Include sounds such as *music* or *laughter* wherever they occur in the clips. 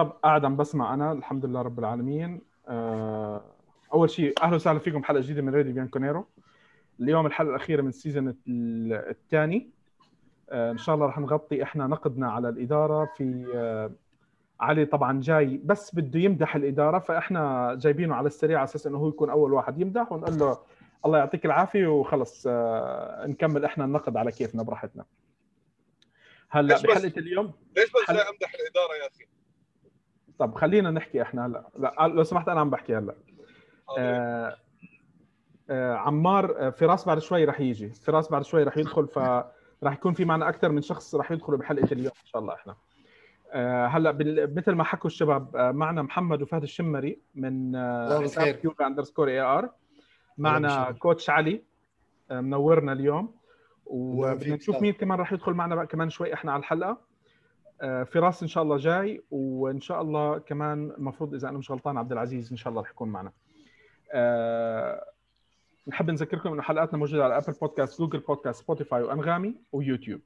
شباب قاعد عم بسمع أنا الحمد لله رب العالمين. آه، أول شيء أهلا وسهلا فيكم حلقه جديدة من راديو بيانكونيرو. اليوم الحلقة الأخيرة من ال season الثاني. إن شاء الله رح نعطي إحنا نقدنا على الإدارة في آه، علي طبعا جاي بس بده يمدح الإدارة فإحنا جايبينه على السريع على أساس إنه هو يكون أول واحد يمدح ونقول له الله يعطيك العافية وخلص آه، نكمل إحنا النقد على كيفنا براحتنا. هلأ بحلقة اليوم ليش بس حل- امدح الإدارة يا أخي؟ طب خلينا نحكي إحنا هلا. لا لو سمحت أنا عم بحكي هلا. آه آه عمار آه، فراس بعد شوي رح يجي. فراس بعد شوي رح يدخل فرح يكون في معنا أكثر من شخص رح يدخلوا بحلقة اليوم إن شاء الله إحنا. آه هلا بال- مثل ما حكوا الشباب آه معنا محمد وفهد الشمري من مساء آه underscore E R. معنا. coach علي آه منورنا اليوم. وبدنا نشوف. مين كمان رح يدخل معنا بقى كمان شوي إحنا على الحلقة. آه، فراس إن شاء الله جاي وإن شاء الله كمان المفروض إذا أنا مش غلطان عبد العزيز إن شاء الله رح يكون معنا. آه، نحب نذكركم إنه حلقاتنا موجودة على Apple Podcast Google Podcast Spotify وأنغامي ويوتيوب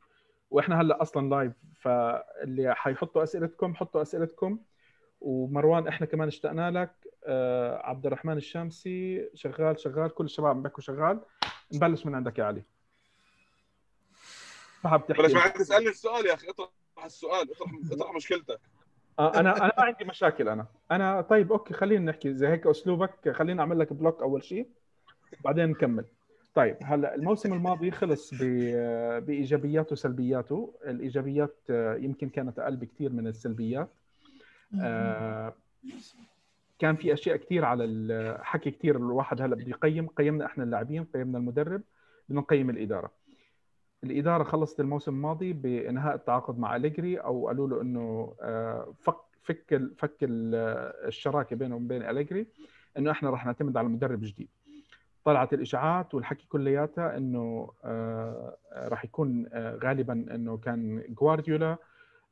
وإحنا هلأ أصلا live فاللي حيحطوا أسئلتكم حطوا أسئلتكم. ومروان إحنا كمان اشتقنا لك. آه، عبد الرحمن الشامسي شغال شغال كل الشباب عم شغال. نبلش من عندك يا علي. فحب تحكي. عندك تسألني السؤال يا أخي اطرح السؤال اطرح اطرح مشكلتك. آه، أنا أنا ما عندي مشاكل أنا. أنا طيب okay خلينا نحكي زي هيك أسلوبك. خلينا أعمل لك block أول شيء بعدين نكمل. طيب هلا الموسم الماضي خلص بايجابياته وسلبياته الإيجابيات آه، يمكن كانت أقل بكثير من السلبيات. آه، كان في أشياء كثير على الحكي كثير الواحد هلا بده يقيم. قيمنا إحنا اللاعبين قيمنا المدرب. بدنا نقيم الإدارة. الإدارة خلصت الموسم الماضي بإنهاء التعاقد مع اليجري أو قالوا له إنه آه، فك فك فك ال- الشراكة بينه وبين اليجري إنه إحنا راح نعتمد على مدرب جديد. طلعت الإشاعات والحكي كلياتها إنه آه، راح يكون آه، غالبا إنه كان جوارديولا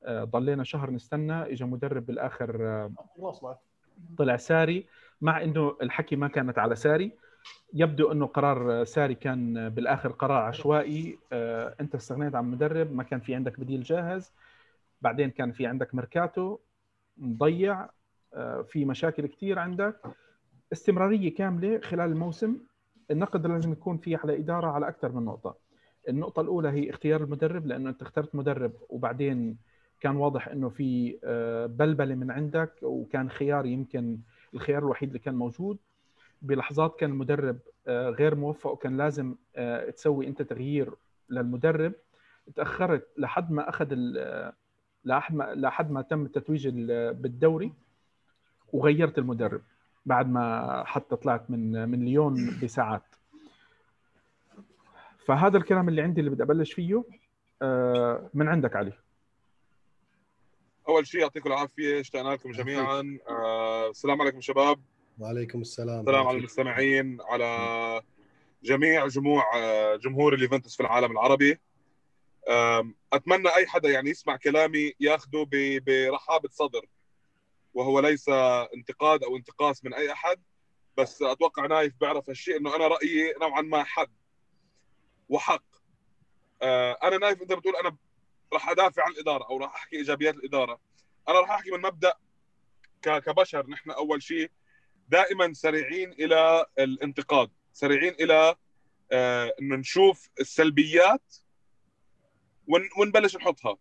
ضلينا شهر نستنى اجى مدرب بالاخر طلع ساري مع إنه الحكي ما كانت على ساري. يبدو أنه قرار ساري كان بالآخر قرار عشوائي. آه، أنت استغنيت عن مدرب ما كان في عندك بديل جاهز. بعدين كان في عندك ميركاتو مضيع. آه، في مشاكل كثير عندك. استمرارية كاملة خلال الموسم. النقد لازم يكون فيه على إدارة على أكثر من نقطة. النقطة الأولى هي اختيار المدرب لأنه أنت اخترت مدرب وبعدين كان واضح أنه في آه، بلبلة من عندك وكان خيار يمكن الخيار الوحيد اللي كان موجود. بلحظات كان المدرب آه، غير موفق وكان لازم آه، تسوي انت تغيير للمدرب. تأخرت لحد ما أخذ ال- آه، لحد ما لحد ما تم التتويج ال- بالدوري وغيرت المدرب بعد ما حتى طلعت من من ليون بساعات. فهذا الكلام اللي عندي اللي بدي أبلش فيه من عندك علي؟ أول شيء يعطيكم العافية اشتقنا لكم جميعا. السلام عليكم شباب. وعليكم السلام السلام على المستمعين على جميع جموع جمهور اليوفنتوس في العالم العربي. أتمنى أي حدا يعني يسمع كلامي ياخذه برحابة صدر وهو ليس انتقاد أو انتقاص من أي أحد بس أتوقع نايف بيعرف هالشيء إنه أنا رأيي نوعا ما حد وحق. آه، أنا نايف أنت بتقول أنا راح أدافع عن الإدارة أو راح أحكي إيجابيات الإدارة. أنا راح أحكي من مبدأ كبشر. نحن أول شيء دائما سريعين إلى الانتقاد سريعين إلى آه، إنه نشوف السلبيات ون- ونبلش نحطها.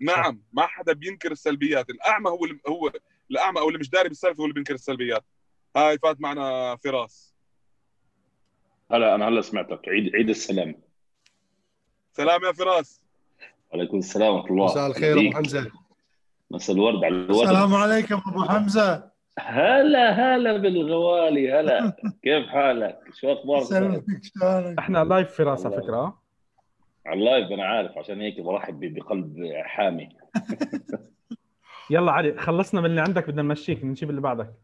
نعم ما حدا بينكر السلبيات. الأعمى هو اللي هو الأعمى أو اللي مش داري بالسالفه هو اللي بينكر السلبيات. هاي فات معنا فراس. هلا أنا هلا سمعتك. عيد عيد السلام. سلام يا فراس. وعليكم السلام ورحمة الله. مساء الخير أبو. حمزة. مساء الورد على الورد السلام عليكم أبو حمزة. هلا هلا بالغوالي هلا *laughs* كيف حالك؟ شو أخبارك؟ شلونك إحنا live فراس على. فكرة. على ال live أنا عارف عشان هيك برحب بقلب حامي *laughs* يلا علي خلصنا من اللي عندك بدنا نمشيك نجيب اللي بعدك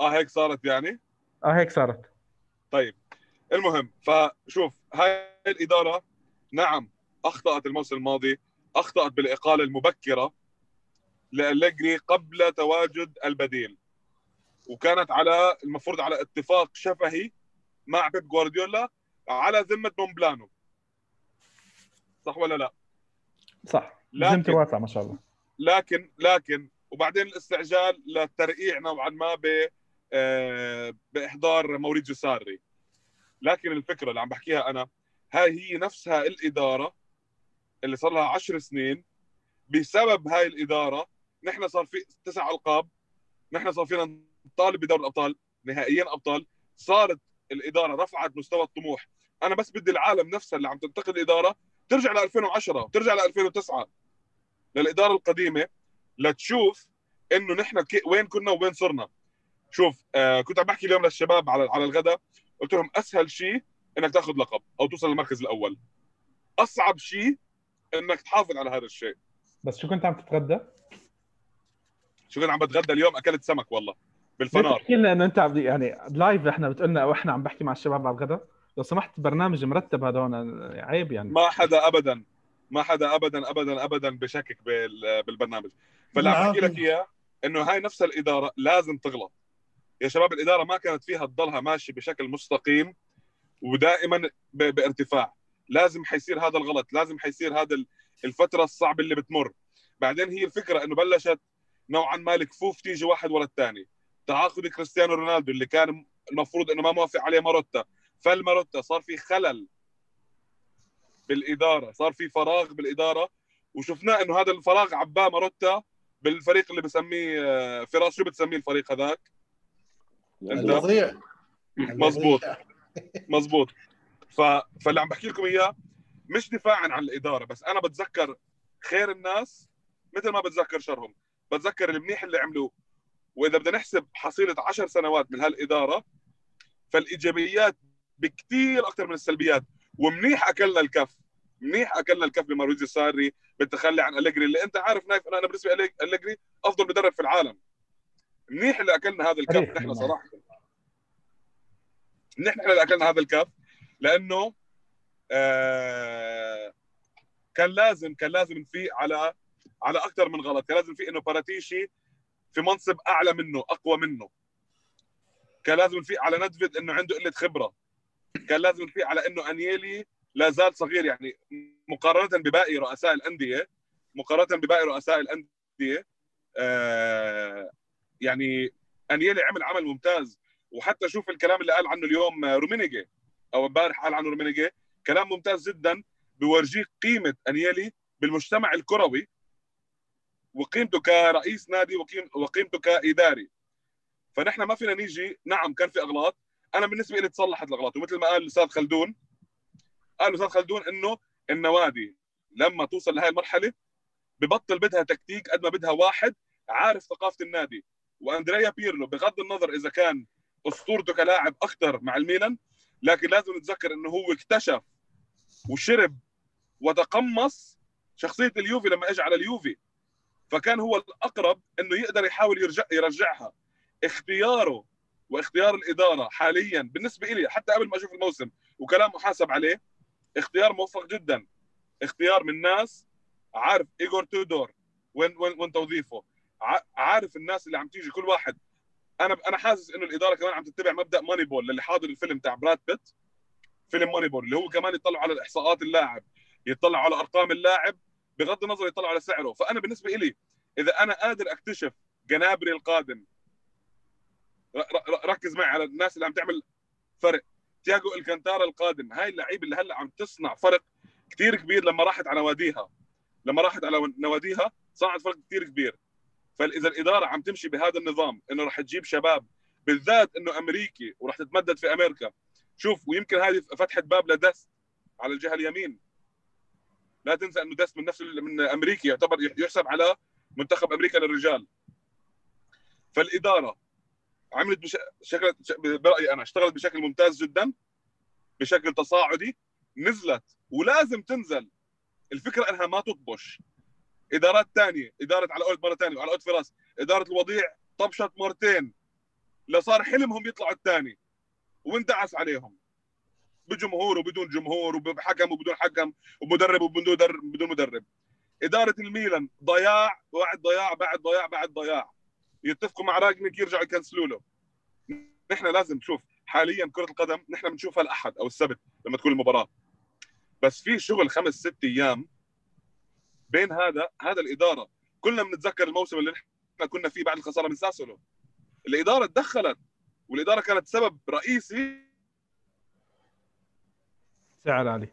آه هيك صارت يعني آه هيك صارت طيب المهم فشوف هاي الإدارة نعم أخطأت الموسم الماضي أخطأت بالإقالة المبكرة لأليجري قبل تواجد البديل وكانت على المفروض على اتفاق شفهي مع بيب جوارديولا على ذمة مونبلانو صح ولا لا؟ صح. لكن- زمتي واسع ما شاء الله. لكن لكن وبعدين الاستعجال للترقيع نوعا ما ب آه، بإحضار موريتيو ساري. لكن الفكرة اللي عم بحكيها أنا هاي هي نفسها الإدارة اللي صار لها 10 سنين. بسبب هاي الإدارة نحن صار في تسع ألقاب نحن صار فينا نطالب بدوري الأبطال نهائيا أبطال. صارت الإدارة رفعت مستوى الطموح. أنا بس بدي العالم نفسها اللي عم تنتقد الإدارة ترجع ل 2010 وترجع ل 2009 للإدارة القديمة لتشوف إنه نحن وين كنا وين صرنا. شوف آه كنت عم بحكي اليوم للشباب على على الغداء قلت لهم أسهل شيء إنك تأخذ لقب أو توصل للمركز الأول. أصعب شيء إنك تحافظ على هذا الشيء. بس شو كنت عم تتغدى؟ شو كنت عم بتغدى اليوم؟ أكلت سمك والله. بالفنار. تحكي لنا إنه أنت عم يعني لايف إحنا بتقولنا أو إحنا عم بحكي مع الشباب على الغداء لو سمحت برنامج مرتب هذا هون عيب يعني. ما حدا ابدا ما حدا ابدا ابدا ابدا بشكك بال- بالبرنامج. فاللي عم بحكي لك إياه إنه هاي نفس الإدارة لازم تغلط. يا شباب الإدارة ما كانت فيها تضلها ماشي بشكل مستقيم ودائما ب- بارتفاع. لازم حيصير هذا الغلط لازم حيصير هذا ال- الفترة الصعبة اللي بتمر. بعدين هي الفكرة إنه بلشت نوعا ما الكفوف تيجي واحد ورا الثاني. تعاقد كريستيانو رونالدو اللي كان المفروض إنه ما موافق عليه ماروتا. فالماروتا صار في خلل بالإدارة صار في فراغ بالإدارة وشفناه إنه هذا الفراغ عباه ماروتا بالفريق اللي بسميه آه، فراس شو بتسميه الفريق هذاك؟ أنت؟ الوضيع. مزبوط مزبوط ف... فاللي عم بحكي لكم إياه مش دفاعا عن الإدارة بس أنا بتذكر خير الناس مثل ما بتذكر شرهم. بتذكر المنيح اللي عملوه. وإذا بدنا نحسب حصيلة عشر سنوات من هالإدارة فالإيجابيات بكثير أكثر من السلبيات. ومنيح أكلنا الكف. منيح أكلنا الكف بماريزيو ساري بالتخلي عن أليجري اللي أنت عارف نايف أنا بالنسبة لي أليجري أفضل مدرب في العالم. منيح اللي أكلنا هذا الكف نحن. صراحة. نحن اللي أكلنا هذا الكف لأنه آه كان لازم كان لازم نفيق على على أكثر من غلط. كان لازم نفيق إنه باراتيشي في منصب أعلى منه أقوى منه. كان لازم نفيق على ندفد إنه عنده قلة خبرة. كان لازم نفيق على إنه أنيلي لا زال صغير يعني مقارنة بباقي رؤساء الأندية مقارنة بباقي رؤساء الأندية آه يعني أنيلي عمل عمل ممتاز. وحتى شوف الكلام اللي قال عنه اليوم رومينيجي أو امبارح قال عنه رومينيجي كلام ممتاز جدا بورجيك قيمة أنيلي بالمجتمع الكروي. وقيمته كرئيس نادي وقيم- وقيمته كاداري فنحن ما فينا نيجي نعم كان في إغلاط. أنا بالنسبة لي تصلحت الإغلاط ومثل ما قال الأستاذ خلدون قال الأستاذ خلدون إنه النوادي لما توصل لهي المرحلة ببطل بدها تكتيك قد ما بدها واحد عارف ثقافة النادي. وأندريا بيرلو بغض النظر إذا كان أسطورته كلاعب أخطر مع الميلان لكن لازم نتذكر إنه هو اكتشف وشرب وتقمص شخصية اليوفي لما اجى على اليوفي. فكان هو الأقرب إنه يقدر يحاول يرجع يرجعها. اختياره واختيار الإدارة حاليا بالنسبة لي حتى قبل ما أشوف الموسم وكلام محاسب عليه اختيار موفق جدا. اختيار من ناس عارف ايجور تودور وين وين وين توظيفه. عارف الناس اللي عم تيجي كل واحد. أنا أنا حاسس إنه الإدارة كمان عم تتبع مبدأ Moneyball اللي حاضر الفيلم تاع براد بيت فيلم Moneyball اللي هو كمان يطلع على الإحصاءات اللاعب يطلع على أرقام اللاعب بغض النظر يطلع على سعره. فأنا بالنسبة لي إذا أنا قادر أكتشف جنابري القادم ركز معي على الناس اللي عم تعمل فرق. تياجو إلكانتارا القادم هاي اللعيبة اللي هلأ عم تصنع فرق كثير كبير لما راحت على نواديها لما راحت على نواديها صنعت فرق كثير كبير. فإذا الإدارة عم تمشي بهذا النظام إنه راح تجيب شباب بالذات إنه أمريكي وراح تتمدد في أمريكا. شوف ويمكن هذه فتحت باب لدست على الجهة اليمين. لا تنسى أنه دست من نفس من امريكي يعتبر يحسب على منتخب أمريكا للرجال. فالإدارة عملت بش... شكل برأيي أنا اشتغلت بشكل ممتاز جدا بشكل تصاعدي نزلت ولازم تنزل. الفكرة إنها ما تطبش. إدارات ثانية إدارة على قولة مرة ثانية وعلى قولة فراس. إدارة الوضيع طبشت مرتين. لصار حلمهم يطلعوا الثاني واندعس عليهم. بجمهور وبدون جمهور وبحكم وبدون حكم ومدرب وبدون بدون مدرب. إدارة الميلان ضياع بعد ضياع بعد ضياع بعد ضياع. يتفقوا مع راجنيك يرجعوا يكنسلوا له. نحن لازم نشوف حاليا كرة القدم نحن بنشوفها الاحد أو السبت لما تكون المباراة. بس في شغل خمس ست أيام بين هذا هذا الإدارة. كلنا بنتذكر الموسم اللي نحن كنا فيه بعد الخسارة من ساسولو. الإدارة تدخلت والإدارة كانت سبب رئيسي سعر عالي.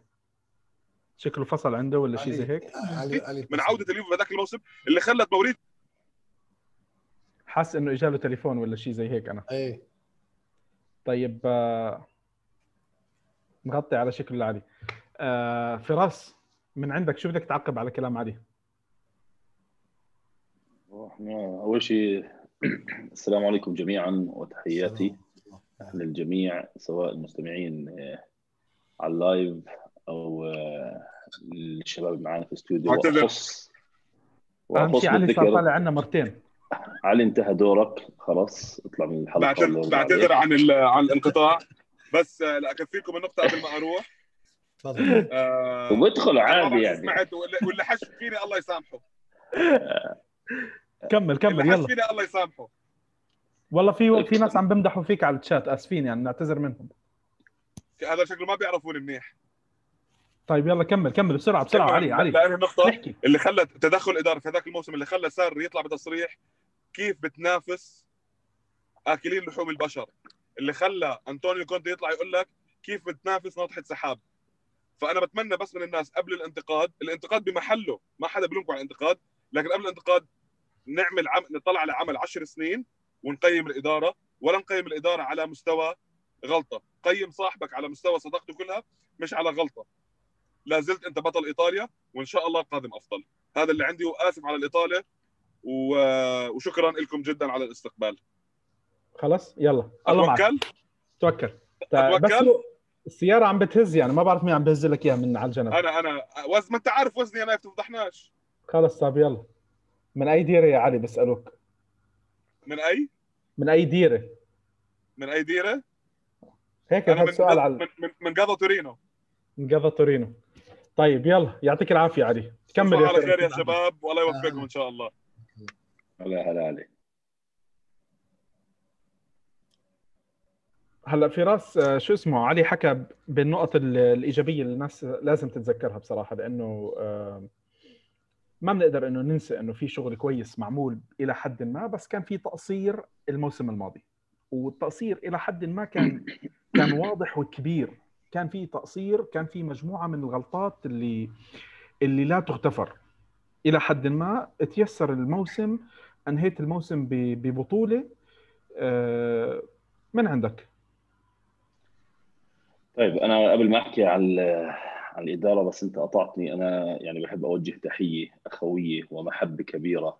شكله فصل عنده ولا شيء زي هيك؟ علي علي من عودة اليوفي بهذاك الموسم اللي خلت موريت حاسس إنه اجى له تليفون ولا شيء زي هيك أنا. اي طيب آه، نغطي على شكل علي آه، فراس من عندك شو بدك تعقب على كلام علي؟ إحنا أول شيء *clears throat* السلام عليكم جميعا وتحياتي للجميع سواء المستمعين آه، على اللايف أو آه، الشباب اللي معنا في الاستوديو. وأخص علي صار بالذكر طالع عنا مرتين. علي انتهى دورك. خلاص اطلع من الحلقة بعتذر عن ال- عن الانقطاع. بس آه، لا أكفيكم النقطة قبل ما أروح. تفضل. آه، ما عادي يعني. سمعت واللي حش فيني الله يسامحه. *laughs* كمل كمل يلا. فيني الله يسامحه. والله في في ناس عم بمدحوا فيك على الشات آسفين يعني نعتذر منهم. هذا شكله ما بيعرفوني منيح. طيب يلا كمل كمل بسرعة بسرعة علي علي. لأنه النقطه احكي اللي خلت تدخل الاداره في هذاك الموسم اللي خلى سار يطلع بتصريح كيف بتنافس آكلين لحوم البشر. اللي خلى أنطونيو كونتي يطلع يقول لك كيف بتنافس ناطحة سحاب. فأنا بتمنى بس من الناس قبل الانتقاد الانتقاد بمحله ما حدا بلومكم على الانتقاد لكن قبل الانتقاد نعمل عم... نطلع على عمل 10 سنين ونقيم الإدارة ولا نقيم الإدارة على مستوى غلطة. قيم صاحبك على مستوى صداقته كلها مش على غلطة. لا زلت أنت بطل إيطاليا وإن شاء الله القادم أفضل. هذا اللي عندي وآسف على الاطاله و... وشكرا لكم جدا على الاستقبال. خلاص؟ يلا. الله معك. توكل. طيب بس السيارة عم بتهز يعني ما بعرف مين عم بهز لك إياها من على الجنب أنا أنا وزن ما أنت عارف وزني أنا تفضحناش خلص طيب يلا. من أي ديرة يا علي؟ بسألوك. من أي؟ من أي ديرة؟ من أي ديرة؟ هيك أنا هذا من سؤال على من من, من قضا تورينو. قضى تورينو. طيب يلا يعطيك العافية علي. كمل تصبحوا على. خير يا شباب والله يوفقكم إن شاء الله. هلا هلا علي. هلا فراس آه، شو اسمه؟ علي حكى بالنقط ال- الإيجابية اللي الناس لازم تتذكرها بصراحة لأنه آه، ما بنقدر إنه ننسى إنه في شغل كويس معمول إلى حد ما بس كان في تقصير الموسم الماضي. والتقصير إلى حد ما كان *clears throat* كان واضح وكبير. كان في تقصير كان في مجموعة من الغلطات اللي اللي لا تغتفر. إلى حد ما تيسر الموسم أنهيت الموسم ببطولة آه، من عندك؟ طيب أنا قبل ما أحكي عن عن الإدارة بس أنت قطعتني. أنا يعني بحب أوجه تحية أخوية ومحبة كبيرة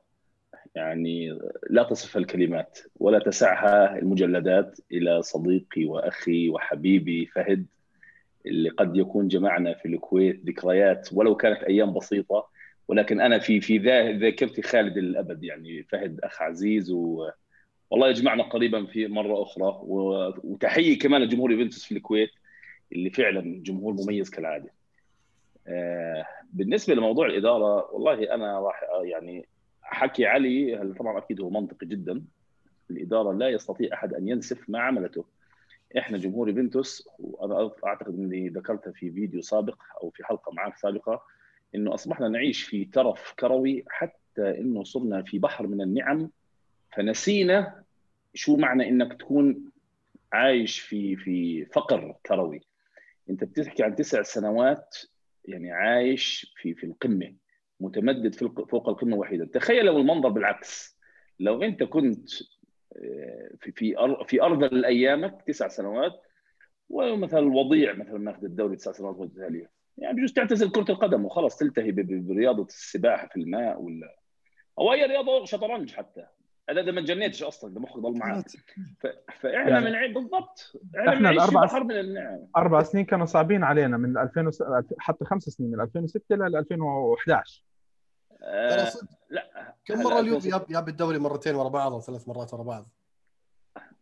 يعني لا تصفها الكلمات ولا تسعها المجلدات إلى صديقي وأخي وحبيبي فهد اللي قد يكون جمعنا في الكويت ذكريات ولو كانت أيام بسيطة ولكن أنا في في ذا- ذاكرتي خالد للأبد يعني فهد أخ عزيز و والله يجمعنا قريبا في مرة أخرى. وتحية كمان لجمهور يوفنتوس في الكويت اللي فعلا جمهور مميز كالعادة. آه بالنسبة لموضوع الإدارة والله أنا راح يعني حكي علي طبعا أكيد هو منطقي جدا الإدارة لا يستطيع أحد أن ينسف ما عملته. إحنا جمهور يوفنتوس وأنا أعتقد إني ذكرتها في فيديو سابق أو في حلقة معك سابقة إنه أصبحنا نعيش في ترف كروي حتى إنه صرنا في بحر من النعم فنسينا شو معنى إنك تكون عايش في في فقر كروي أنت بتحكي عن تسع سنوات يعني عايش في في القمة متمدد فوق القمة وحيدا. تخيل لو المنظر بالعكس. لو أنت كنت آه، في في في أرض ايامك تسع سنوات ومثلا الوضيع مثلا ماخذ الدوري تسع سنوات متتاليه يعني بجوز تعتزل كرة القدم وخلاص تلتهي برياضة السباحة في الماء ولا أو أي رياضة شطرنج حتى. هذا إذا ما تجنيتش أصلا ده مخك ضل معك ف... فاحنا يعني من عيب بالضبط إحنا, الأربع بحر من النعم. أربع سنين كانوا صعبين علينا من 2000 وس... حتى خمس سنين من 2006 ل 2011 آه ترى صدق. لا. كم مرة اليوم 2006 جاب جاب الدوري مرتين ورا بعض أو ثلاث مرات ورا بعض؟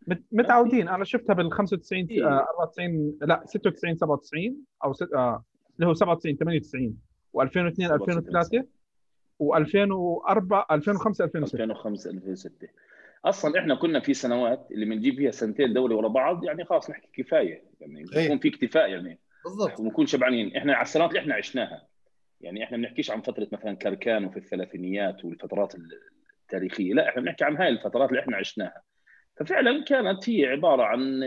مت... متعودين. أنا شفتها بال 95 إيه. آه 94 لا 96 97 أو ست... آه اللي هو 97 98 و2002 2003 و2004 2005 2006 2005 2006 أصلا إحنا كنا في سنوات اللي بنجيب فيها سنتين دوري ورا بعض يعني خلاص نحكي كفاية يعني إيه. يكون في اكتفاء يعني. بالضبط. ونكون شبعانين. إحنا على السنوات اللي إحنا عشناها. يعني إحنا بنحكيش عن فترة مثلا كركان وفي الثلاثينيات والفترات ال- تاريخيه لا إحنا بنحكي عن هاي الفترات اللي إحنا عشناها. ففعلا كانت هي عبارة عن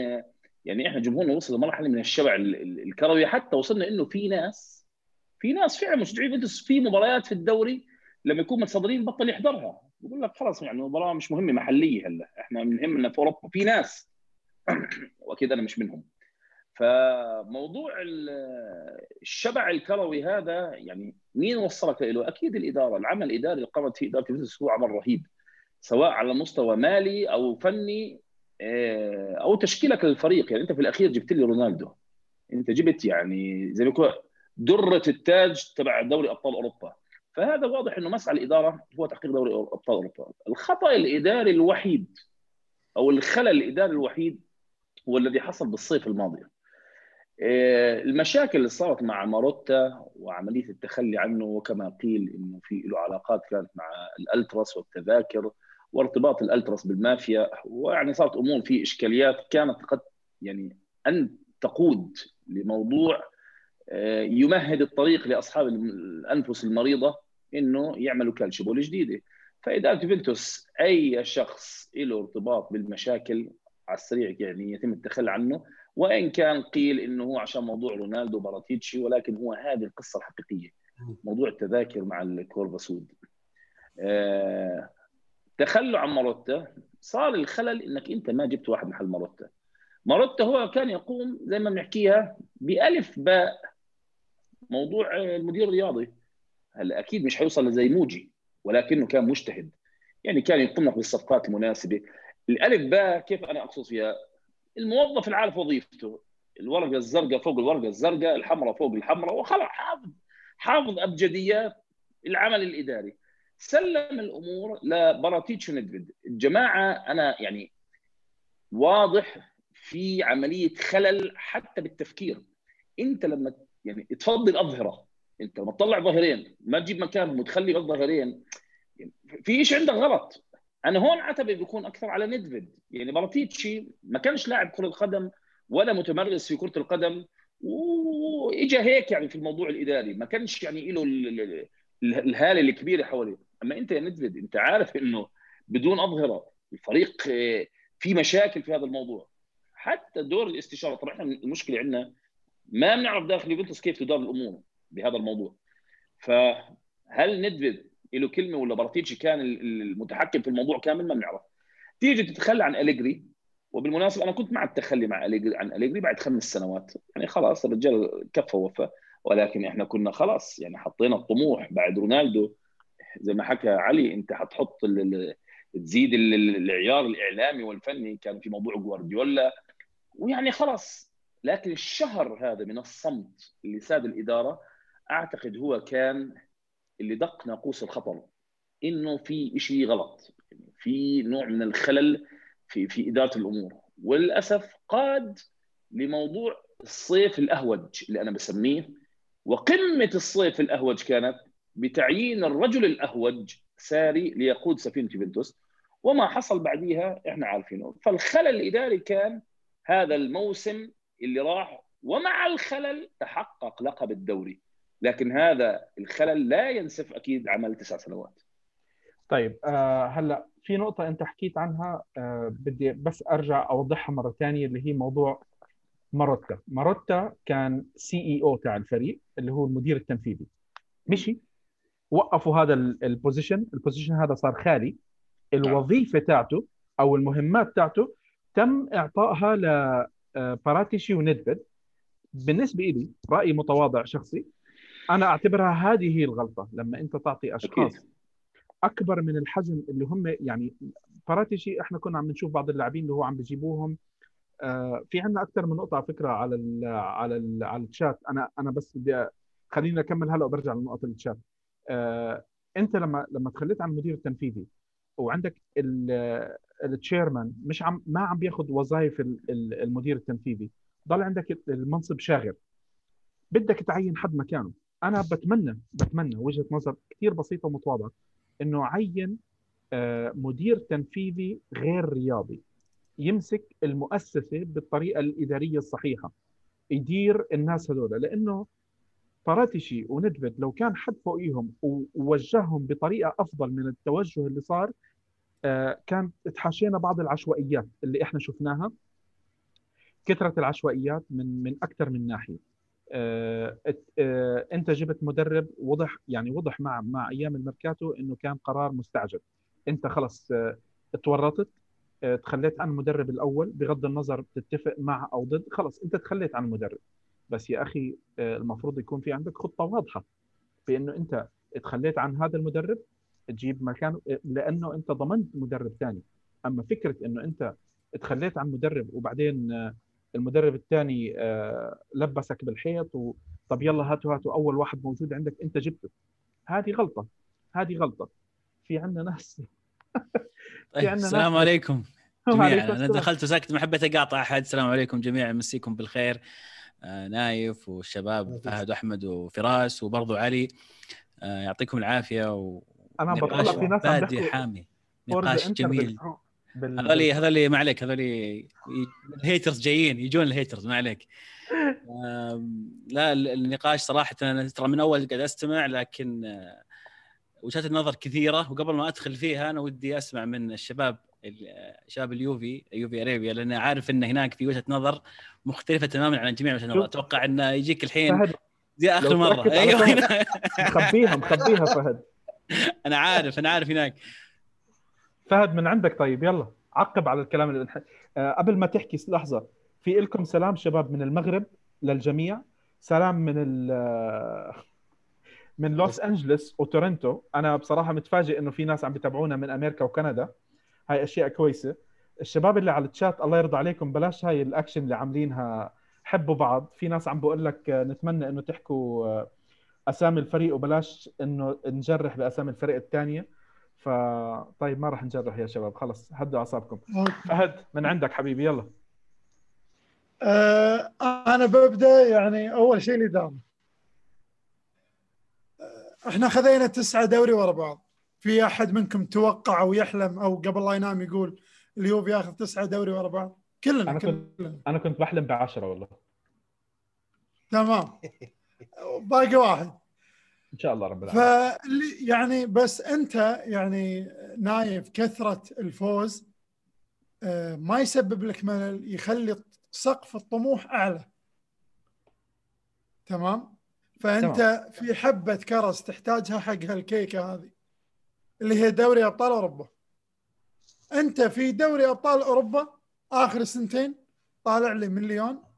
يعني إحنا جمهورنا وصل لمرحلة من الشبع الكروي حتى وصلنا إنه في ناس في ناس فعلا مشجعين. يوفنتوس في مباريات في الدوري لما يكون متصدرين بطل يحضرها. بقول لك خلاص يعني المباراة مش مهمة محلية هلا إحنا بنهمنا في أوروبا. في ناس *clears throat* وأكيد أنا مش منهم. فموضوع الشبع الكروي هذا يعني مين وصلك له؟ أكيد الإدارة، العمل الإداري اللي قامت فيه إدارة يوفنتوس هو عمل رهيب سواء على مستوى مالي أو فني آه، أو تشكيلك للفريق. يعني أنت في الأخير جبت لي رونالدو. أنت جبت يعني زي ما يكون درة التاج تبع دوري أبطال أوروبا. فهذا واضح إنه مسعى الإدارة هو تحقيق دوري أبطال أوروبا. الخطأ الإداري الوحيد أو الخلل الإداري الوحيد هو الذي حصل بالصيف الماضي. المشاكل اللي صارت مع ماروتا وعملية التخلي عنه وكما قيل إنه في له علاقات كانت مع الألتراس والتذاكر وارتباط الألتراس بالمافيا ويعني صارت أمور في إشكاليات كانت قد يعني أن تقود لموضوع آه، يمهد الطريق لأصحاب الأنفس المريضة إنه يعملوا كالشبول جديده فاداره يوفنتوس أي شخص له ارتباط بالمشاكل على السريع يعني يتم التخلي عنه وإن كان قيل إنه هو عشان موضوع رونالدو باراتيتشي ولكن هو هذه القصة الحقيقية. موضوع التذاكر مع الكورفا سود. آه تخلوا عن ماروتا. صار الخلل إنك أنت ما جبت واحد محل ماروتا. ماروتا هو كان يقوم زي ما بنحكيها بألف باء. موضوع المدير الرياضي. هلا أكيد مش حيوصل لزي موجي ولكنه كان مجتهد. يعني كان يقوم لك بالصفقات المناسبة. الألف باء كيف أنا أقصد فيها؟ الموظف العارف وظيفته. الورقة الزرقاء فوق الورقة الزرقاء الحمراء فوق الحمراء وخلاص حافظ حافظ أبجديات العمل الإداري. سلم الأمور لبراتيتش وندفيد الجماعه أنا يعني واضح في عملية خلل حتى بالتفكير. أنت لما يعني تفضل أظهرة. أنت لما تطلع ظهرين ما تجيب مكانهم وتخلي الظهرين في شيء عندك غلط؟ أنا هون عتبي بيكون أكثر على ندفيد يعني براتيتشي ما كانش لاعب كرة قدم ولا متمرس في كرة القدم وإجا هيك يعني في الموضوع الإداري. ما كانش يعني له الهالة الكبيرة حواليه. أما أنت يا ندفيد أنت عارف إنه بدون أظهرة الفريق آه، في مشاكل في هذا الموضوع. حتى دور الاستشارة طبعا إحنا المشكلة عندنا ما بنعرف داخل يوفنتوس كيف تدار الأمور بهذا الموضوع. فهل ندفيد له كلمة ولا براتيتشي كان المتحكم في الموضوع كامل ما بنعرف. تيجي تتخلى عن أليجري وبالمناسبة أنا كنت مع التخلي مع اليجري عن أليجري بعد خمس سنوات. يعني خلاص الرجال كفى وفى ولكن إحنا كنا خلاص يعني حطينا الطموح بعد رونالدو. زي ما حكى علي أنت حتحط تزيد العيار الإعلامي والفني. كان في موضوع جوارديولا. ويعني خلاص. لكن الشهر هذا من الصمت اللي ساد الإدارة أعتقد هو كان اللي دق ناقوس الخطر إنه في شيء غلط. في نوع من الخلل في في إدارة الأمور. وللأسف قاد لموضوع الصيف الأهوج اللي أنا بسميه. وقمة الصيف الأهوج كانت بتعيين الرجل الأهوج ساري ليقود سفينة يوفنتوس. وما حصل بعديها إحنا عارفينه. فالخلل الإداري كان هذا الموسم اللي راح ومع الخلل تحقق لقب الدوري. لكن هذا الخلل لا ينسف أكيد عمل تسع سنوات. طيب آه هلا في نقطة أنت حكيت عنها آه بدي بس أرجع أوضحها مرة ثانية اللي هي موضوع ماروتا، ماروتا كان CEO تاع الفريق اللي هو المدير التنفيذي. مشي وقفوا هذا ال position، ال position هذا صار خالي. الوظيفة تاعته أو المهمات تاعته تم إعطائها لباراتيشي آه، وندفيد بالنسبة لي رأي متواضع شخصي أنا أعتبرها هذه هي الغلطة لما أنت تعطي أشخاص أكيد. أكبر من الحجم اللي هم يعني فراتشي إحنا كنا عم نشوف بعض اللاعبين اللي هو عم بيجيبوهم. آه في عندنا أكثر من نقطة على فكرة على ال على ال على الشات. أنا أنا بس بدي خلينا نكمل هلا وبرجع لنقطة الشات. آه أنت لما لما تخليت عن المدير التنفيذي وعندك التشيرمان مش عم ما عم بياخذ وظائف المدير التنفيذي ضل عندك المنصب شاغر. بدك تعين حد مكانه. أنا بتمنى بتمنى وجهة نظر كثير بسيطة ومتواضعة إنه عين آه، مدير تنفيذي غير رياضي يمسك المؤسسة بالطريقة الإدارية الصحيحة يدير الناس هذول لأنه باراتيشي وندفيد لو كان حد فوقيهم ووجههم بطريقة أفضل من التوجه اللي صار آه، كان تحاشينا بعض العشوائيات اللي إحنا شفناها كثرة العشوائيات من من أكثر من ناحية. أنت جبت مدرب وضح يعني وضح مع مع أيام الميركاتو إنه كان قرار مستعجل. أنت خلص آه، تورطت آه، تخليت عن المدرب الأول بغض النظر تتفق مع أو ضد خلص أنت تخليت عن المدرب بس يا أخي آه، المفروض يكون في عندك خطة واضحة بانه أنت تخليت عن هذا المدرب تجيب مكانه لأنه أنت ضمنت مدرب ثاني. أما فكرة إنه أنت تخليت عن مدرب وبعدين آه، المدرب الثاني آه، لبسك بالحيط و... طب يلا هاتوا هاتوا أول واحد موجود عندك أنت جبته. هذه غلطة هذه غلطة. في عندنا ناس *laughs* طيب عندنا السلام ناس- عليكم *laughs* جميعا. أنا. دخلت وسكت ما حبيت أقاطع أحد. السلام عليكم جميعا مسيكم بالخير. آه، نايف والشباب فهد وأحمد وفراس وبرضو علي. آه، يعطيكم العافية و أنا بطلع في ناس بادي حامي. نقاش جميل. بال- بال... هذول هذول ما عليك هذول ي- ال haters جايين يجون الهيترز ما عليك. لا ال- النقاش صراحة أنا ترى من أول قاعد أستمع لكن آه، وجهات النظر كثيرة وقبل ما أدخل فيها أنا ودي أسمع من الشباب ال- آه، شباب اليوفي يوفي أريبيا لأن عارف إن هناك في وجهة نظر مختلفة تماما عن جميع وجهات النظر. أتوقع انه يجيك الحين زي آخر مرة. أيوه. مخبيها مخبيها فهد. *laughs* أنا عارف أنا عارف هناك. فهد من عندك؟ طيب يلا عقب على الكلام اللي انح- آه، قبل ما تحكي لحظة. في لكم سلام شباب من المغرب للجميع. سلام من ال آه، من لوس انجلوس وتورنتو. أنا بصراحة متفاجئ إنه في ناس عم بيتابعونا من أمريكا وكندا. هاي أشياء كويسة. الشباب اللي على الشات الله يرضى عليكم بلاش هاي الأكشن اللي عاملينها. حبوا بعض. في ناس عم بقول لك آه، نتمنى إنه تحكوا آه، أسامي الفريق وبلاش إنه نجرح بأسامي الفريق الثانية ف طيب ما راح نجرح يا شباب. خلص هدوا اعصابكم. فهد من عندك حبيبي؟ يلا. آه أنا ببدأ يعني أول شيء الاداره آه، إحنا خذينا تسعة دوري ورا بعض. في أحد منكم توقع أو يحلم أو قبل لا ينام يقول اليوفي ياخذ تسعة دوري ورا بعض؟ كلنا أنا كنت- كلنا. أنا كنت بحلم بعشرة والله. تمام. باقي واحد. إن شاء الله رب العالمين. فاللي يعني بس أنت يعني نايف كثرة الفوز آه، ما يسبب لك ملل يخلي سقف الطموح أعلى. تمام؟ فأنت في حبة كرز تحتاجها حق هالكيكة هذه اللي هي دوري أبطال أوروبا. أنت في دوري أبطال أوروبا آخر سنتين طالع لي من ليون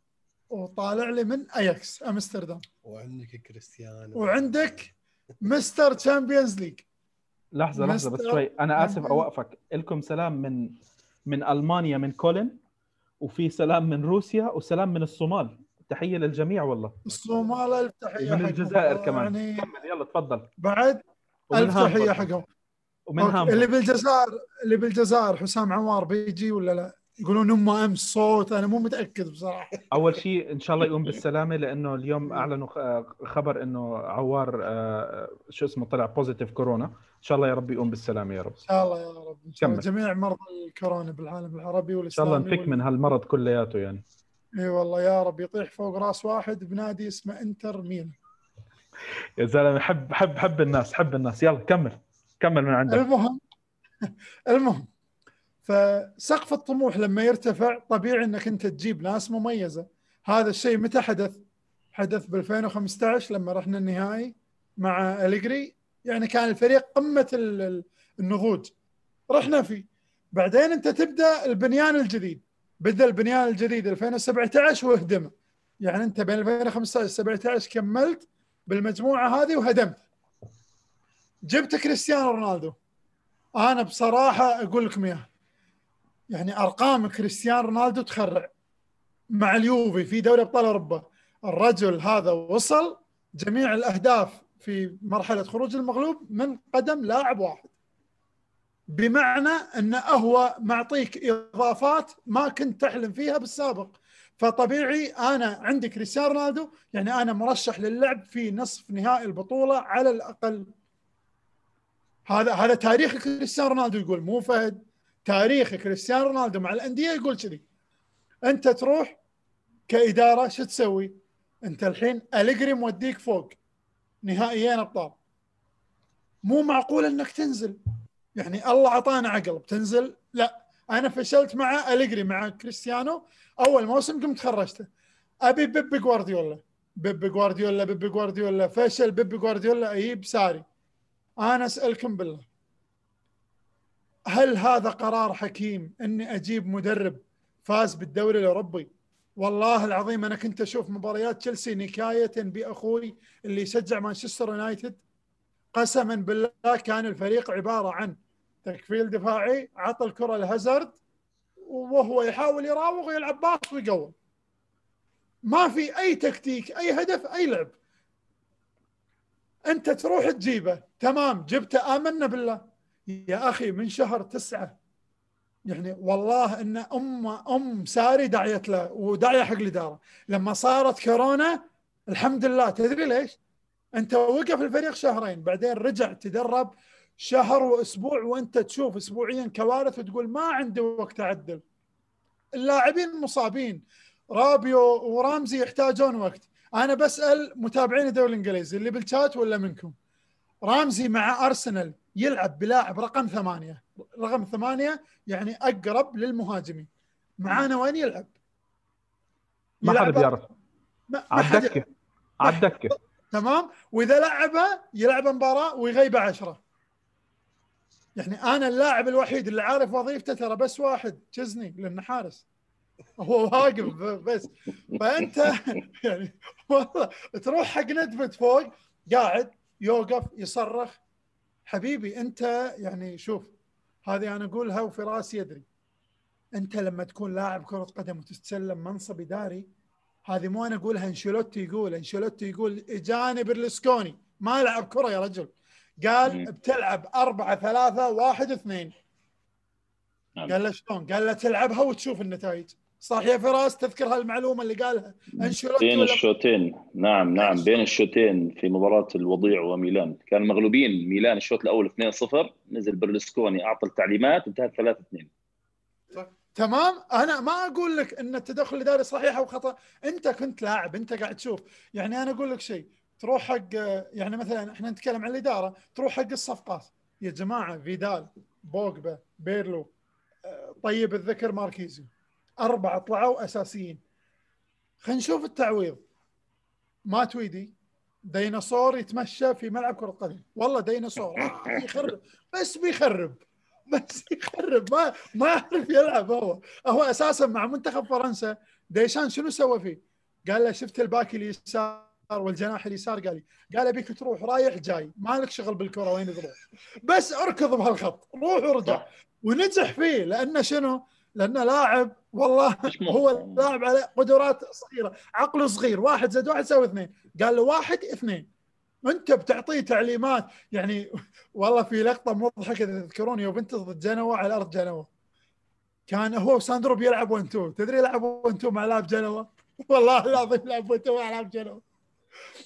وطالع لي من اياكس أمستردام. وعندك كريستيانو. وعندك mister Champions League لحظة لحظة بس شوي. أنا آسف. أوقفك. لكم سلام من من ألمانيا من كولن وفي سلام من روسيا وسلام من الصومال. تحية للجميع والله. الصومال ألف تحية حقهم. الجزائر كمان. يعني كمل يلا تفضل. بعد ألف. تحية حقهم. ومن اللي بالجزائر اللي بالجزائر حسام عمار بيجي ولا لا؟ يقولون أمه امس صوت أنا مو متأكد بصراحة. أول شيء إن شاء الله يقوم بالسلامة لأنه اليوم أعلنوا خبر إنه عوار آه، شو اسمه طلع بوزيتيف كورونا. إن شاء الله يا رب يقوم بالسلامة يا رب. إن شاء الله يا رب. إن شاء الله. كمل. جميع مرضى الكورونا بالعالم العربي إن شاء والإسلامي الله نفك من هالمرض كلياته يعني. إي والله يا رب. يطيح فوق راس واحد بنادي اسمه إنتر ميلان. يا زلمة حب حب حب الناس حب الناس. يلا كمل. كمل من عندك. المهم *laughs* المهم فسقف الطموح لما يرتفع طبيعي انك انت تجيب ناس مميزة. هذا الشيء متى حدث؟ حدث ب 2015 لما رحنا النهائي مع أليجري. يعني كان الفريق قمة ال- ال- النضوج. رحنا فيه. بعدين انت تبدأ البنيان الجديد. بدأ البنيان الجديد 2017 واهدمه يعني انت بين 2015 و 17 كملت بالمجموعة هذه وهدمت. جبت كريستيانو رونالدو. أنا بصراحة أقول لكم اياها يعني أرقام كريستيانو رونالدو تخرع مع اليوفي في دوري أبطال أوروبا. الرجل هذا وصل جميع الأهداف في مرحلة خروج المغلوب من قدم لاعب واحد. بمعنى انه هو معطيك إضافات ما كنت تحلم فيها بالسابق. فطبيعي أنا عندي كريستيانو رونالدو يعني أنا مرشح للعب في نصف نهائي البطولة على الأقل. هذا هذا تاريخ كريستيانو رونالدو يقول مو فهد تاريخ كريستيانو رونالدو مع الأندية يقول كذي. أنت تروح كإدارة شو تسوي؟ أنت الحين أليجري موديك فوق. نهائيين أبطال. مو معقول إنك تنزل. يعني الله أعطانا عقل. بتنزل؟ لا. أنا فشلت مع أليجري مع كريستيانو. أول موسم قمت خرجته. أبي بيب جوارديولا. بيب جوارديولا بيب جوارديولا. فشل بيب جوارديولا. أجيب ساري. أنا أسألكم بالله. هل هذا قرار حكيم إني أجيب مدرب فاز بالدوري الأوروبي؟ والله العظيم أنا كنت أشوف مباريات تشيلسي نكاية بأخوي اللي يشجع مانشستر يونايتد. قسما بالله كان الفريق عبارة عن تكفيل دفاعي عطى الكره لهازارد وهو يحاول يراوغ ويلعب باص ويقوم. ما في أي تكتيك أي هدف أي لعب. أنت تروح تجيبه. تمام جبته آمنا بالله. يا أخي من شهر تسعة. يعني والله إن ام أم ساري دعيت له وداعيه حق الإدارة. لما صارت كورونا الحمد لله. تدري ليش؟ أنت وقف الفريق شهرين بعدين رجع تدرب شهر وأسبوع وأنت تشوف اسبوعيا كوارث وتقول ما عندي وقت أعدل. اللاعبين مصابين. رابيو ورامزي يحتاجون وقت. أنا بسأل متابعين الدوري الإنجليزي اللي بالشات ولا منكم؟ رامزي مع أرسنال. يلعب بلاعب رقم ثمانية. رقم ثمانية يعني أقرب للمهاجمين. معانا وين يلعب؟ ما حد بيعرف. ما على ما حد الدكه على الدكه تمام؟ وإذا لعبه يلعب مباراة ويغيب عشرة. يعني أنا اللاعب الوحيد اللي عارف وظيفته ترى بس واحد تشزني لأنه حارس. هو واقف بس. فأنت *laughs* يعني والله تروح حق ندبة فوق قاعد يوقف يصرخ حبيبي أنت يعني شوف هذه أنا أقولها وفي رأسي يدري أنت لما تكون لاعب كرة قدم وتتسلم منصب اداري هذه مو أنا أقولها أنشيلوتي يقول أنشيلوتي يقول إجاني برلسكوني ما لعب كرة يا رجل قال. بتلعب أربعة ثلاثة واحد اثنين نعم. قال له شلون؟ قال له تلعبها وتشوف النتائج صح يا فراس تذكر هالمعلومة اللي قالها؟ أنشيلوتي بين الشوطين نعم نعم بين الشوطين في مباراة الوضيع وميلان. كانوا مغلوبين ميلان الشوط الأول 2-0 نزل برلسكوني أعطى التعليمات انتهت 3-2 تمام؟ أنا ما أقول لك إن التدخل الإداري صحيح أو خطأ. أنت كنت لاعب أنت قاعد تشوف. يعني أنا أقول لك شيء تروح حق يعني مثلا إحنا نتكلم عن الإدارة تروح حق الصفقات. يا جماعة فيدال بوجبا بيرلو آه، طيب الذكر ماركيزيو. أربعة طلعوا أساسيين. خلينا نشوف التعويض. ما تويدي ديناصور يتمشى في ملعب كرة قدم والله ديناصور يخرب. بس بيخرب. بس يخرب. ما ما يعرف يلعب هو. هو أساسا مع منتخب فرنسا. ديشان شنو سوى فيه؟ قال له شفت ال back اليسار والجناح اليسار؟ قال لي قال ابيك تروح رايح جاي. ما لك شغل بالكرة وين تروح. بس اركض بهالخط. روح ورجع. ونجح فيه. لأنه شنو؟ لأنه لاعب والله. هو لاعب على قدرات صغيرة. عقله صغير. واحد زائد واحد يساوي اثنين. قال له واحد اثنين. أنت بتعطيه تعليمات. يعني والله في لقطة مضحكة تذكرون يوم أنت ضد جنوا على أرض جنوا. كان هو وساندرو بيلعب 1 2 تدري يلعب 1 2 مع لاعب جنوا؟ والله العظيم يلعب 1 2 مع لاعب جنوا.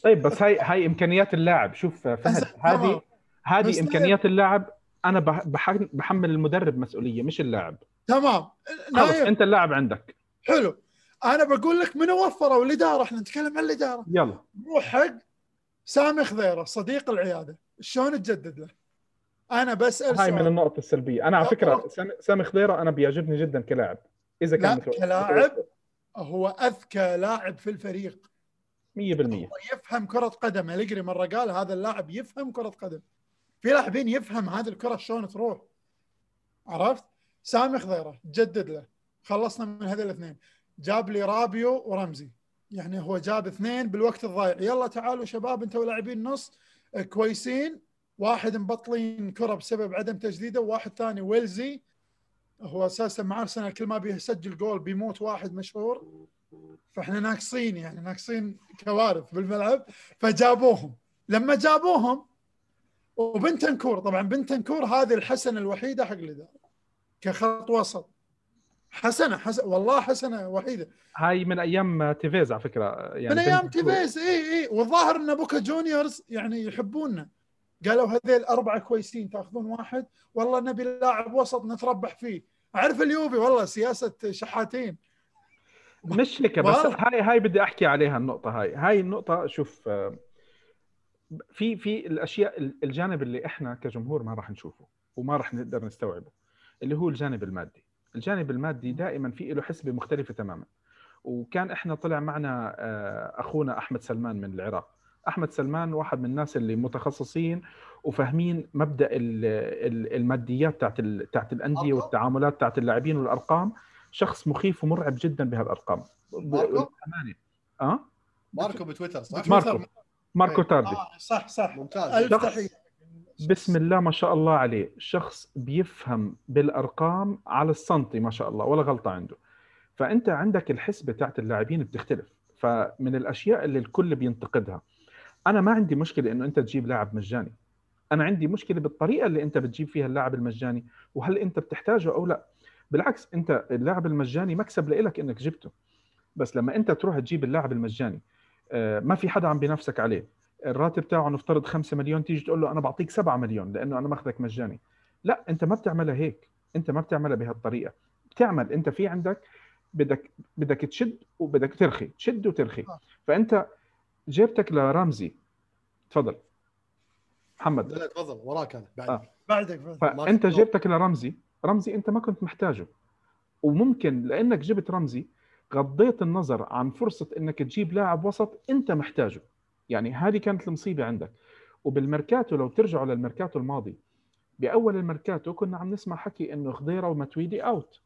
طيب بس هاي هاي إمكانيات اللاعب. شوف فهد. هذه هذه إمكانيات اللاعب. أنا بح- بح- بحمل المدرب مسؤولية مش اللاعب. تمام. خلص أنت اللاعب عندك. حلو. أنا بقول لك من وفروا الإدارة إحنا نتكلم عن الإدارة. يلا. روح حق سامي خضيرة صديق العيادة. شلون تجدد له؟ أنا بسأل هاي من النقط السلبية. أنا على فكرة سامي- سامي خضيرة أنا بيعجبني جدا كلاعب. إذا لا، كان متو- كلاعب هو أذكى لاعب في الفريق. 100% هو يفهم كرة قدم أليجري مرة قال هذا اللاعب يفهم كرة قدم في لاعبين يفهم هذه الكرة شلون تروح. عرفت؟ سامي خضيرة جدد له. خلصنا من هذول الاثنين. جاب لي رابيو ورمزي. يعني هو جاب اثنين بالوقت الضايع. يلا تعالوا شباب أنتوا لاعبين نص آه، كويسين. واحد مبطلين كرة بسبب عدم تجديده وواحد ثاني ويلزي. هو أساسا مع أرسنال كل ما بيسجل جول بيموت واحد مشهور. فإحنا ناقصين يعني ناقصين كوارث بالملعب. فجابوهم. لما جابوهم وبنتنكور طبعا بنتنكور هذه الحسنة الوحيدة حق الاداره كخط وسط. حسنة حسن والله حسنة وحيدة. هاي من أيام تيفيز على فكرة يعني من أيام تيفيز اي اي والظاهر إن بوكا جونيورز يعني يحبوننا قالوا هذيل أربعة كويسين تأخذون واحد. والله نبي لاعب وسط نتربح فيه. أعرف اليوفي والله سياسة شحاتين. مش هيك بس والله. هاي هاي بدي أحكي عليها النقطة هاي. هاي النقطة شوف في في الأشياء الجانب اللي إحنا كجمهور ما راح نشوفه وما راح نقدر نستوعبه. اللي هو الجانب المادي. الجانب المادي دائما في له حسبه مختلفه تماما. وكان إحنا طلع معنا آه، أخونا أحمد سلمان من العراق. أحمد سلمان واحد من الناس اللي متخصصين وفاهمين مبدأ ال- ال- الماديات تاعت ال- تاعت الأندية؟ والتعاملات تاعت اللاعبين والأرقام. شخص مخيف ومرعب جدا بهالارقام ماركو؟ آه؟ ماركو بتويتر صح؟ ماركو. ماركو. تاردي. آه صح صح. ممتاز. تحية. بسم الله ما شاء الله عليه. شخص بيفهم بالأرقام على السنتي ما شاء الله ولا غلطة عنده. فأنت عندك الحسبه تاعت اللاعبين بتختلف. فمن الأشياء اللي الكل بينتقدها أنا ما عندي مشكلة إنه أنت تجيب لاعب مجاني. أنا عندي مشكلة بالطريقة اللي أنت بتجيب فيها اللاعب المجاني وهل أنت بتحتاجه أو لا. بالعكس أنت اللاعب المجاني مكسب لك إنك جبته. بس لما أنت تروح تجيب اللاعب المجاني آه، ما في حدا عم بينافسك عليه. الراتب تاعه نفترض 5 مليون تيجي تقول له أنا بعطيك 7 مليون لأنه أنا ماخذك مجاني. لا أنت ما بتعملها هيك. أنت ما بتعملها بهالطريقة. بتعمل أنت في عندك بدك بدك تشد وبدك ترخي تشد وترخي. فأنت جبتك لرمزي. تفضل. محمد. لا تفضل. وراك أنا بعد. آه. بعدك بعدك. فأنت جبتك لرمزي. رمزي أنت ما كنت محتاجه. وممكن لأنك جبت رمزي غضيت النظر عن فرصة إنك تجيب لاعب وسط أنت محتاجه. يعني هذه كانت المصيبة عندك. وبالميركاتو لو ترجعوا للميركاتو الماضي بأول الميركاتو كنا عم نسمع حكي إنه خضيرة ومتويدي out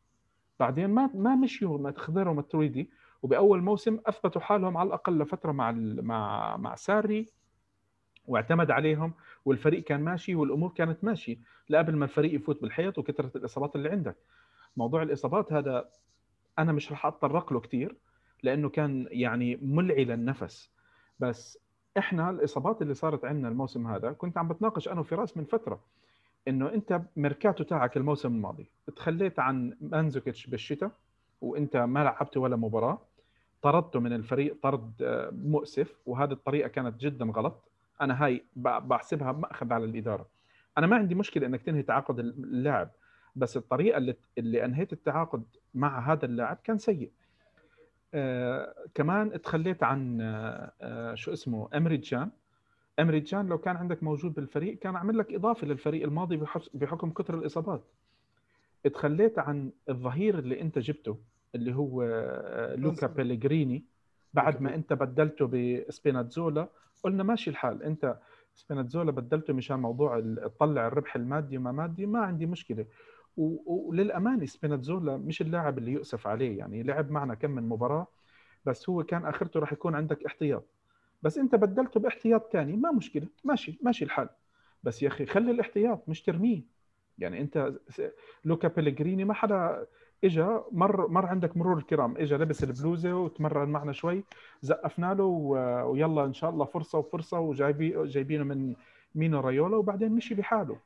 بعدين ما ما مشيوا خضيرة ومتويدي وبأول موسم أثبتوا حالهم على الأقل لفترة مع مع مع ساري واعتمد عليهم والفريق كان ماشي والأمور كانت ماشيه لقبل ما الفريق يفوت بالحيط وكثرة الإصابات اللي عندك. موضوع الإصابات هذا أنا مش رح أتطرق له كثير لأنه كان يعني ملعي للنفس. بس إحنا الإصابات اللي صارت عندنا الموسم هذا كنت عم بتناقش أنا وفراس من فترة إنه أنت ميركاتو تاعك الموسم الماضي تخليت عن مانزوكيتش بالشتاء وأنت ما لعبت ولا مباراة طردته من الفريق طرد آه، مؤسف وهذه الطريقة كانت جدا غلط أنا هاي بحسبها مأخذ على الإدارة. أنا ما عندي مشكلة إنك تنهي تعاقد اللاعب بس الطريقة اللي اللي أنهيت التعاقد مع هذا اللاعب كان سيء. آه كمان تخليت عن آه آه شو اسمه أمري جان. أمري جان لو كان عندك موجود بالفريق كان عمل لك إضافة للفريق الماضي بحكم كثر الإصابات. تخليت عن الظهير اللي أنت جبته اللي هو لوكا. بيليجريني بعد ما أنت بدلته بسبيناتزولا قلنا ماشي الحال أنت سبيناتزولا بدلته مشان موضوع تطلع الربح المادي وما مادي ما عندي مشكلة. وللامانه سبيناتزولا مش اللاعب اللي يؤسف عليه يعني لعب معنا كم من مباراة بس هو كان آخرته راح يكون عندك احتياط. بس انت بدلته باحتياط ثاني ما مشكلة ماشي ماشي الحال. بس يا أخي خلي الاحتياط مش ترميه. يعني انت لوكا بيليجريني ما حدا اجى مر مر عندك مرور الكرام. اجى لبس البلوزة وتمرن معنا شوي زقفنا له ويلا إن شاء الله فرصة وفرصة وجايبي جايبينه من مينو رايولا وبعدين مشي بحاله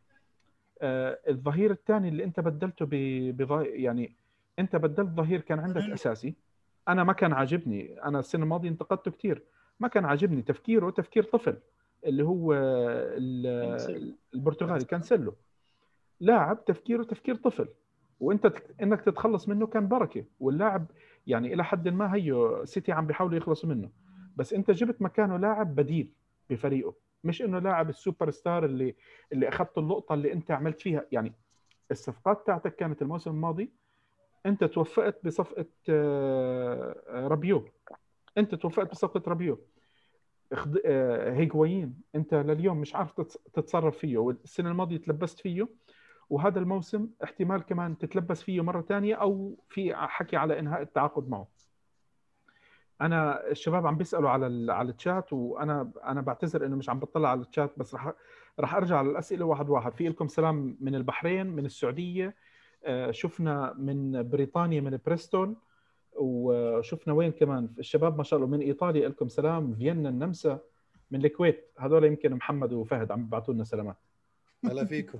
الظهير الثاني اللي انت بدلته ب-. يعني انت بدلت ظهير كان عندك. أساسي. أنا ما كان عاجبني. أنا السنة الماضية انتقدته كثير ما كان عاجبني تفكيره تفكير طفل اللي هو. البرتغالي كانسيلو. لاعب تفكيره تفكير طفل. وانت انك تتخلص منه كان بركة. واللاعب يعني إلى حد ما هو سيتي عم بيحاولوا يخلصوا منه. بس انت جبت مكانه لاعب بديل بفريقه. مش إنه لاعب السوبر ستار اللي اللي أخذت اللقطه اللي أنت عملت فيها. يعني الصفقات تاعتك كانت الموسم الماضي أنت توفقت بصفقة آه، آه، رابيو. أنت توفقت بصفقة رابيو. اخد- آه، هيغوايين أنت لليوم مش عارف تتص- تتصرف فيه. والسنة الماضية تلبست فيه. وهذا الموسم احتمال كمان تتلبس فيه مرة ثانية أو في حكي على إنهاء التعاقد معه. أنا الشباب عم بيسألوا على ال- على الشات وأنا أنا بعتذر إنه مش عم بطلع على الشات بس رح رح أرجع على الاسئله واحد واحد. في لكم سلام من البحرين من السعودية آه، شفنا من بريطانيا من بريستول وشفنا وين كمان؟ الشباب ما شاء الله من إيطاليا لكم سلام فيينا النمسا من الكويت. هذول يمكن محمد وفهد عم بيبعثوا لنا سلامات. هلا فيكم.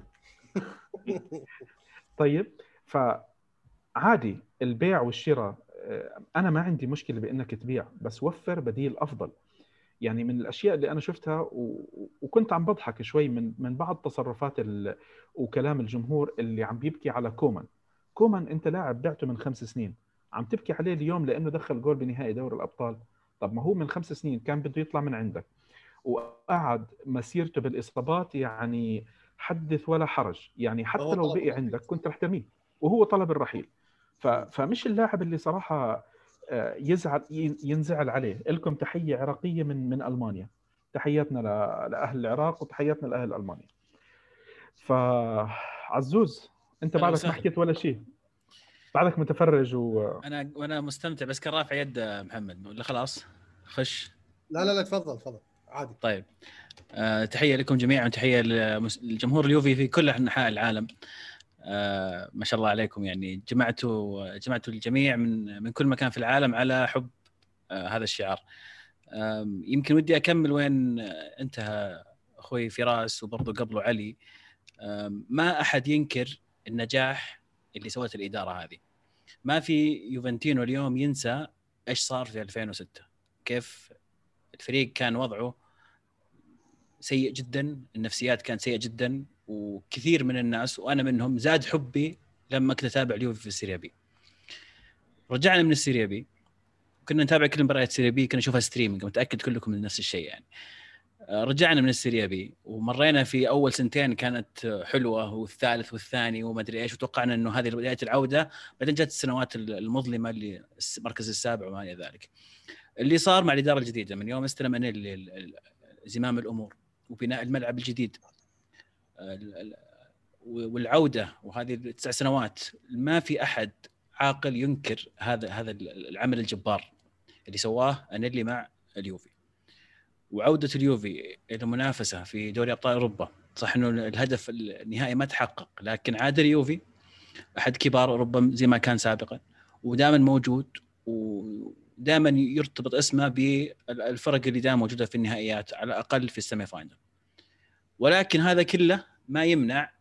*laughs* طيب فعادي البيع والشراء. أنا ما عندي مشكلة بإنك تبيع بس وفر بديل أفضل. يعني من الأشياء اللي أنا شفتها و... وكنت عم بضحك شوي من من بعض تصرفات ال... وكلام الجمهور اللي عم بيبكي على كومان. كومان أنت لاعب بعته من خمس سنين. عم تبكي عليه اليوم لأنه دخل جول بنهائي دوري الأبطال. طب ما هو من خمس سنين كان بده يطلع من عندك. وقعد مسيرته بالإصابات يعني حدث ولا حرج. يعني حتى لو بقي. عندك كنت رح ترميه. وهو طلب الرحيل. فمش اللاعب اللي صراحة آه، يزعل ين- ينزعل عليه. لكم تحية عراقية من من ألمانيا. تحياتنا ل... لأهل العراق وتحياتنا لأهل ألمانيا. فعزوز أنت بعدك ما. حكيت ولا شيء. بعدك متفرج و أنا وأنا مستمتع بس كان رافع يد محمد. ولا خلاص؟ خش. لا لا لا تفضل تفضل. عادي. طيب. آه تحية لكم جميعا وتحية للجمهور اليوفي في كل أنحاء العالم. آه ما شاء الله عليكم. يعني جمعتوا جمعتوا الجميع من من كل مكان في العالم على حب آه هذا الشعار. يمكن ودي أكمل وين انتهى أخوي فراس وبرضه قبله علي. ما أحد ينكر النجاح اللي سوته الإدارة هذه. ما في يوفنتينو اليوم ينسى إيش صار في 2006 كيف الفريق كان وضعه سيء جدا النفسيات كانت سيئة جدا. وكثير من الناس وأنا منهم زاد حبي لما كنت أتابع اليوفي في السيريا بي. رجعنا من السيريا بي. كنا نتابع كل مباريات السيريا بي كنا نشوفها streaming متأكد كلكم من نفس الشيء يعني. آه، رجعنا من السيريا بي ومرينا في أول سنتين كانت حلوة والثالث والثاني وما أدري إيش وتوقعنا إنه هذه بداية العودة. بعدين جت السنوات المظلمة اللي المركز السابع وما إلى ذلك. اللي صار مع الإدارة الجديدة من يوم استلم انيلي زمام الأمور وبناء الملعب الجديد. ال- ال- والعودة وهذه التسع سنوات ما في أحد عاقل ينكر هذا هذا العمل الجبار اللي سواه أنيلي مع اليوفي. وعودة اليوفي إلى المنافسه في دوري أبطال أوروبا. صح إنه الهدف النهائي ما تحقق لكن عاد اليوفي أحد كبار أوروبا زي ما كان سابقا ودائما موجود ودائما يرتبط اسمه بالفرق اللي دائما موجودة في النهائيات على الأقل في ال semi-final. ولكن هذا كله ما يمنع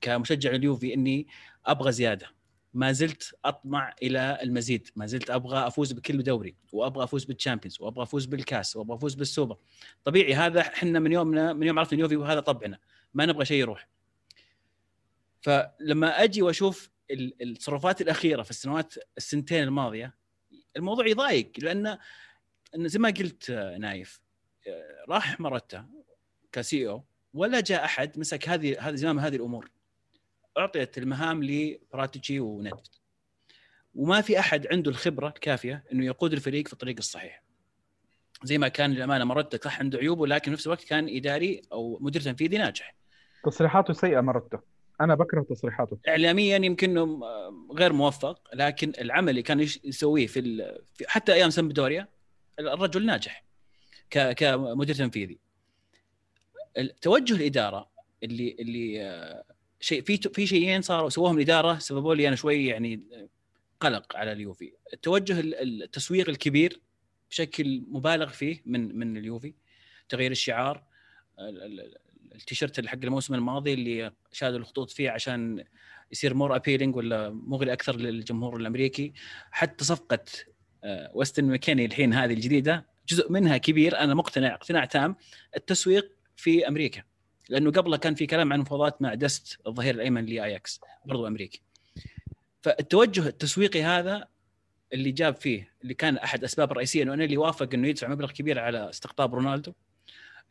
كمشجع اليوفي إني أبغى زيادة. ما زلت أطمع إلى المزيد. ما زلت أبغى أفوز بكل دوري وأبغى أفوز بال Champions وأبغى أفوز بالكاس وأبغى أفوز بالسوبر. طبيعي هذا إحنا من يومنا من يوم عرفنا اليوفي وهذا طبعنا. ما نبغى شيء يروح. فلما أجي وأشوف ال- التصرفات الأخيرة في السنوات السنتين الماضية الموضوع يضايق. لأن زي ما قلت نايف راح مرتا كسي أو ولا جاء أحد مسك هذه هذه زمام هذه الأمور أعطيت المهام لبراتيجي ونت وما في أحد عنده الخبرة الكافية إنه يقود الفريق في الطريق الصحيح. زي ما كان للأمانة مرتا صح عنده عيوبه لكن في نفس الوقت كان إداري أو مدير تنفيذي ناجح. تصريحاته سيئة مرته أنا بكره تصريحاته. اعلاميا يمكن إنه غير موفق لكن العمل اللي كان يسويه في, ال... في حتى أيام سمبدوريا الرجل ناجح ك... كمدير تنفيذي. توجه الإدارة اللي اللي آه، شيء في في شيئين صاروا سووهم الإدارة سببوا لي أنا شوي يعني قلق على اليوفي. التوجه ال- التسويق الكبير بشكل مبالغ فيه من من اليوفي. تغيير الشعار ال- ال- التيشيرت اللي حق الموسم الماضي اللي شالوا الخطوط فيه عشان يصير more appealing ولا مغري أكثر للجمهور الأمريكي. حتى صفقة آه، ويستن ماكيني الحين هذه الجديدة جزء منها كبير. أنا مقتنع اقتناع تام. التسويق في أمريكا لأنه قبله كان في كلام عن مفاوضات مع دست الظهير الأيمن لاياكس برضو أمريكي. فالتوجه التسويقي هذا اللي جاب فيه اللي كان أحد أسباب الرئيسيه إنه اللي وافق إنه يدفع مبلغ كبير على استقطاب رونالدو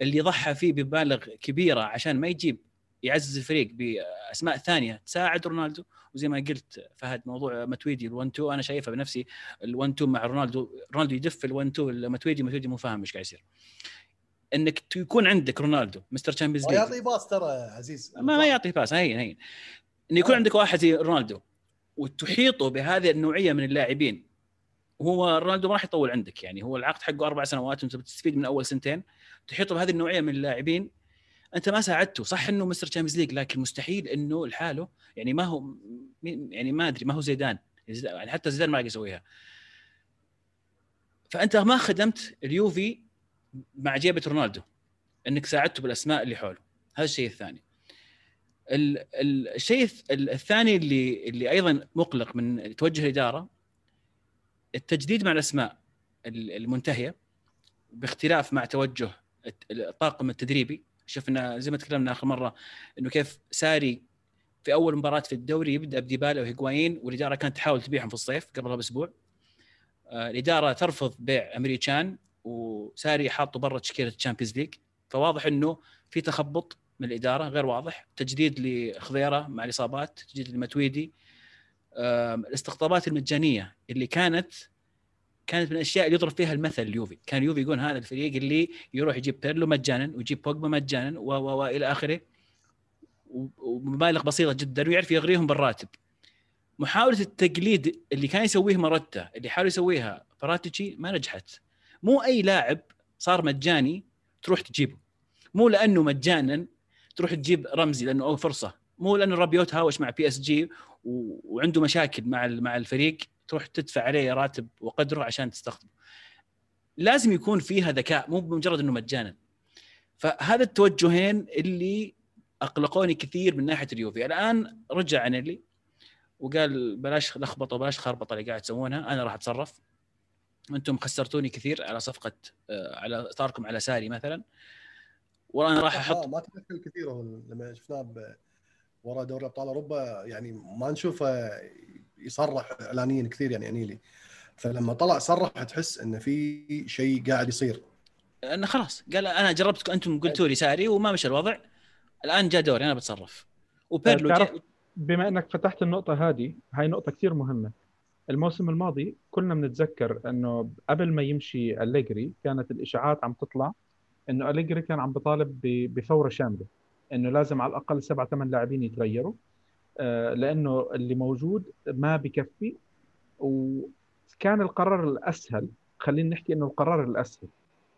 اللي ضحى فيه بمبالغ كبيرة عشان ما يجيب يعزز الفريق بأسماء ثانية تساعد رونالدو. وزي ما قلت فهد موضوع ماتويدي ال1 2 أنا شايفها بنفسي ال1 2 مع رونالدو رونالدو يدف ال1 2 ماتويدي ماتويدي مو فاهم إيش قاعد يصير. إنك يكون عندك رونالدو Mister Champions League يعطي pass ترى عزيز. ما, ما يعطي pass هين هين. انه يكون آه. عندك واحد زي رونالدو وتحيطه بهذه النوعية من اللاعبين هو رونالدو ما راح يطول عندك يعني. هو العقد حقه أربع سنوات وأنت بتستفيد من أول سنتين. تحيطه بهذه النوعية من اللاعبين أنت ما ساعدته. صح إنه Mister Champions League لكن مستحيل إنه لحاله يعني ما هو يعني ما أدري ما هو زيدان. يعني حتى زيدان ما يسويها. فأنت ما خدمت اليوفي مع جيبة رونالدو إنك ساعدته بالأسماء اللي حوله. هذا الشيء الثاني. ال- ال- الشيء الث- الثاني اللي اللي أيضا مقلق من توجه الإدارة التجديد مع الأسماء ال- المنتهية باختلاف مع توجه الطاقم التدريبي. شفنا زي ما تكلمنا آخر مرة إنه كيف ساري في أول مباراة في الدوري يبدأ بديبالا وهيغوايين والإدارة كانت تحاول تبيعهم في الصيف قبلها بأسبوع. آه، الإدارة ترفض بيع ايمري كان وساري حاطه برا تشكيلة ال Champions League فواضح إنه في تخبط من الإدارة غير واضح. تجديد لخضيرة مع الإصابات تجديد لماتويدي. الاستقطابات المجانية اللي كانت كانت من الأشياء اللي يضرب فيها المثل اليوفي. كان اليوفي يقول هذا الفريق اللي يروح يجيب بيرلو مجانا ويجيب بوجبا مجانا و- وإلى آخره. و- وبمبالغ بسيطة جدا ويعرف يغريهم بالراتب. محاولة التقليد اللي كان يسويه ماروتا اللي حاول يسويها باراتيتشي ما نجحت. مو أي لاعب صار مجاني تروح تجيبه. مو لأنه مجانا تروح تجيب رمزي لأنه أو فرصة. مو لأنه رابيوت هاوش مع بي اس جي و- وعنده مشاكل مع مع الفريق تروح تدفع عليه راتب وقدره عشان تستخدمه. لازم يكون فيها ذكاء مو بمجرد إنه مجانا. فهذا التوجهين اللي أقلقوني كثير من ناحية اليوفي. الآن رجع أنييلي وقال بلاش لخبطة بلاش خربطة اللي قاعد تسوونها أنا راح أتصرف. أنتم خسرتوني كثير على صفقة آه، على اصراركم على ساري مثلا. وأنا راح أحط ما, تدخل كثير لما شفناه ورا دوري ابطال أوروبا يعني ما نشوفه يصرح اعلانيا كثير يعني أنيلي. فلما طلع صرح تحس انه في شيء قاعد يصير. إنه خلاص قال أنا جربت أنتم قلتوا لي ساري وما مشى الوضع. الآن جاء دوري أنا بتصرف. وبيرلو بما إنك فتحت النقطة هذه هاي نقطة كثير مهمة. الموسم الماضي كلنا بنتذكر إنه قبل ما يمشي أليجري كانت الإشاعات عم تطلع إنه أليجري كان عم بطالب ب- بثورة شاملة إنه لازم على الأقل سبعة ثمان لاعبين يتغيروا آه، لأنه اللي موجود ما بكفي وكان القرار الأسهل خلينا نحكي إنه القرار الأسهل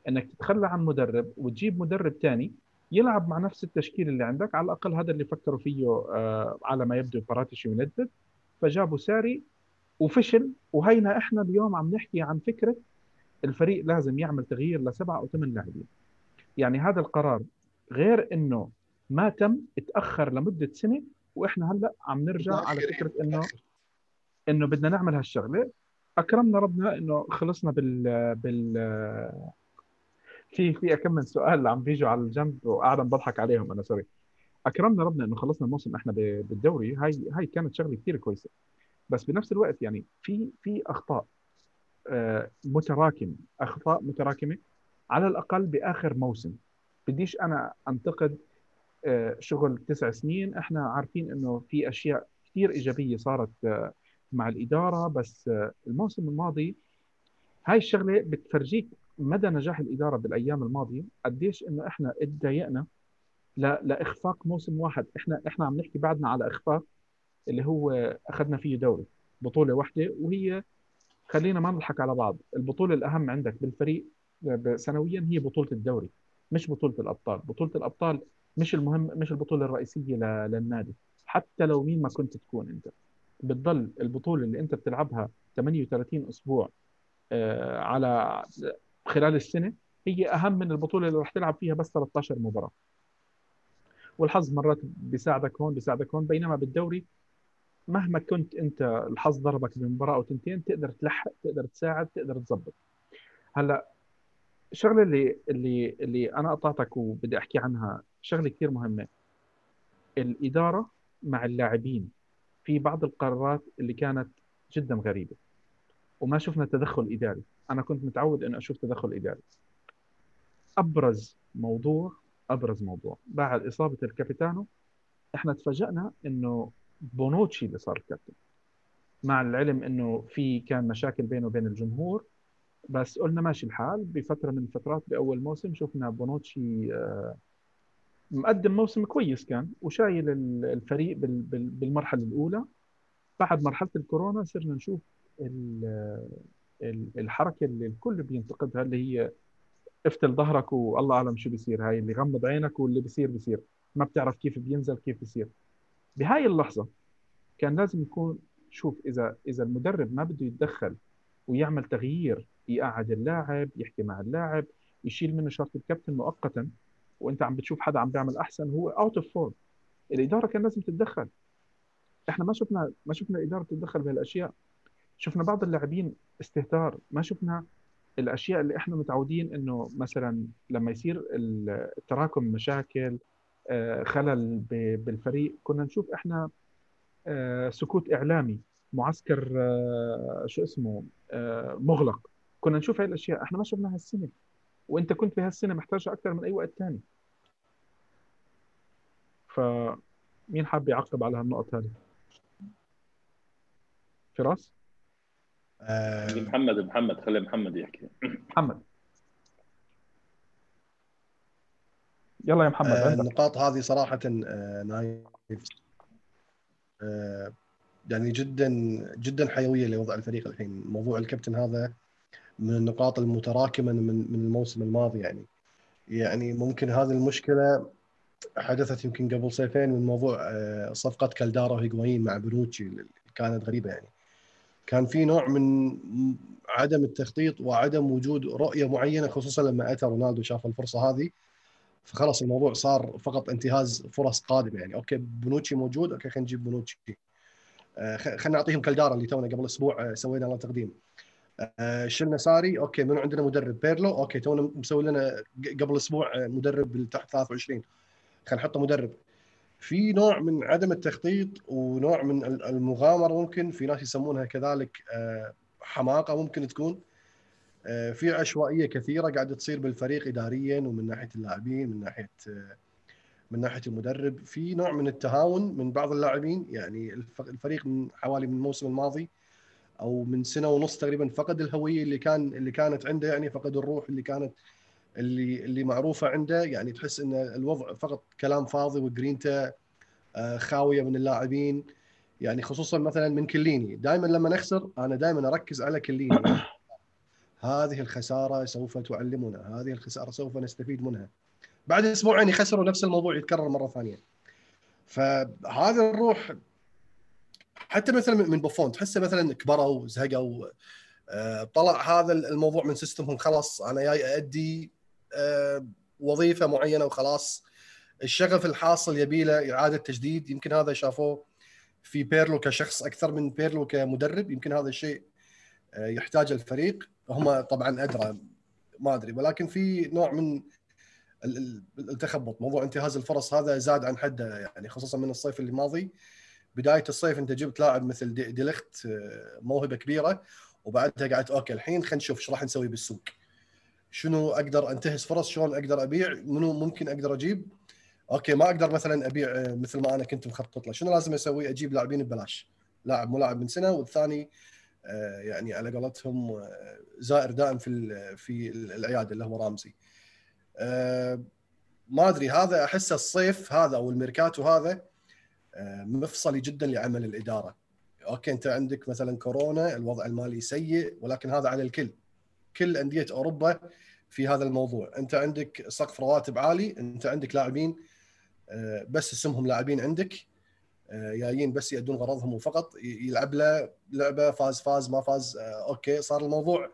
إنك تتخلى عن مدرب وتجيب مدرب ثاني يلعب مع نفس التشكيل اللي عندك على الأقل هذا اللي فكروا فيه آه، على ما يبدو براتش يونايتد فجابوا ساري وفشل. وهينا إحنا اليوم عم نحكي عن فكرة الفريق لازم يعمل تغيير لسبعة أو ثمان لاعبين. يعني هذا القرار غير إنه ما تم اتأخر لمدة سنة وإحنا هلأ عم نرجع على فكرة إنه إنه بدنا نعمل هالشغلة. أكرمنا ربنا إنه خلصنا بال بال في في كم من سؤال عم بيجوا على الجنب وقاعد بضحك عليهم أنا سوري أكرمنا ربنا إنه خلصنا الموسم إحنا بالدوري. هاي هاي كانت شغلة كثير كويسة. بس بنفس الوقت يعني في في أخطاء آه، متراكمة أخطاء متراكمة على الأقل بآخر موسم. بديش أنا أنتقد آه، شغل تسع سنين. إحنا عارفين إنه في أشياء كثير إيجابية صارت آه، مع الإدارة بس الموسم الماضي هاي الشغلة بتفرجيك مدى نجاح الإدارة بالأيام الماضية. قديش إنه إحنا اتضايقنا لا لإخفاق موسم واحد. إحنا إحنا عم نحكي بعدنا على إخفاق اللي هو أخذنا فيه دوري بطولة واحدة وهي خلينا ما نضحك على بعض البطولة الأهم عندك بالفريق سنويا هي بطولة الدوري مش بطولة الأبطال. بطولة الأبطال مش المهم مش البطولة الرئيسية للنادي حتى لو مين ما كنت تكون أنت. بتضل البطولة اللي أنت بتلعبها 38 أسبوع آه، على خلال السنة هي أهم من البطولة اللي راح تلعب فيها بس 13 مباراة. والحظ مرات بيساعدك هون بيساعدك هون بينما بالدوري مهما كنت أنت الحظ ضربك بمباراه أو تنتين تقدر تلحق تقدر تساعد تقدر تظبط. هلأ الشغلة اللي اللي اللي أنا قطعتك وبدي أحكي عنها شغلة كثير مهمة. الإدارة مع اللاعبين في بعض القرارات اللي كانت جدا غريبة وما شفنا تدخل إداري. أنا كنت متعود إني أشوف تدخل إداري. أبرز موضوع أبرز موضوع. بعد إصابة الكابيتانو إحنا تفاجئنا إنه بونوتشي اللي صار الكابتن مع العلم إنه في كان مشاكل بينه وبين الجمهور بس قلنا ماشي الحال. بفترة من الفترات بأول موسم شفنا بونوتشي آه، مقدم موسم كويس كان وشايل ال- الفريق بال- بال- بالمرحلة الأولى. بعد مرحلة الكورونا صرنا نشوف ال- ال- الحركة اللي الكل بينتقدها اللي هي افتل ظهرك والله أعلم شو بيصير. هاي اللي غمض عينك واللي بيصير بيصير. ما بتعرف كيف بينزل كيف بيصير. بهاي اللحظة كان لازم يكون شوف إذا إذا المدرب ما بده يتدخل ويعمل تغيير يقعد اللاعب يحكي مع اللاعب يشيل منه شارة الكابتن مؤقتا وأنت عم بتشوف حدا عم بيعمل أحسن هو out of form الإدارة كان لازم تتدخل. إحنا ما شفنا ما شفنا الاداره تتدخل بهالأشياء. شفنا بعض اللاعبين استهتار. ما شفنا الأشياء اللي إحنا متعودين إنه مثلا لما يصير التراكم مشاكل خلل ب- بالفريق. كنا نشوف إحنا آه، سكوت إعلامي معسكر آه، شو اسمه آه، مغلق. كنا نشوف هاي الأشياء. إحنا ما شفناها هالسنة. وأنت كنت بهالسنة محتاجها أكثر من أي وقت ثاني فمين حاب يعقب على هالنقط هذه؟ فراس؟ آه، محمد محمد خلي محمد يحكي. محمد. يلا يا محمد آه، النقاط هذه صراحة آه، نايف. آه، يعني جدا جدا حيوية لوضع الفريق الحين. موضوع الكابتن هذا من النقاط المتراكمة من من الموسم الماضي يعني. يعني ممكن هذه المشكلة حدثت يمكن قبل صيفين من موضوع آه، صفقة كالدارا وهيغوايين مع بونوتشي اللي كانت غريبة يعني. كان في نوع من عدم التخطيط وعدم وجود رؤية معينة خصوصا لما أتى رونالدو شاف الفرصة هذه. فخلاص الموضوع صار فقط انتهاز فرص قادمة يعني. okay بونوتشي موجود okay خلينا نجيب بونوتشي. آه، خلينا نعطيهم كالدارا اللي تونا قبل أسبوع آه، سوينا له تقديم. آه، شلنا ساري okay من عندنا مدرب بيرلو okay تونا مسوي لنا قبل أسبوع مدرب بالتحت 23 خلينا نحطه مدرب. في نوع من عدم التخطيط ونوع من ال- المغامرة ممكن في ناس يسمونها كذلك حماقة ممكن تكون. في عشوائية كثيرة قاعدة تصير بالفريق اداريا ومن ناحية اللاعبين من ناحية آه، من ناحية المدرب. في نوع من التهاون من بعض اللاعبين يعني الف- الفريق من حوالي من الموسم الماضي أو من سنة ونص تقريبا فقد الهوية اللي كان اللي كانت عنده يعني فقد الروح اللي كانت اللي اللي معروفة عنده. يعني تحس إن الوضع فقط كلام فاضي وجرينتا آه، خاوية من اللاعبين. يعني خصوصا مثلا من كليني. دائما لما نخسر أنا دائما أركز على كليني. هذه الخسارة سوف تعلمنا هذه الخسارة سوف نستفيد منها. بعد أسبوعين يخسروا نفس الموضوع يتكرر مرة ثانية. فهذا الروح حتى مثلا من بوفون تحسه مثلا كبروا زهقوا آه، طلع هذا الموضوع من system هم خلاص أنا جاي أدي آه، وظيفة معينة وخلاص. الشغف الحاصل يبي له إعادة تجديد يمكن هذا شافوه في بيرلو كشخص أكثر من بيرلو كمدرب يمكن هذا الشيء يحتاجه الفريق. هم طبعا أدرى ما أدري ولكن في نوع من ال- ال- التخبط. موضوع انتهاز الفرص هذا زاد عن حده يعني خصوصا من الصيف اللي ماضي. بداية الصيف أنت جبت لاعب مثل دي- ديليخت آه، موهبة كبيرة وبعدها قعدت okay الحين خلينا نشوف إيش راح نسوي بالسوق. شنو أقدر أنتهز فرص؟ شلون أقدر أبيع؟ منو ممكن أقدر أجيب؟ okay ما أقدر مثلا أبيع آه، مثل ما أنا كنت مخطط له. شنو لازم أسوي؟ أجيب لاعبين ببلاش. لاعب ملاعب من سنة والثاني آه، يعني على قولتهم آه، زائر دائم في في العيادة اللي هو رامزي. آه، ما أدري هذا احسه الصيف هذا أو الميركاتو هذا آه، مفصلي جدا لعمل الإدارة. okay أنت عندك مثلا كورونا الوضع المالي سيء ولكن هذا على الكل. كل أندية أوروبا في هذا الموضوع. أنت عندك سقف رواتب عالي أنت عندك لاعبين آه، بس اسمهم لاعبين عندك. آه، جايين بس يأدون غرضهم وفقط يلعب له لعبة فاز فاز ما فاز آه، okay صار الموضوع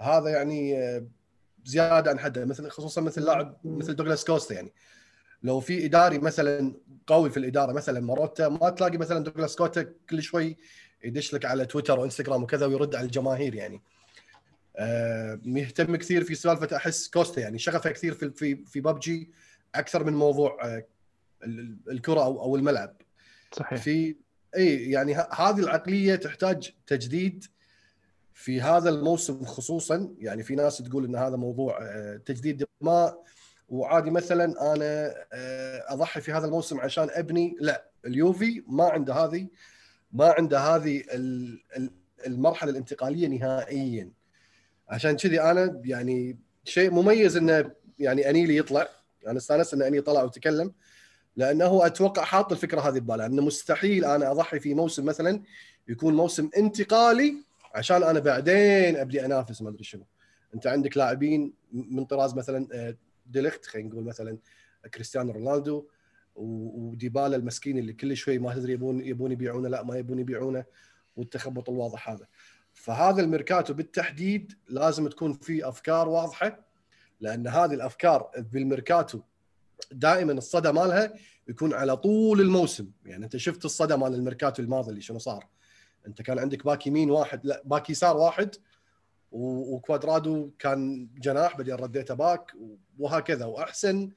هذا يعني آه، زيادة عن حده مثل خصوصا مثل لاعب مثل دوغلاس كوستا يعني. لو في إداري مثلا قوي في الإدارة مثلا ماروتا ما تلاقي مثلا دوغلاس كوستا كل شوي يدش لك على تويتر وإنستغرام وكذا ويرد على الجماهير يعني. آه، مهتم كثير في سالفة أحس كوستا يعني شغفه كثير في في في ببجي أكثر من موضوع آه، ال- ال- الكرة أو الملعب. صحيح. في اي يعني هذه العقلية تحتاج تجديد في هذا الموسم خصوصا. يعني في ناس تقول إن هذا موضوع آه، تجديد دماء. وعادي مثلا أنا آه، أضحي في هذا الموسم عشان أبني. لا اليوفي ما عنده هذه ما عنده هذه ال- ال- المرحلة الانتقالية نهائيا. عشان كذي أنا يعني شيء مميز إنه يعني أنيلي يطلع. أنا استأنست إن أنيلي طلع وتكلم. لأنه أتوقع حاط الفكرة هذه بباله انه مستحيل أنا أضحي في موسم مثلا يكون موسم انتقالي عشان أنا بعدين أبدي أنافس ما أدري شنو. أنت عندك لاعبين من طراز مثلا آه، ديليخت خلينا نقول مثلا كريستيانو رونالدو وديبالا المسكين اللي كل شوي ما تدري يبون يبون يبيعونه لا ما يبون يبيعونه والتخبط الواضح هذا. فهذا الميركاتو بالتحديد لازم تكون فيه أفكار واضحة لأن هذه الأفكار بالميركاتو دائما الصدى مالها يكون على طول الموسم. يعني أنت شفت الصدى مال الميركاتو الماضي اللي شنو صار؟ أنت كان عندك back يمين واحد لا back يسار واحد وكوادرادو كان جناح بعدين رديته back وهكذا. وأحسن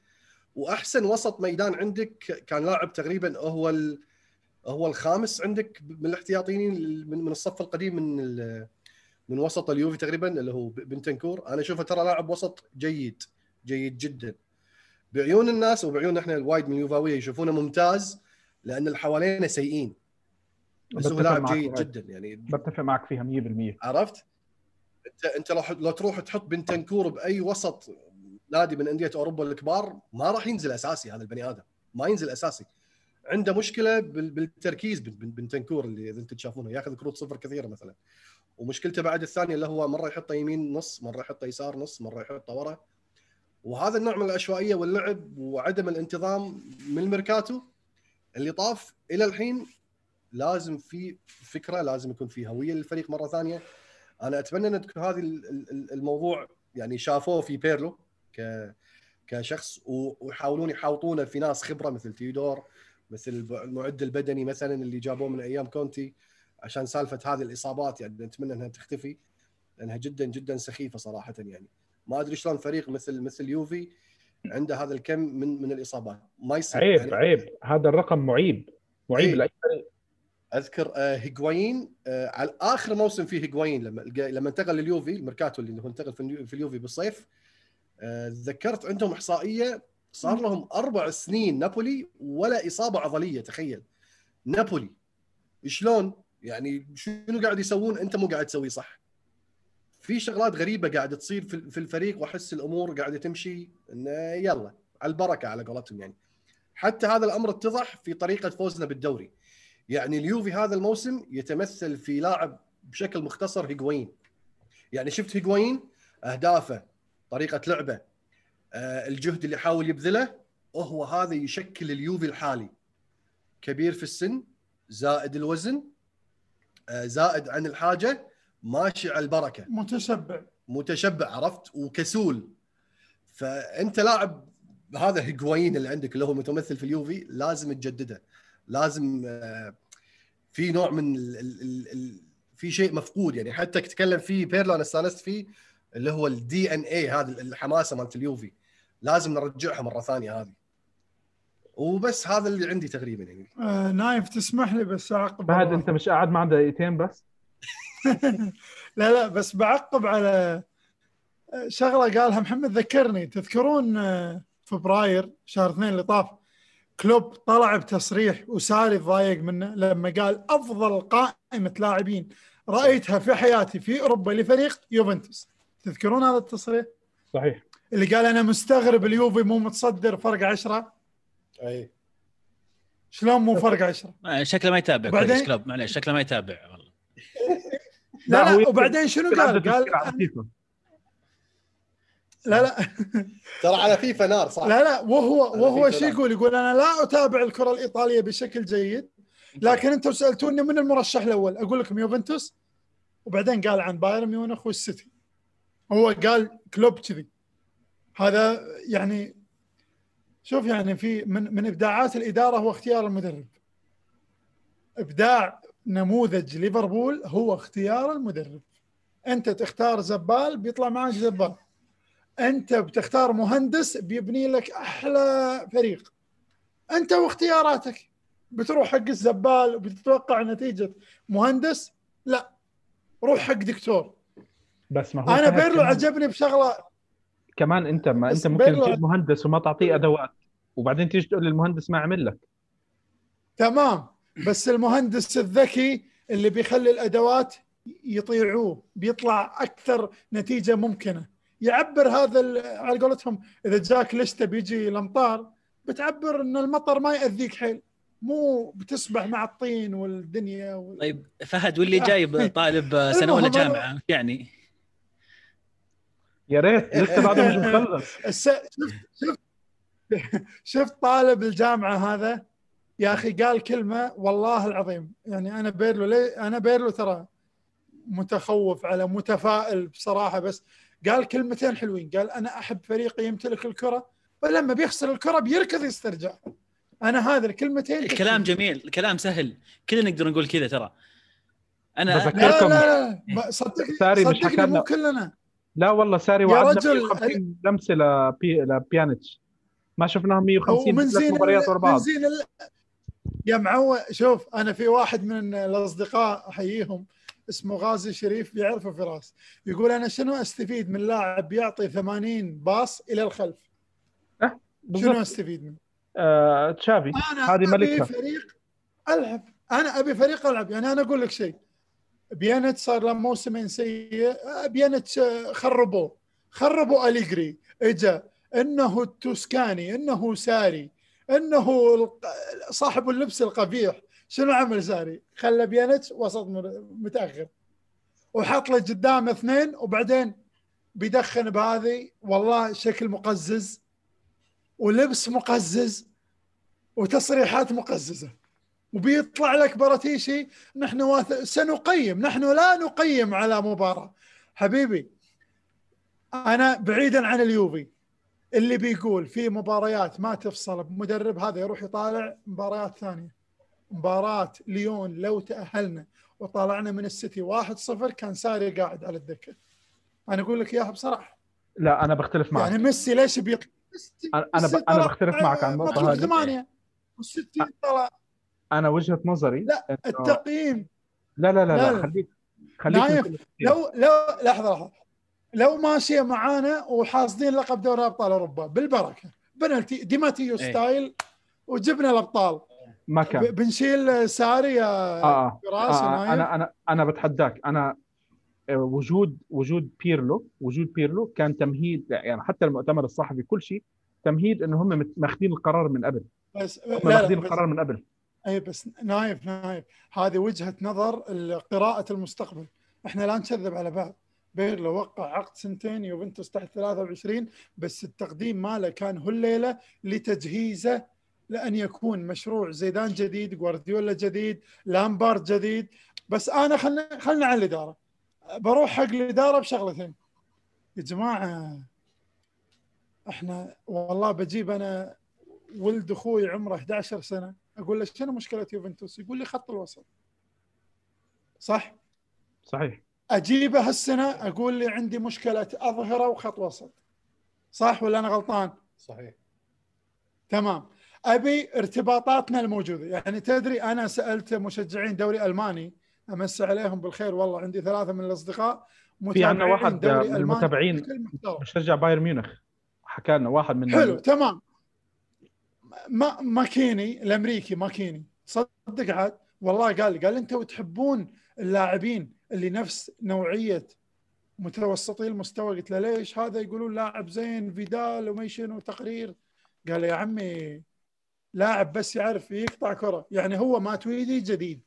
وأحسن وسط ميدان عندك كان لاعب تقريبا هو ال هو الخامس عندك من الاحتياطيين من من الصف القديم من ال- من وسط اليوفي تقريبا اللي هو بنتنكور. أنا أشوفه ترى لاعب وسط جيد جيد جدا. بعيون الناس وبعيون إحنا الوايد من اليوفاويه يشوفونه ممتاز لأن اللي حوالينا سيئين. بس هو لاعب جيد. جدا يعني بتفق معك فيها 100% عرفت؟ أنت أنت لو لو تروح تحط بنتنكور بأي وسط نادي من أندية أوروبا الكبار ما راح ينزل أساسي هذا البني آدم ما ينزل أساسي. عنده مشكلة بال- بالتركيز بن- بن- بنتنكور اللي إذا أنتم تشافونه ياخذ كروت صفر كثيرة مثلا. ومشكلته بعد الثانية اللي هو مرة يحطه يمين نص مرة يحطه يسار نص مرة يحطه ورا. وهذا النوع من العشوائيه واللعب وعدم الانتظام من الميركاتو اللي طاف إلى الحين لازم في فكرة لازم يكون في هوية للفريق مرة ثانية. أنا أتمنى أن تكون هذه ال- ال- الموضوع يعني شافوه في بيرلو ك كشخص ويحاولون يحاوطونه في ناس خبرة مثل تيودور مثل المعد البدني مثلا اللي جابوه من أيام كونتي عشان سالفة هذه الإصابات. يعني نتمنى أنها تختفي لأنها جدا جدا سخيفة صراحة يعني. ما أدري شلون فريق مثل مثل يوفي عنده هذا الكم من من الإصابات. ما يصير عيب يعني. عيب. هذا الرقم معيب. معيب إيه. لأي فريق. أذكر آه، هيغوايين آه، على آخر موسم فيه هيغوايين لما لما انتقل لليوفي الميركاتو اللي هو انتقل في اليو- في اليوفي بالصيف آه، تذكرت عندهم إحصائية صار لهم أربع سنين نابولي ولا إصابة عضلية تخيل. نابولي. شلون؟ يعني شنو قاعد يسوون؟ أنت مو قاعد تسويه صح. في شغلات غريبة قاعدة تصير في الفريق وأحس الأمور قاعدة تمشي انه يلا على البركة على قولتهم يعني. حتى هذا الأمر اتضح في طريقة فوزنا بالدوري. يعني اليوفي هذا الموسم يتمثل في لاعب بشكل مختصر هيغوين يعني شفت هيغوين أهدافه طريقة لعبه آه، الجهد اللي يحاول يبذله وهو هذا يشكل اليوفي الحالي. كبير في السن زائد الوزن آه، زائد عن الحاجة ماشي على البركة. متشبع. متشبع عرفت؟ وكسول. فأنت لاعب هذا هيغوين اللي عندك اللي هو متمثل في اليوفي لازم تجدده. لازم آه، في نوع من ال ال ال ال في شيء مفقود يعني. حتى تتكلم فيه بيرلو أنا استانست فيه اللي هو ال DNA هذا الحماسة مالت اليوفي. لازم نرجعها مرة ثانية هذه. وبس هذا اللي عندي تقريبا يعني. آه نايف تسمح لي بس أعقب. فهد على- أنت مش قاعد معنا دقيقتين بس؟ لا لا بس بعقب على شغلة قالها محمد ذكرني تذكرون آه، فبراير شهر اثنين اللي طاف كلوب طلع بتصريح وساري تضايق منه لما قال أفضل قائمة لاعبين رأيتها في حياتي في أوروبا لفريق يوفنتوس. تذكرون هذا التصريح؟ صحيح. اللي قال أنا مستغرب اليوفي مو متصدر فرق عشرة. أي. شلون مو فرق عشرة؟ آه، شكله ما يتابع كلوب معليش شكله ما يتابع والله. *laughs* لا، لا وبعدين شنو قال؟ قال. لا لا. ترى على فيفا نار صح؟ لا لا وهو وهو شو. يقول؟ يقول أنا لا أتابع الكرة الإيطالية بشكل جيد لكن أنتم سألتوني من المرشح الأول. أقول لكم يوفنتوس وبعدين قال عن بايرن ميونخ والسيتي. هو قال كلوب كذي. هذا يعني شوف يعني في من من إبداعات الإدارة هو اختيار المدرب. إبداع نموذج ليفربول هو اختيار المدرب. أنت تختار زبال بيطلع معك زبال. أنت بتختار مهندس بيبني لك أحلى فريق. أنت واختياراتك. بتروح حق الزبال وبتتوقع نتيجة مهندس؟ لا. روح حق دكتور. بس ما هو أنا بيرلو عجبني بشغلة. كمان أنت ما أنت ممكن تجيب مهندس وما تعطيه أدوات وبعدين تيجي تقول للمهندس ما عمل لك. تمام. بس المهندس الذكي اللي بيخلي الأدوات يطيعوه بيطلع أكثر نتيجة ممكنة. يعبر هذا على قولتهم إذا جاك لسته بيجي الامطار بتعبر إن المطر ما يأذيك حيل. مو بتسبح مع الطين والدنيا وال... طيب فهد واللي جايب طالب آه، *laughs* سنه أنا- جامعة يعني؟ يا ريت لسه بعده مش *laughs* مخلص. شفت شفت شفت طالب الجامعة هذا؟ يا أخي قال كلمة والله العظيم يعني أنا بيرلو لي أنا بيرلو ترى متخوف على متفائل بصراحة بس قال كلمتين حلوين. قال أنا أحب فريقي يمتلك الكرة ولما بيخسر الكرة بيركض يسترجع. أنا هذا الكلمتين الكلام. جميل الكلام سهل. كلنا نقدر نقول كذا ترى. أنا بذكر- لا لا لا, لا. صدقني ساري مش صدقني حكى مو لنا- كلنا. لا والله ساري يا وعدنا رجل، 150 لمسة لبي... لبيانيتش. ما شفناهم 150 ومن بثلاث زين مباريات ورا من بعض. زين ال... يا معو شوف أنا في واحد من الأصدقاء أحييهم اسمه غازي شريف بيعرفه فراس. يقول أنا شنو أستفيد من لاعب يعطي 80 باص إلى الخلف؟ أه. بالضبط. أستفيد منه؟ آه تشافي أنا هذه أبي ملكها. فريق ألعب. أنا أبي فريق ألعب. يعني أنا أقول لك شيء. بيانت صار له موسمين سيء. بيانت خربوه. خربوا أليجري. إجا. إنه التوسكاني إنه ساري. إنه صاحب اللبس القبيح. شنو عمل ساري؟ خلى بيانت وسط متأخر. وحط له قدامه اثنين وبعدين بيدخن بهذه. والله شكل مقزز ولبس مقزز وتصريحات مقززة. وبيطلع لك براتيشي نحن واث... سنقيم نحن لا نقيم على مباراة. حبيبي أنا بعيدا عن اليوفي. اللي بيقول في مباريات ما تفصل بمدرب هذا يروح يطالع مباريات ثانية. مباراه ليون لو تأهلنا وطالعنا من السيتي 1-0 كان ساري قاعد على الدكة. أنا أقول لك إياها بصراحة. لا أنا بختلف معك. يعني ميسي ليش أنا- أنا ب- طلع بختلف معك عن مطلوب هذه. ثمانية. والسيتي طلع. أنا وجهة نظري لا، إنه- التقييم. لا لا لا, لا، لا. خليك خليك لو لو لحظة لحظة. لو ماشية معانا وحاصدين لقب دوري أبطال أوروبا بالبركة. بنالتي ديماتيو إيه. ستايل وجبنا الأبطال. ما كان. بنشيل ساري يا فراس آه ونايف. أنا أنا أنا بتحداك. أنا آه، وجود وجود بيرلو وجود بيرلو كان تمهيد يعني حتى المؤتمر الصحفي كل شيء تمهيد إنه هم مت- ماخذين القرار من قبل. بس هم لا ماخذين لا بس, القرار من قبل. اي بس نايف نايف. هذه وجهة نظر قراءة المستقبل. إحنا لا نكذب على بعض. بيرلو وقع عقد سنتين يوفنتوس تحت 23 بس التقديم ماله كان هو الليلة لتجهيزه لأن يكون مشروع زيدان جديد جوارديولا جديد لامبارد جديد بس أنا خلنا خلنا على الإدارة بروح حق الإدارة بشغلتين يا جماعة إحنا والله بجيب أنا ولد أخوي عمره 11 سنة أقول له شنو مشكلة يوفنتوس؟ يقول لي خط الوسط. صح؟ صحيح أجيبه هالسنة أقول لي عندي مشكلة أظهره وخط وسط. صح ولا أنا غلطان؟ صحيح تمام. أبي ارتباطاتنا الموجودة، يعني تدري أنا سألت مشجعين دوري ألماني امس عليهم بالخير والله عندي ثلاثة من الأصدقاء في عندنا واحد دوري من المتابعين. مشجع بايرن ميونخ حكى لنا واحد من حلو تمام ما ماكيني الأمريكي ماكيني صدق عاد والله قال لي قال أنتم تحبون اللاعبين اللي نفس نوعية متوسطي المستوى. قلت له ليش هذا يقولون لاعب زين فيدال وما شنو تقرير قال يا عمي لاعب بس يعرف يقطع كرة. يعني هو ماتويدي جديد.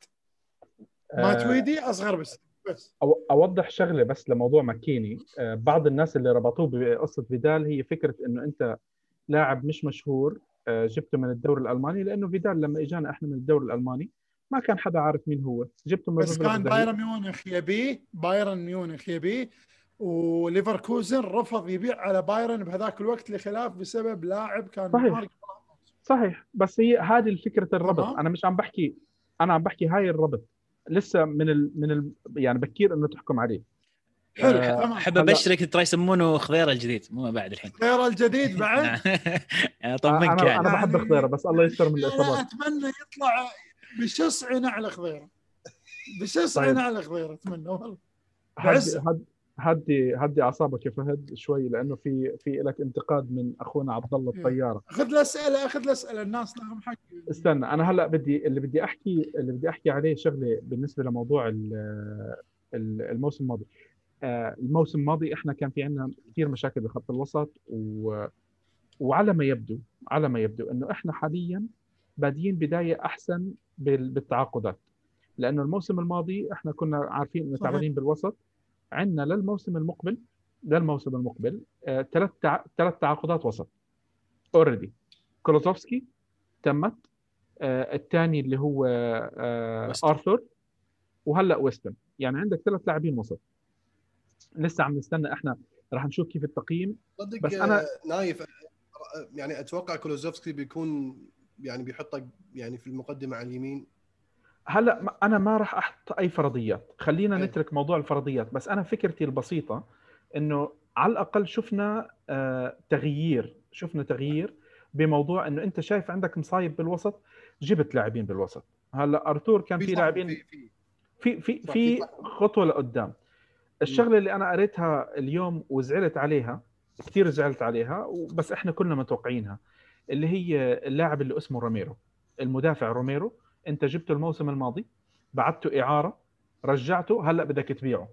ماتويدي أصغر بس بس. أو- أوضح شغلة بس لموضوع ماكيني. آه، بعض الناس اللي ربطوه بقصة فيدال هي فكرة إنه أنت لاعب مش مشهور آه، جبته من الدوري الألماني لأنه فيدال لما إجانا إحنا من الدوري الألماني. ما كان حدا عارف مين هو. جبته من بس كان. بايرن ميونخ يبيه بايرن ميونخ يبيه وليفركوزن رفض يبيع على بايرن بهذاك الوقت لخلاف بسبب لاعب كان صحيح. صحيح. بس هي هذه الفكرة الربط. تمام. أنا مش عم بحكي أنا عم بحكي هاي الربط. لسه من ال... من ال... يعني بكير إنه تحكم عليه. حلو آه، أحب أبشرك ترى يسمونه خضيرة الجديد مو بعد الحين. غير الجديد بعد؟ *laughs* أطمنك أنا يعني. أنا بحب خضيره بس الله يستر من الإصابات. أتمنى يطلع بشسع نعل خضيرة بشسع طيب. نعل خضيرة أتمنى والله هدي. هد- هدي هدي اعصابك يا فهد شوي لأنه في في لك انتقاد من أخونا عبد الله إيه. الطيارة خذ الاسئله خذ الاسئله الناس لهم حق استنى أنا هلأ بدي اللي بدي احكي اللي بدي أحكي عليه شغلة بالنسبة لموضوع ال- ال- الموسم الماضي آه، الموسم الماضي إحنا كان في عندنا كثير مشاكل بخط الوسط و... وعلى ما يبدو على ما يبدو إنه إحنا حاليا بادين بداية أحسن. بالتعاقدات. لأنه الموسم الماضي إحنا كنا عارفين إنه. تعبانين بالوسط. عندنا للموسم المقبل للموسم المقبل آه، ثلاث. ثلاث تعاقدات وسط. already كولوزوفسكي تمت آه، الثاني اللي هو آه،. ارثر وهلأ ويستون يعني عندك ثلاث لاعبين وسط. لسه عم نستنى. إحنا راح نشوف كيف التقييم. بس أنا نايف يعني أتوقع كولوزوفسكي بيكون يعني بيحطك يعني في المقدمة على اليمين. هلا أنا ما راح أحط أي فرضيات. خلينا إيه. نترك موضوع الفرضيات بس أنا فكرتي البسيطة إنه على الأقل شفنا آه، تغيير شفنا تغيير بموضوع إنه أنت شايف عندك مصايب بالوسط جبت لاعبين بالوسط. هلا أرتور كان في لاعبين في في. في. خطوة لقدام. الشغلة اللي أنا قريتها اليوم وزعلت عليها كثير زعلت عليها بس إحنا كلنا متوقعينها. اللي هي اللاعب اللي اسمه روميرو المدافع روميرو. انت جبته الموسم الماضي بعته إعارة رجعته هلأ بدك تبيعه.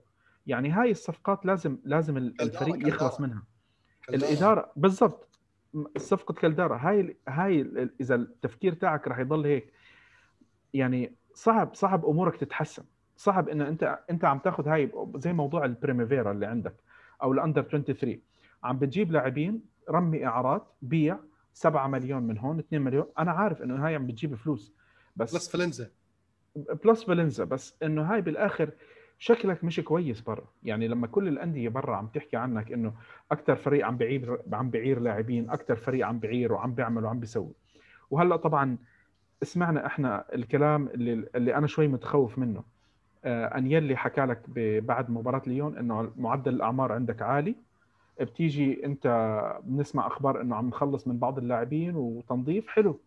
يعني هاي الصفقات لازم لازم الفريق. يخلص منها. الإدارة بالضبط. صفقة كالدارا هاي هاي إذا التفكير تاعك راح يضل هيك. يعني صعب صعب أمورك تتحسن. صعب إنه أنت أنت عم تاخذ هاي زي موضوع ال primavera اللي عندك أو ال under 23 عم بتجيب لاعبين ترمي إعارات بيع. 7 مليون من هون 2 مليون. أنا عارف إنه هاي عم بتجيب فلوس بس plusvalenza plusvalenza بس إنه هاي بالآخر شكلك مش كويس برا. يعني لما كل الأندية برا عم تحكي عنك إنه أكثر فريق عم بعير عم بعير لاعبين أكثر فريق عم بعير وعم بيعمل وعم بيسوي. وهلأ طبعا سمعنا إحنا الكلام اللي اللي أنا شوي متخوف منه. آه أنييلي حكى لك بعد مباراة ليون إنه معدل الأعمار عندك عالي. بتيجي انت بنسمع أخبار انه عم نخلص من بعض اللاعبين وتنظيف حلو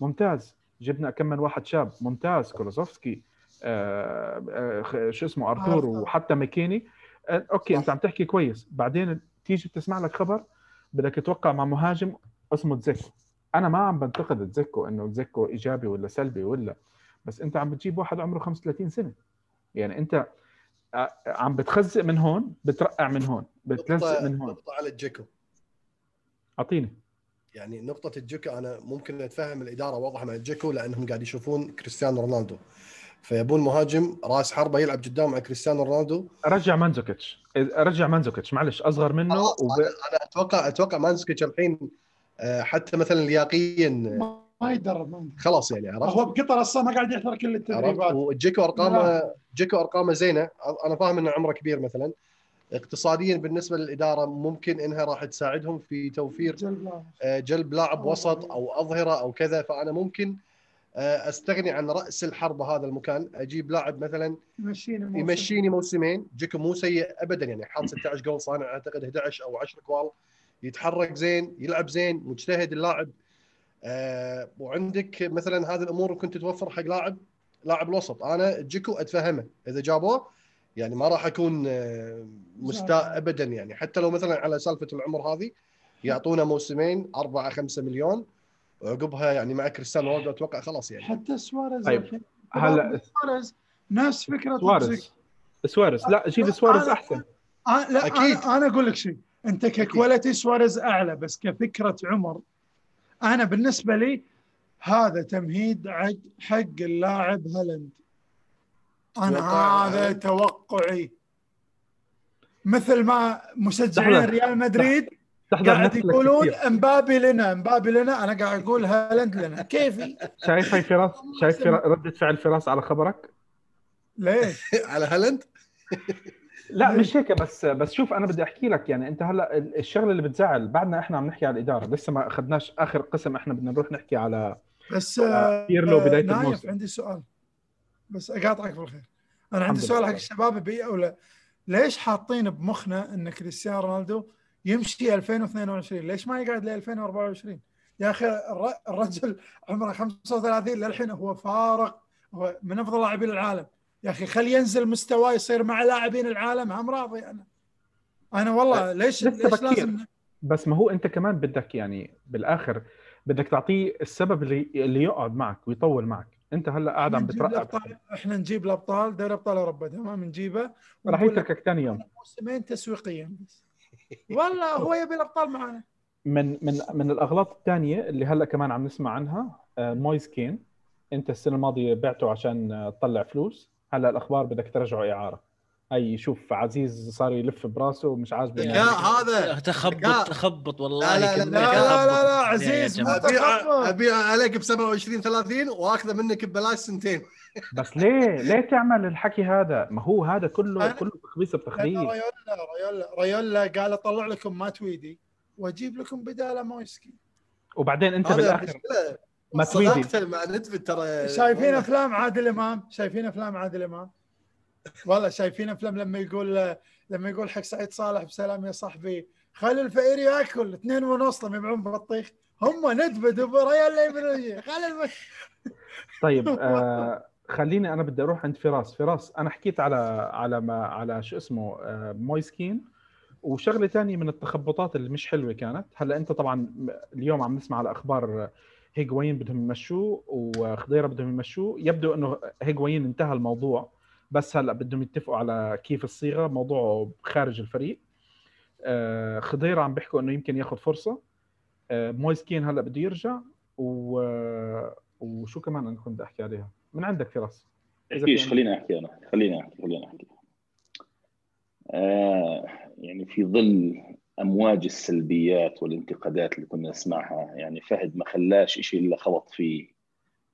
ممتاز. جبنا كم من واحد شاب ممتاز. كولوزوفسكي آه آه شو اسمه أرتور. وحتى ماكيني آه okay. انت عم تحكي كويس. بعدين تيجي تسمع لك خبر بدك توقع مع مهاجم اسمه دجيكو. أنا ما عم بنتقد دجيكو إنه دجيكو إيجابي ولا سلبي ولا بس أنت عم بتجيب واحد عمره 35 سنة. يعني أنت عم بتخزق من هون بترقع من هون بتلزق من هون. نقطة على الجيكو. أعطيني. يعني نقطة الجيكو أنا ممكن أتفهم الإدارة واضحة مع الجيكو لأنهم قاعد يشوفون كريستيانو رونالدو. فيبون مهاجم راس حربة يلعب قدام مع كريستيانو رونالدو. رجع مانزوكيتش. رجع مانزوكيتش معلش أصغر منه خلاص، وب... أنا أتوقع أتوقع مانزوكيتش الحين آه، حتى مثلا لياقيا ما يدرب. خلاص يعني عرفت؟ هو بقطر أصلا ما قاعد يحضر كل التدريبات. وجيكو ارقامه جيكو أرقامه زينة. أنا فاهم إنه عمره كبير مثلا. اقتصاديا بالنسبة للإدارة ممكن إنها راح تساعدهم في توفير. آه، جلب لاعب وسط أو أظهرة أو كذا. فأنا ممكن آه، أستغني عن رأس الحربة هذا المكان. أجيب لاعب مثلا يمشيني موسم. يمشيني موسمين. جيكو مو سيء ابدا يعني. حاط 16 جول صانع أعتقد 11 أو 10 كوال يتحرك زين يلعب زين مجتهد اللاعب. آه وعندك مثلا هذه الأمور كنت توفر حق لاعب لاعب الوسط. أنا جيكو أتفهمه. إذا جابوه يعني ما راح أكون آه، مستاء ابدا يعني. حتى لو مثلا على سالفة العمر هذه يعطونا موسمين 4 5 مليون. وعقبها يعني مع كريستيانو رونالدو أتوقع خلاص يعني. حتى سواريز طيب،. هلا سواريز نفس فكرة سواريز. سواريز. لا جيب سواريز أنا- أحسن. آه لا أكيد. أنا أنا أقول لك شيء أنت ك quality سواريز أعلى بس كفكرة عمر أنا بالنسبة لي هذا تمهيد عد حق اللاعب هالاند. أنا هذا؟ توقعي. مثل ما مشجعين. ريال مدريد قاعد يقولون. إمبابي لنا إمبابي لنا. أنا قاعد أقول هالاند لنا. *laughs* كيفي؟ شايف هاي فراس؟ شايف. ردة فعل فراس على خبرك؟ ليش؟ *laughs* على هالاند؟ *laughs* لا مش هيك بس بس شوف أنا بدي أحكي لك يعني أنت هلأ ال- الشغلة اللي بتزعل بعدنا إحنا عم نحكي على الإدارة لسه ما أخذناش آخر قسم إحنا بدنا نروح نحكي على بس آه، بيرلو بداية نايف الموسم. عندي سؤال. بس أقاطعك بالخير. أنا عندي سؤال. حق الشباب بي ولا ليش حاطين بمخنا إن كريستيانو رونالدو يمشي 2022 ليش ما يقعد ل 2024 يا أخي الر- الرجل عمره 35 للحين هو فارق هو من أفضل لاعبين العالم. يا أخي خلي ينزل مستواه يصير مع لاعبين العالم. هم راضي. أنا أنا والله ليش لسه ليش بكير. لازم بس ما هو أنت كمان بدك يعني بالآخر بدك تعطيه السبب اللي اللي يقعد معك ويطول معك. أنت هلأ قاعد عم بترقب إحنا نجيب الأبطال. دوري أبطال أوروبا. تمام؟ نجيبه راح يتركك ثاني يوم. موسمين تسويقيا بس. والله هو يبي الأبطال معنا. من من من الأغلاط الثانية اللي هلأ كمان عم نسمع عنها آه، مويز كين. أنت السنة الماضية بعته عشان تطلع فلوس. هلا الأخبار بدك ترجعه إعارة. هي شوف عزيز صار يلف براسه ومش عاجبه. ذكاء يعني. هذا. تخبط تخبط والله لا، لا، لا، لا، لا،. لا، لا، عزيز، ابيع ابيع عليك ب 27 30 وأخذه منك ببلاش سنتين. بس ليه؟ ليه تعمل الحكي هذا؟ ما هو هذا كله كله تخبيص بتخبيص. ريولا ريولا ريولا قال أطلع لكم ماتويدي وأجيب لكم بدالة مويسكي. وبعدين أنت بالاخر ماتويدي صداقته مع ترى شايفين والله. أفلام عادل إمام؟ شايفين أفلام عادل إمام؟ والله شايفين أفلام لما يقول لما يقول حق سعيد صالح بسلام يا صاحبي خلي الفقير يأكل اثنين ونص لما يبيعون بطيخ. هم ندبد بريال خلي. طيب آه خليني أنا بدي أروح عند فراس. فراس أنا حكيت على على ما على شو اسمه آه مويسكين وشغلة ثانية من التخبطات اللي مش حلوة كانت. هلأ أنت طبعا اليوم عم نسمع على أخبار هيغوين بدهم يمشوه وخضيرة بدهم يمشوه. يبدو إنه هيغوين انتهى الموضوع بس هلأ بدهم يتفقوا على كيف الصيغة. موضوع خارج الفريق. آه، خضيرة عم بيحكوا إنه يمكن ياخذ فرصة. آه، مويسكين هلأ بده يرجع. و... وشو كمان أنا كنت أحكي عليها؟ من عندك فراس؟ إيش خليني أحكي أنا. خليني أحكي خليني أحكي. آه يعني في ظل أمواج السلبيات والانتقادات اللي كنا نسمعها. يعني فهد ما خلاش شيء إلا خبط فيه.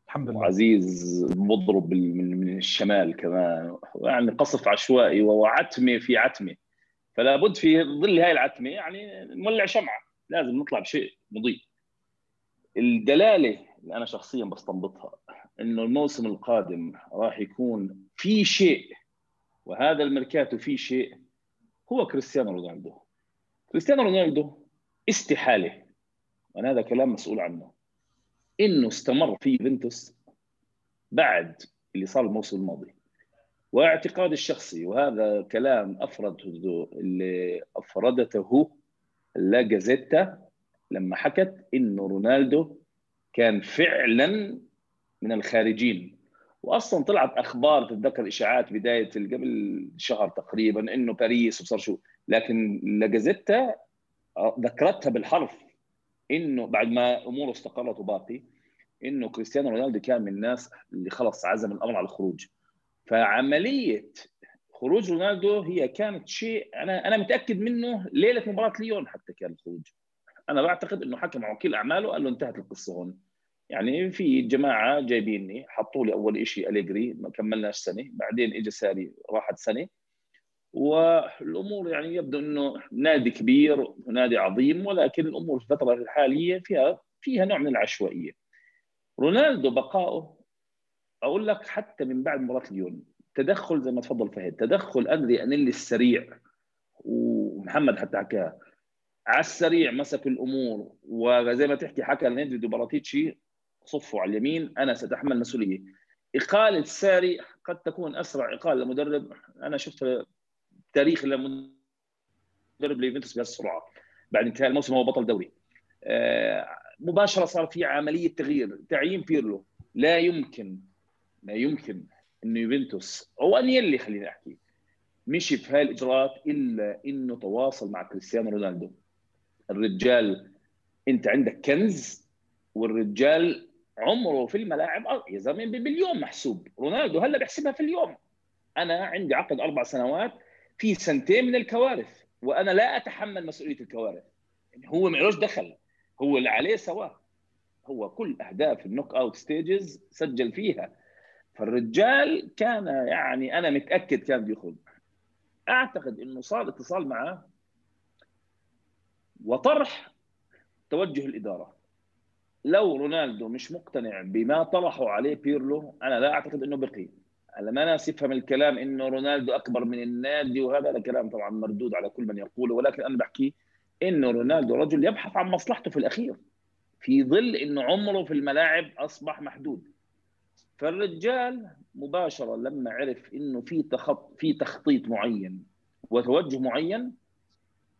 الحمد لله. وعزيز مضرب من من الشمال كمان. يعني قصف عشوائي وعتمة في عتمة. فلا بد في ظل هاي العتمة يعني نولع شمعة. لازم نطلع بشيء مضيء. الدلالة اللي أنا شخصيا بستنبطها إنه الموسم القادم راح يكون في شيء وهذا الميركاتو في شيء هو كريستيانو رونالدو. كريستيانو رونالدو استحالة وأنا هذا كلام مسؤول عنه. إنه استمر في يوفنتوس بعد اللي صار الموسم الماضي. واعتقادي الشخصي وهذا كلام أفرده اللي أفردته لا جازيتا لما حكت إنه رونالدو كان فعلا من الخارجين. واصلا طلعت أخبار تتذكر إشاعات بداية قبل شهر تقريبا إنه باريس وصار شو. لكن لاجازيتا ذكرتها بالحرف إنه بعد ما اموره استقرت وباقي إنه كريستيانو رونالدو كان من الناس اللي خلص عزم الأمر على الخروج. فعملية خروج رونالدو هي كانت شيء أنا أنا متأكد منه ليلة مباراة ليون حتى كان الخروج. أنا بعتقد إنه حكى مع وكيل أعماله قال له انتهت القصة هون. يعني في جماعة جايبيني حطوا لي أول شيء أليجري ما كملناش سنة بعدين اجى ساري راحت سنة. والأمور يعني يبدو إنه نادي كبير ونادي عظيم ولكن الأمور في الفترة الحالية فيها فيها نوع من العشوائية. رونالدو بقائه أقول لك حتى من بعد مباراة ليون تدخل زي ما تفضل فهد تدخل أندري أنيلي السريع ومحمد حتى حكاها على السريع مسك الأمور وزي ما تحكي حكى لنيدفيد وباراتيتشي صفوا على اليمين أنا سأتحمل مسؤولية. إقالة ساري قد تكون أسرع إقالة لمدرب أنا شفت تاريخ لمدرب ليوفنتوس بهالسرعة بعد انتهاء الموسم هو بطل دوري. آه، مباشرة صار في عملية تغيير. تعيين بيرلو. لا يمكن لا يمكن إنه يوفنتوس أو انيلي خليني أحكي مشي في هاي الاجراءات إلا إنه تواصل مع كريستيانو رونالدو. الرجال أنت عندك كنز والرجال عمره في الملاعب يا زلمة باليوم محسوب. رونالدو هلا بيحسبها في اليوم. أنا عندي عقد أربع سنوات في سنتين من الكوارث وأنا لا أتحمل مسؤولية الكوارث. يعني هو ما دخل هو اللي عليه سواه هو كل أهداف ال knockout stages سجل فيها. فالرجال كان يعني أنا متأكد كان بيخرج أعتقد إنه صار اتصال معه وطرح توجه الإدارة. لو رونالدو مش مقتنع بما طرحوا عليه بيرلو أنا لا أعتقد إنه بقي. على ما ناس يفهم الكلام إنه رونالدو أكبر من النادي وهذا الكلام طبعا مردود على كل من يقوله. ولكن أنا بحكي إنه رونالدو رجل يبحث عن مصلحته في الأخير في ظل إنه عمره في الملاعب أصبح محدود. فالرجال مباشرة لما عرف إنه في تخط في تخطيط معين وتوجه معين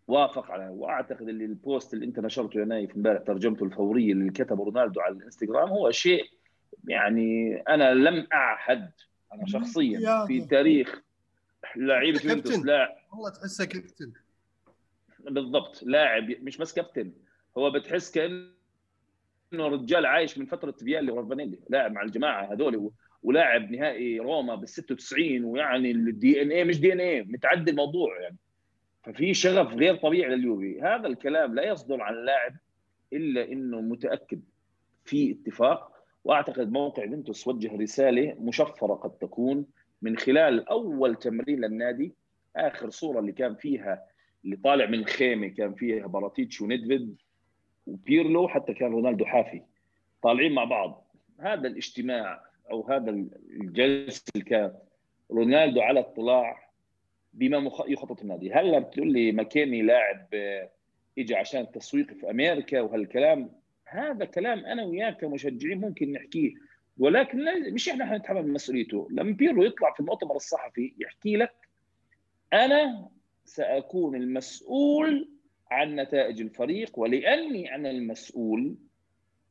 وافق على وأعتقد اللي البوست اللي أنت نشرته يا نايف إمبارح ترجمته الفورية اللي كتبه رونالدو على الإنستغرام هو شيء يعني أنا لم أعهد أنا شخصيا في تاريخ لعيبة يوفنتوس لا. والله تحسه كابتن. بالضبط. لاعب مش بس كابتن. هو بتحس كأنه رجال عايش من فترة فيالي ورفانيلي لاعب مع الجماعة هذول ولاعب نهائي روما بال 96 ويعني ال DNA مش DNA متعدي الموضوع يعني. ففي شغف غير طبيعي لليوفي. هذا الكلام لا يصدر عن لاعب إلا إنه متأكد في اتفاق وأعتقد موقع يوفنتوس وجه رسالة مشفرة قد تكون من خلال أول تمرين للنادي. آخر صورة اللي كان فيها اللي طالع من الخيمه كان فيها باراتيتشي وندفيد وبيرلو حتى كان رونالدو حافي. طالعين مع بعض. هذا الاجتماع أو هذا الجلسة اللي كان رونالدو على اطلاع بما يخطط النادي. هلا بتقول لي ماكيني لاعب آه، اجى عشان التسويق في أمريكا وهالكلام؟ هذا كلام أنا وياك كمشجعين ممكن نحكيه ولكن مش إحنا حنتحمل مسؤوليته. لما بيرو يطلع في المؤتمر الصحفي يحكي لك أنا سأكون المسؤول عن نتائج الفريق ولأني أنا المسؤول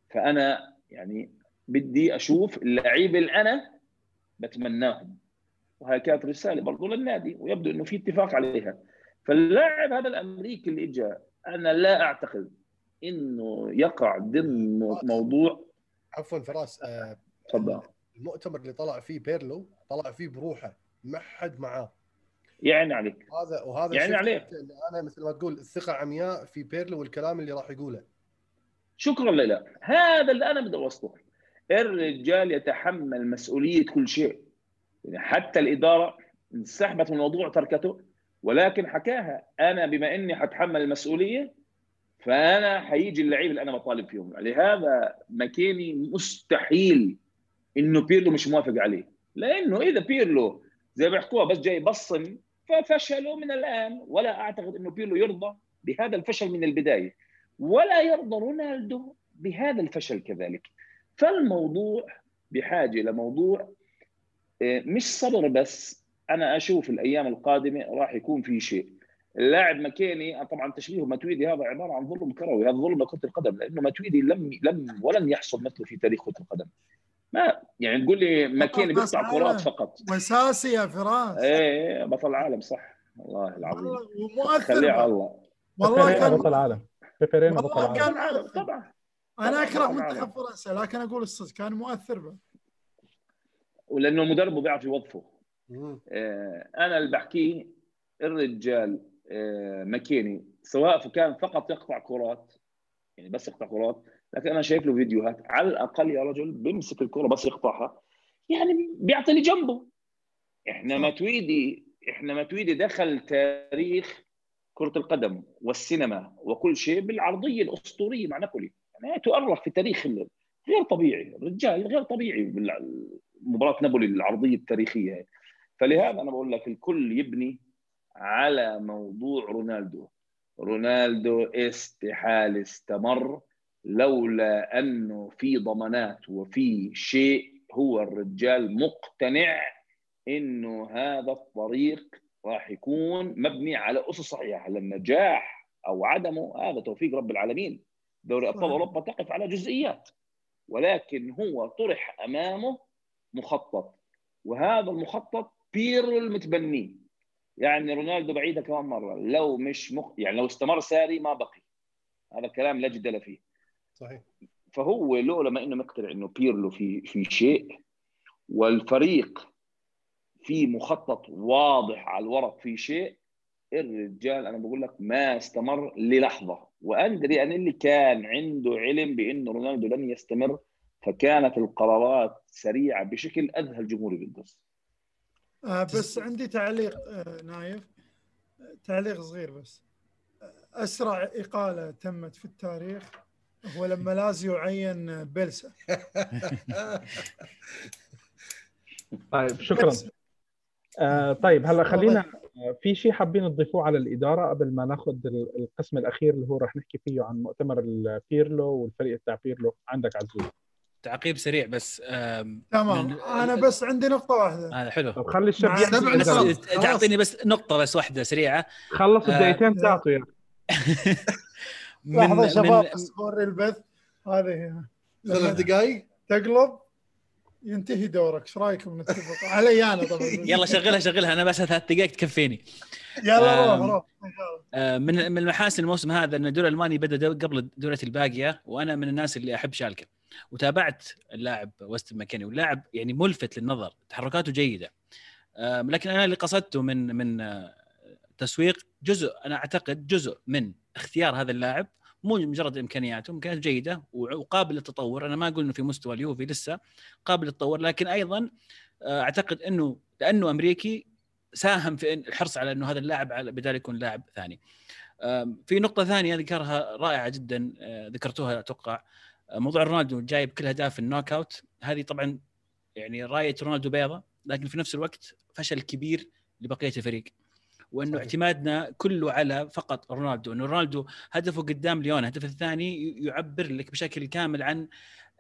فأنا يعني بدي أشوف اللعيبه اللي أنا بتمناهم. وهي كانت رسالة برضه للنادي ويبدو إنه في اتفاق عليها. فاللاعب هذا الأمريكي اللي اجى أنا لا أعتقد إنه يقع ضمن موضوع. عفوا فراس آه، تفضل. المؤتمر اللي طلع فيه بيرلو طلع فيه بروحه ما حد معاه. يعني عليك. هذا وهذا يعني عليك. أنا مثل ما تقول الثقة عمياء في بيرلو والكلام اللي راح يقوله. شكرا لله هذا اللي أنا بدي أوصله. الرجال يتحمل مسؤولية كل شيء. يعني حتى الإدارة انسحبت من الموضوع تركته ولكن حكاها أنا بما إني حتحمل المسؤولية فأنا حيجي اللعيب اللي أنا بطالب فيهم. لهذا ماكيني مستحيل إنه بيرلو مش موافق عليه. لأنه إذا بيرلو زي ما بيحكوها بس جاي بصم ففشلوا من الآن. ولا أعتقد إنه بيرلو يرضى بهذا الفشل من البداية. ولا يرضى رونالدو بهذا الفشل كذلك. فالموضوع بحاجة لموضوع آه، مش صبر بس. أنا أشوف الأيام القادمة راح يكون في شيء. اللاعب مكيني طبعا تشبيه ماتويدي هذا عبارة عن ظلم كروي هذا ظلم لكره القدم لأنه ماتويدي لم لم ولن يحصل مثله في تاريخ كرة القدم. ما يعني تقول لي ماكيني بيقطع. كرات فقط. واساسي يا فراس. إيه بطل عالم صح. والله العظيم. والله خليه على ومؤثر الله. والله كان بطل عالم بيبرينا بطل والله عالم كان بطل عالم طبعا. أنا أكره. منتخب فرنسا لكن أقول الصدق كان مؤثر به ولأنه المدرب بيعرف يوظفه. آه، أنا اللي بحكيه الرجال آه، ماكيني. سواء كان فقط يقطع كرات يعني بس يقطع كرات لكن أنا شايف له فيديوهات. على الأقل يا رجل بيمسك الكرة بس يقطعها. يعني بيعطي اللي جنبه. إحنا صح. ماتويدي إحنا ماتويدي دخل تاريخ كرة القدم والسينما وكل شيء بالعرضية الأسطورية مع نابولي. يعني تؤرخ في تاريخ غير طبيعي. الرجال غير طبيعي بمباراة نابولي العرضية التاريخية. هي. فلهذا أنا بقول لك الكل يبني على موضوع رونالدو. رونالدو استحال استمر لولا أنه في ضمانات وفي شيء هو الرجال مقتنع إنه هذا الطريق راح يكون مبني على أسس صحيحة النجاح أو عدمه. هذا توفيق رب العالمين. دوري أبطال. أوروبا تقف على جزئيات ولكن هو طرح أمامه مخطط وهذا المخطط بيرو المتبنيه يعني رونالدو بعيدها كمان مرة. لو مش مخ... يعني لو استمر ساري ما بقي. هذا كلام لا جدل فيه. صحيح. فهو لولا ما إنه مقتنع إنه بيرلو في في شيء والفريق في مخطط واضح على الورق في شيء الرجال أنا بقول لك ما استمر للحظة. وأندري ان اللي كان عنده علم بإنه رونالدو لن يستمر فكانت القرارات سريعة بشكل أذهل جمهور يوفنتوس آه بس عندي تعليق آه نايف. تعليق صغير بس. أسرع إقالة تمت في التاريخ هو لما لازيو عين بيلسا. *laughs* طيب شكرا. آه طيب هلا خلينا في شيء حابين تضيفوه على الإدارة قبل ما ناخذ ال- القسم الأخير اللي هو رح نحكي فيه عن مؤتمر البيرلو والفريق تاع بيرلو. عندك عزوز. تعقيب سريع بس تمام. من- أنا بس عندي نقطة واحدة. هذا حلو. طب خلي سبع نقاط. بس تعطيني بس نقطة بس واحدة سريعة. خلص آه، الدقيقتين بتاعته يا. *laughs* من لحظة شباب بوري البث. هذه هي. ثلاث دقائق تقلب ينتهي دورك. إيش رأيكم نتفق علي أنا طبعا. *laughs* يلا شغلها شغلها. أنا بس ثلاث دقائق تكفيني. يلا روح روح من من المحاسن الموسم هذا إن الدوري الألماني بدأ قبل الدوريات الباقية وأنا من الناس اللي أحب شالكة. وتابعت اللاعب ويست ماكيني واللاعب يعني ملفت للنظر تحركاته جيدة. لكن أنا اللي قصدته من من آه، تسويق جزء أنا أعتقد جزء من اختيار هذا اللاعب مو مجرد إمكانياته إمكانياته جيدة وقابل للتطور. أنا ما أقول إنه في مستوى اليوفي لسه قابل للتطور لكن أيضا آه، أعتقد إنه لأنه أمريكي ساهم في الحرص على إنه هذا اللاعب على بدال يكون لاعب ثاني. في نقطة ثانية ذكرها رائعة جدا آه، ذكرتوها أتوقع. موضوع رونالدو جايب كل اهداف النوك اوت هذه طبعا يعني راية رونالدو بيضة لكن في نفس الوقت فشل كبير لبقية الفريق. وأنه صحيح. اعتمادنا كله على فقط رونالدو أنه رونالدو هدفه قدام ليون هدفه الثاني يعبر لك بشكل كامل عن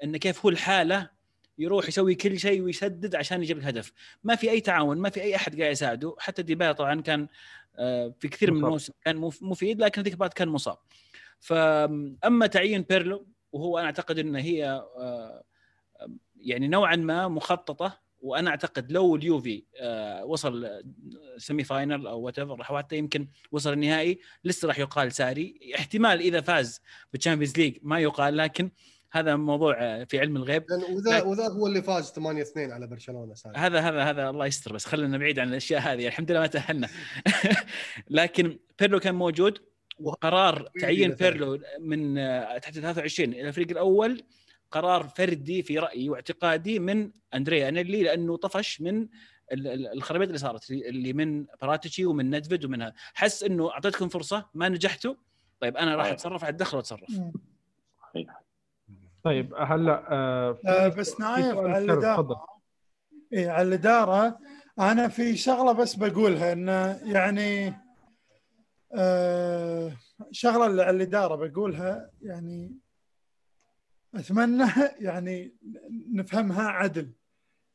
انه كيف هو الحالة يروح يسوي كل شيء ويسدد عشان يجيب لك هدف ما في أي تعاون ما في أي أحد قاعد يساعده حتى ديبالا طبعا كان آه، في كثير من مصاب. الموسم كان مف- مفيد لكن ذيك كان مصاب فأما تعيين بيرلو وهو أنا أعتقد إن هي آه، يعني نوعا ما مخططة وأنا أعتقد لو اليوفي آه، وصل semi-final أو whatever أو حتى يمكن وصل النهائي لسه راح يقال ساري. احتمال إذا فاز بال Champions League ما يقال لكن هذا موضوع آه، في علم الغيب. وذا وذا هو اللي فاز 8 2 على برشلونة ساري. هذا هذا هذا الله يستر بس خلينا بعيد عن الأشياء هذه الحمد لله ما تأهلنا. *laughs* لكن بيرلو كان موجود. وقرار تعيين. بيرلو من آه، تحت 23 إلى الفريق الأول قرار فردي في رأيي واعتقادي من أندريا أنيلي لأنه طفش من ال- ال- الخرابيط اللي صارت اللي من براتشي ومن ندفيد ومن هذا حس إنه أعطيتكم فرصة ما نجحتوا طيب أنا راح. أتصرف اتدخل وأتصرف طيب هلا آه آه، بس نايف على. تفضل إيه على الإدارة أنا في شغلة بس بقولها إنه يعني آه شغلة اللي على الإدارة بقولها يعني أتمنى *laughs* يعني نفهمها عدل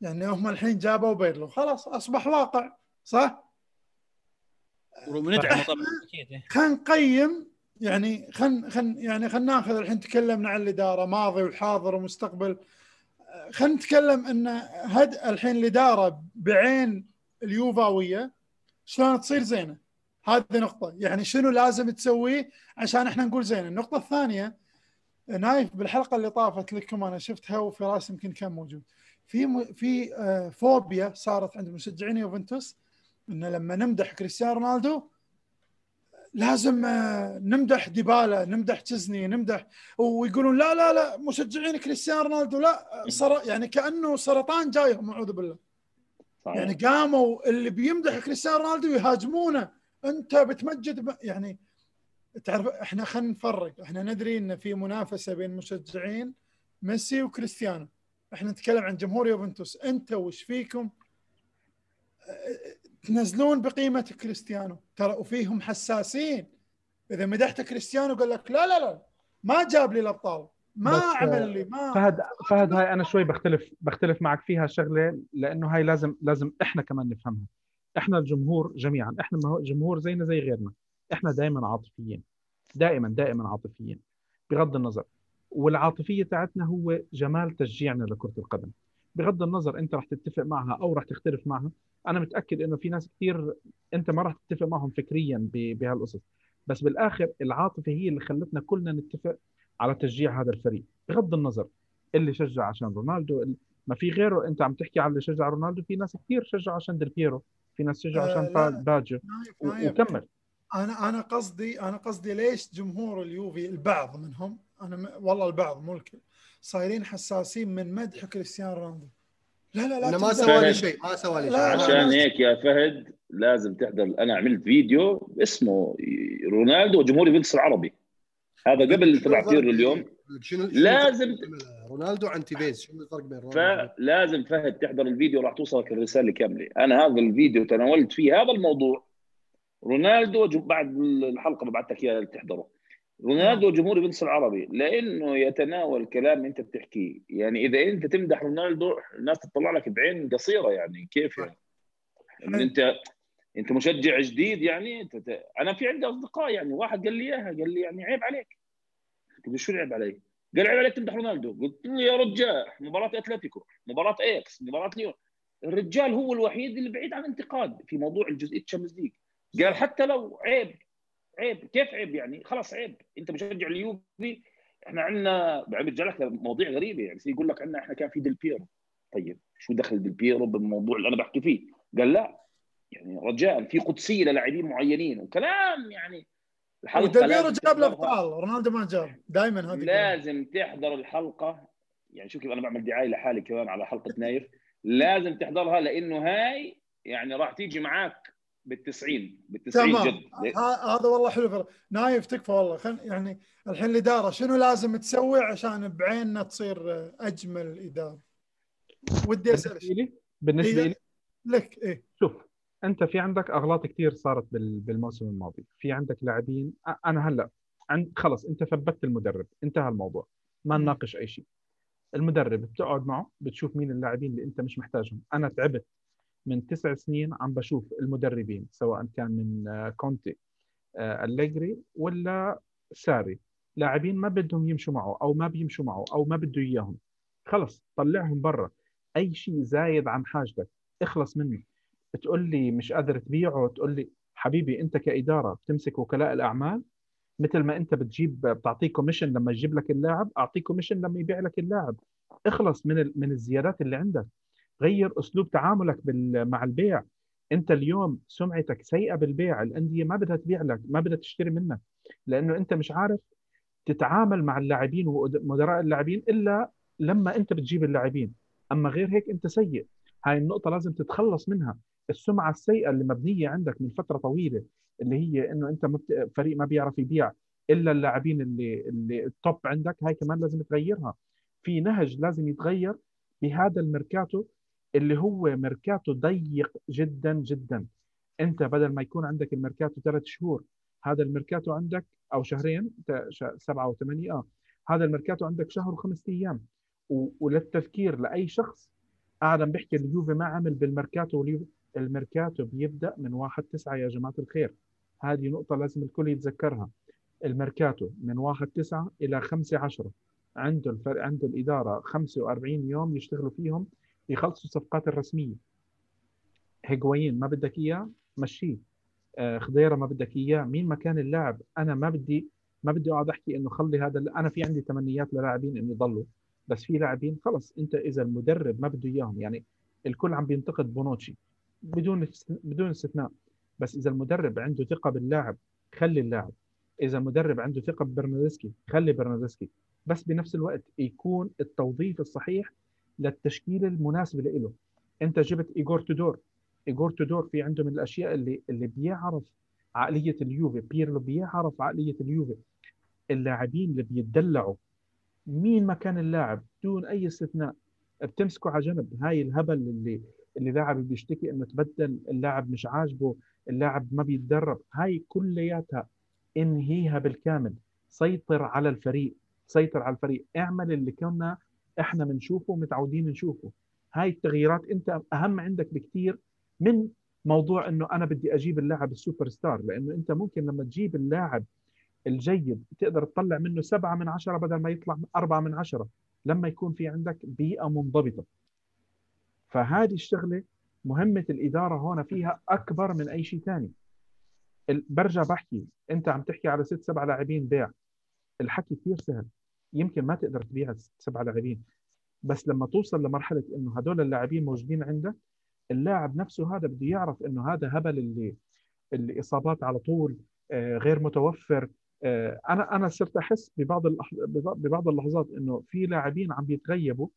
يعني هم الحين جابوا بيرلو خلاص أصبح واقع صح؟ وندعمه طبعا أكيد إيه. خلينا نقيم يعني خلينا خلينا يعني خلينا ناخذ الحين تكلمنا عن الاداره ماضي وحاضر ومستقبل خلينا نتكلم إن هد الحين الاداره بعين اليوفاوية شلون تصير زينة هذه نقطة. يعني شنو لازم تسويه عشان إحنا نقول زينه النقطة الثانية نايف بالحلقة اللي طافت لكم أنا شفتها وفراس يمكن كان موجود. في م... في آه، فوبيا صارت عند مشجعين يوفنتوس إن لما نمدح كريستيانو رونالدو لازم آه، نمدح ديبالا نمدح تشزني نمدح ويقولون لا لا لا مشجعين كريستيانو رونالدو لا صار يعني كأنه سرطان جايهم اعوذ بالله. صحيح. يعني قاموا اللي بيمدح كريستيانو رونالدو يهاجمونه. أنت بتمجد. يعني تعرف إحنا خلينا نفرق. إحنا ندري إن في منافسة بين مشجعين ميسي وكريستيانو. إحنا نتكلم عن جمهور يوفنتوس. أنت وش فيكم؟ تنزلون بقيمة كريستيانو. ترى وفيهم حساسين. إذا مدحت كريستيانو قال لك لا لا لا ما جاب لي الأبطال. ما بس، عمل لي ما فهد فهد هاي أنا شوي بختلف بختلف معك فيها شغلة لأنه هاي لازم لازم إحنا كمان نفهمها. إحنا الجمهور جميعا إحنا جمهور زينا زي غيرنا. إحنا دائما عاطفيين. دائما دائما عاطفيين. بغض النظر. والعاطفية تاعتنا هو جمال تشجيعنا لكرة القدم. بغض النظر أنت رح تتفق معها أو رح تختلف معها أنا متأكد إنه في ناس كثير أنت ما رح تتفق معهم فكريا بهالقصص. بس بالآخر العاطفة هي اللي خلتنا كلنا نتفق على تشجيع هذا الفريق. بغض النظر اللي شجع عشان رونالدو ال- ما في غيره. أنت عم تحكي على اللي شجع رونالدو في ناس كثير شجعوا عشان ديل بيرو. في ناس شجعوا آه، عشان لا. با- باجو وكمل أنا أنا قصدي أنا قصدي ليش جمهور اليوفي البعض منهم أنا م... والله البعض مو الكل صايرين حساسين من مدح كريستيانو رونالدو لا لا لا انه ما. سوى لي. شيء ما سوى لي لا، شيء لا، عشان لا. هيك يا فهد لازم تحضر أنا عملت فيديو اسمه رونالدو وجمهور يوفنتوس العربي هذا قبل تبع بيرلو اليوم شنو لازم- رونالدو عن تيفيز؟ شنو الفرق بين رونالدو فلازم فهد تحضر الفيديو راح توصلك الرسالة كاملة. أنا هذا الفيديو تناولت فيه هذا الموضوع. رونالدو بعد الحلقة ببعث لك إياها تحضره. رونالدو جمهور يوفنتوس العربي لأنه يتناول كلام أنت بتحكيه. يعني إذا أنت تمدح رونالدو الناس تطلع لك بعين قصيرة يعني. كيف يعني؟ ان انت أنت مشجع جديد يعني. انت أنا في عندي أصدقاء يعني. واحد قال لي إياها قال لي يعني عيب عليك. قلت له شو عيب علي؟ قال عيب عليك تمدح رونالدو. قلت له يا رجال مباراة أتلتيكو مباراة Ajax مباراة ليون. الرجال هو الوحيد اللي بعيد عن انتقاد في موضوع الجزئية ال Champions ليج قال حتى لو عيب عيب كيف عيب يعني؟ خلاص عيب. أنت مشجع اليوفي إحنا عندنا برجع لك مواضيع غريبه يعني. يقول لك عندنا إحنا كان في ديل بيرو طيب شو دخل ديل بيرو بالموضوع اللي أنا بحكي فيه؟ قال لا يعني رجال في قدسية للاعبين معينين. وكلام يعني الحلقة لازم جاب. الابطال رونالدو ما جاب. دائما هذه لازم تحضر الحلقة. يعني شوف كيف أنا بعمل دعاية لحالي كمان على حلقة نايف. لازم تحضرها لأنه هاي يعني راح تيجي معك بالتسعين. بالتسعين تمام. جد. هذا والله حلو. فر... نايف تكفى والله. خل... يعني الحين الاداره شنو لازم تسوي عشان بعيننا تصير أجمل إدارة؟ ودي اسال بالنسبة لي؟ بالنسبة لي لك إيه. شوف أنت في عندك أغلاط كثير صارت بال- بالموسم الماضي. في عندك لاعبين أنا هلأ عند خلص أنت ثبتت المدرب انتهى الموضوع ما. نناقش أي شيء. المدرب بتقعد معه بتشوف مين اللاعبين اللي أنت مش محتاجهم. أنا تعبت من تسع سنين عم بشوف المدربين سواء كان من آه، كونتي آه، أليجري ولا ساري. لاعبين ما بدهم يمشوا معه أو ما بيمشوا معه أو ما بده إياهم. خلص طلعهم برا. أي شيء زايد عن حاجتك اخلص منه. تقول لي مش قادر تبيعه تقول لي حبيبي أنت كإدارة بتمسك وكلاء الأعمال مثل ما أنت بتجيب بتعطيه commission لما يجيب لك اللاعب اعطيه commission لما يبيع لك اللاعب. اخلص من من الزيادات اللي عندك. غير أسلوب تعاملك مع البيع. أنت اليوم سمعتك سيئة بالبيع الأندية ما بدها تبيع لك ما بدها تشتري منك. لأنه أنت مش عارف تتعامل مع اللاعبين ومدراء اللاعبين إلا لما أنت بتجيب اللاعبين. أما غير هيك أنت سيء. هاي النقطة لازم تتخلص منها. السمعة السيئة اللي مبنية عندك من فترة طويلة اللي هي إنه أنت فريق ما بيعرف يبيع إلا اللاعبين اللي اللي ال top عندك هاي كمان لازم تغيرها. في نهج لازم يتغير بهذا الميركاتو اللي هو ميركاتو ضيق جدا جدا. أنت بدل ما يكون عندك الميركاتو ثلاث شهور هذا الميركاتو عندك أو شهرين سبعة وثمانية آه. هذا الميركاتو عندك شهر وخمس أيام. وللتذكير لأي شخص قاعد عم بحكي اليوفي ما عمل بالميركاتو الميركاتو بيبدأ من 1 9 يا جماعة الخير. هذه نقطة لازم الكل يتذكرها. الميركاتو من 1 9 إلى 5 10 عنده الفرق عنده الإدارة 45 يوم يشتغلوا فيهم يخلصوا الصفقات الرسمية. هيجوايين ما بدك إياه؟ مشيه. آه، خضيرة ما بدك إياه؟ مين مكان اللاعب؟ أنا ما بدي ما بدي أقعد أحكي إنه خلي هذا أنا في عندي تمنيات للاعبين إنه يضلوا. بس في لاعبين خلص. أنت إذا المدرب ما بده إياهم يعني الكل عم بينتقد بونوتشي. بدون بدون استثناء. بس إذا المدرب عنده ثقة باللاعب خلي اللاعب. إذا المدرب عنده ثقة ببرناردسكي خلي برناردسكي. بس بنفس الوقت يكون التوظيف الصحيح للتشكيلة المناسبة له. أنت جبت ايجور تودور. ايجور تودور في عنده من الأشياء اللي اللي بيعرف عقلية اليوفي. بيرلو بيعرف عقلية اليوفي. اللاعبين اللي بيتدلعوا. مين ما كان اللاعب؟ دون أي استثناء. بتمسكه على جنب. هاي الهبل اللي اللي لاعب بيشتكي إنه تبدل اللاعب مش عاجبه اللاعب ما بيتدرب. هاي كلياتها انهيها بالكامل. سيطر على الفريق سيطر على الفريق. اعمل اللي كنا إحنا بنشوفه متعودين نشوفه. هاي التغييرات أنت أهم عندك بكثير من موضوع إنه أنا بدي أجيب اللاعب السوبر ستار. لأنه أنت ممكن لما تجيب اللاعب الجيد تقدر تطلع منه سبعة من عشرة بدل ما يطلع أربعة من عشرة. لما يكون في عندك بيئة منضبطة. فهذه الشغلة مهمة الإدارة هون فيها أكبر من أي شيء ثاني. برجع بحكي أنت عم تحكي على ست سبع لاعبين بيع. الحكي كثير سهل. يمكن ما تقدر تبيع سبع لاعبين. بس لما توصل لمرحلة إنه هدول اللاعبين موجودين عندك اللاعب نفسه هذا بده يعرف إنه هذا هبل اللي الإصابات على طول آه، غير متوفر. آه، أنا أنا صرت أحس ببعض ببعض اللحظات إنه في لاعبين عم بيتغيبوا.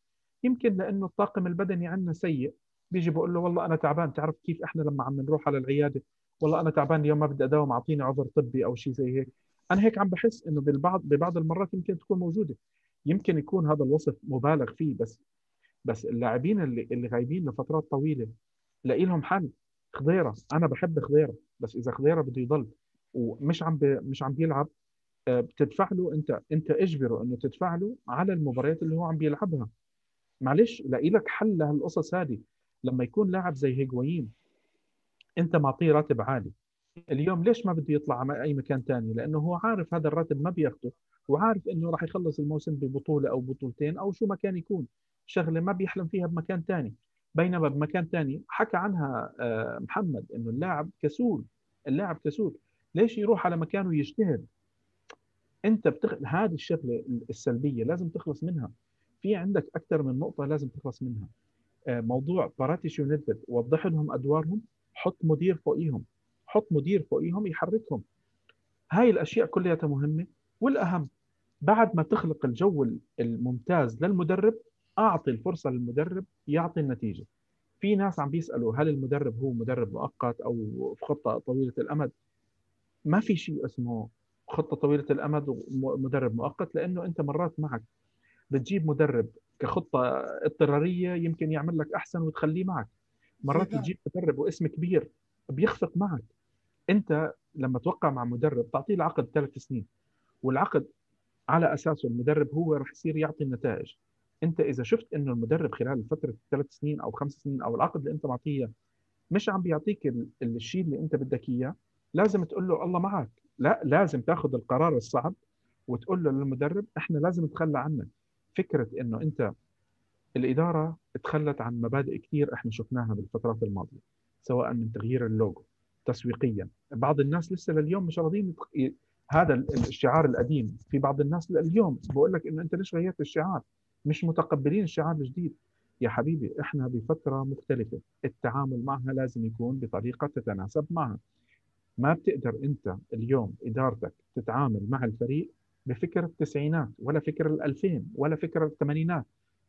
يمكن لأنه الطاقم البدني عندنا سيء. بيجي بقول له والله أنا تعبان تعرف كيف إحنا لما عم نروح على العيادة؟ والله أنا تعبان اليوم ما بدي أداوم أعطيني عذر طبي أو شيء زي هيك. أنا هيك عم بحس إنه بالبعض ببعض المرات يمكن تكون موجودة. يمكن يكون هذا الوصف مبالغ فيه بس بس اللاعبين اللي اللي غايبين لفترات طويلة لاقي لهم حل. خضيرة أنا بحب خضيرة بس إذا خضيرة بده يضل ومش عم مش عم بيلعب آه، بتدفع له أنت أنت اجبره إنه تدفع له على المباريات اللي هو عم بيلعبها. معلش لاقي لك حل لهالقصص هذه. لما يكون لاعب زي هيغوين أنت معطيه راتب عالي. اليوم ليش ما بده يطلع على أي مكان ثاني لأنه هو عارف هذا الراتب ما بياخده وعارف إنه راح يخلص الموسم ببطولة أو بطولتين أو شو ما كان يكون. شغلة ما بيحلم فيها بمكان ثاني بينما بمكان ثاني حكى عنها آه، محمد إنه اللاعب كسول اللاعب كسول. ليش يروح على مكان ويجتهد؟ أنت بتخ... هذه الشغلة السلبية لازم تخلص منها. في عندك أكثر من نقطة لازم تخلص منها. آه، موضوع باراتيشن نتفت وضح لهم أدوارهم حط مدير فوقيهم حط مدير فوقيهم يحركهم. هاي الأشياء كلها مهمة. والأهم بعد ما تخلق الجو الممتاز للمدرب أعطي الفرصة للمدرب يعطي النتيجة. في ناس عم بيسألوا هل المدرب هو مدرب مؤقت أو في خطة طويلة الأمد؟ ما في شيء اسمه خطة طويلة الأمد ومدرب مؤقت لأنه أنت مرات معك بتجيب مدرب كخطة اضطرارية يمكن يعمل لك أحسن وتخليه معك. مرات بتجيب مدرب واسم كبير بيخفق معك. أنت لما توقع مع مدرب تعطيه العقد ثلاث سنين والعقد على أساسه المدرب هو راح يصير يعطي النتائج. أنت إذا شفت إنه المدرب خلال فترة ثلاث سنين أو خمس سنين أو العقد اللي أنت معطيه مش عم بيعطيك ال- الشيء اللي أنت بدك إياه لازم تقول له الله معك. لا لازم تاخذ القرار الصعب وتقول له للمدرب إحنا لازم نتخلى عنك. فكرة إنه أنت الإدارة تخلت عن مبادئ كثير إحنا شفناها بالفترات الماضية سواء من تغيير اللوجو تسويقيا. بعض الناس لسه لليوم مش راضيين هذا ال- الشعار القديم. في بعض الناس اليوم بقول لك إنه أنت ليش غيرت الشعار؟ مش متقبلين الشعار الجديد يا حبيبي إحنا بفترة مختلفة. التعامل معها لازم يكون بطريقة تتناسب معها. ما بتقدر أنت اليوم إدارتك تتعامل مع الفريق بفكر التسعينات ولا فكر الألفين ولا فكر الثمانينات.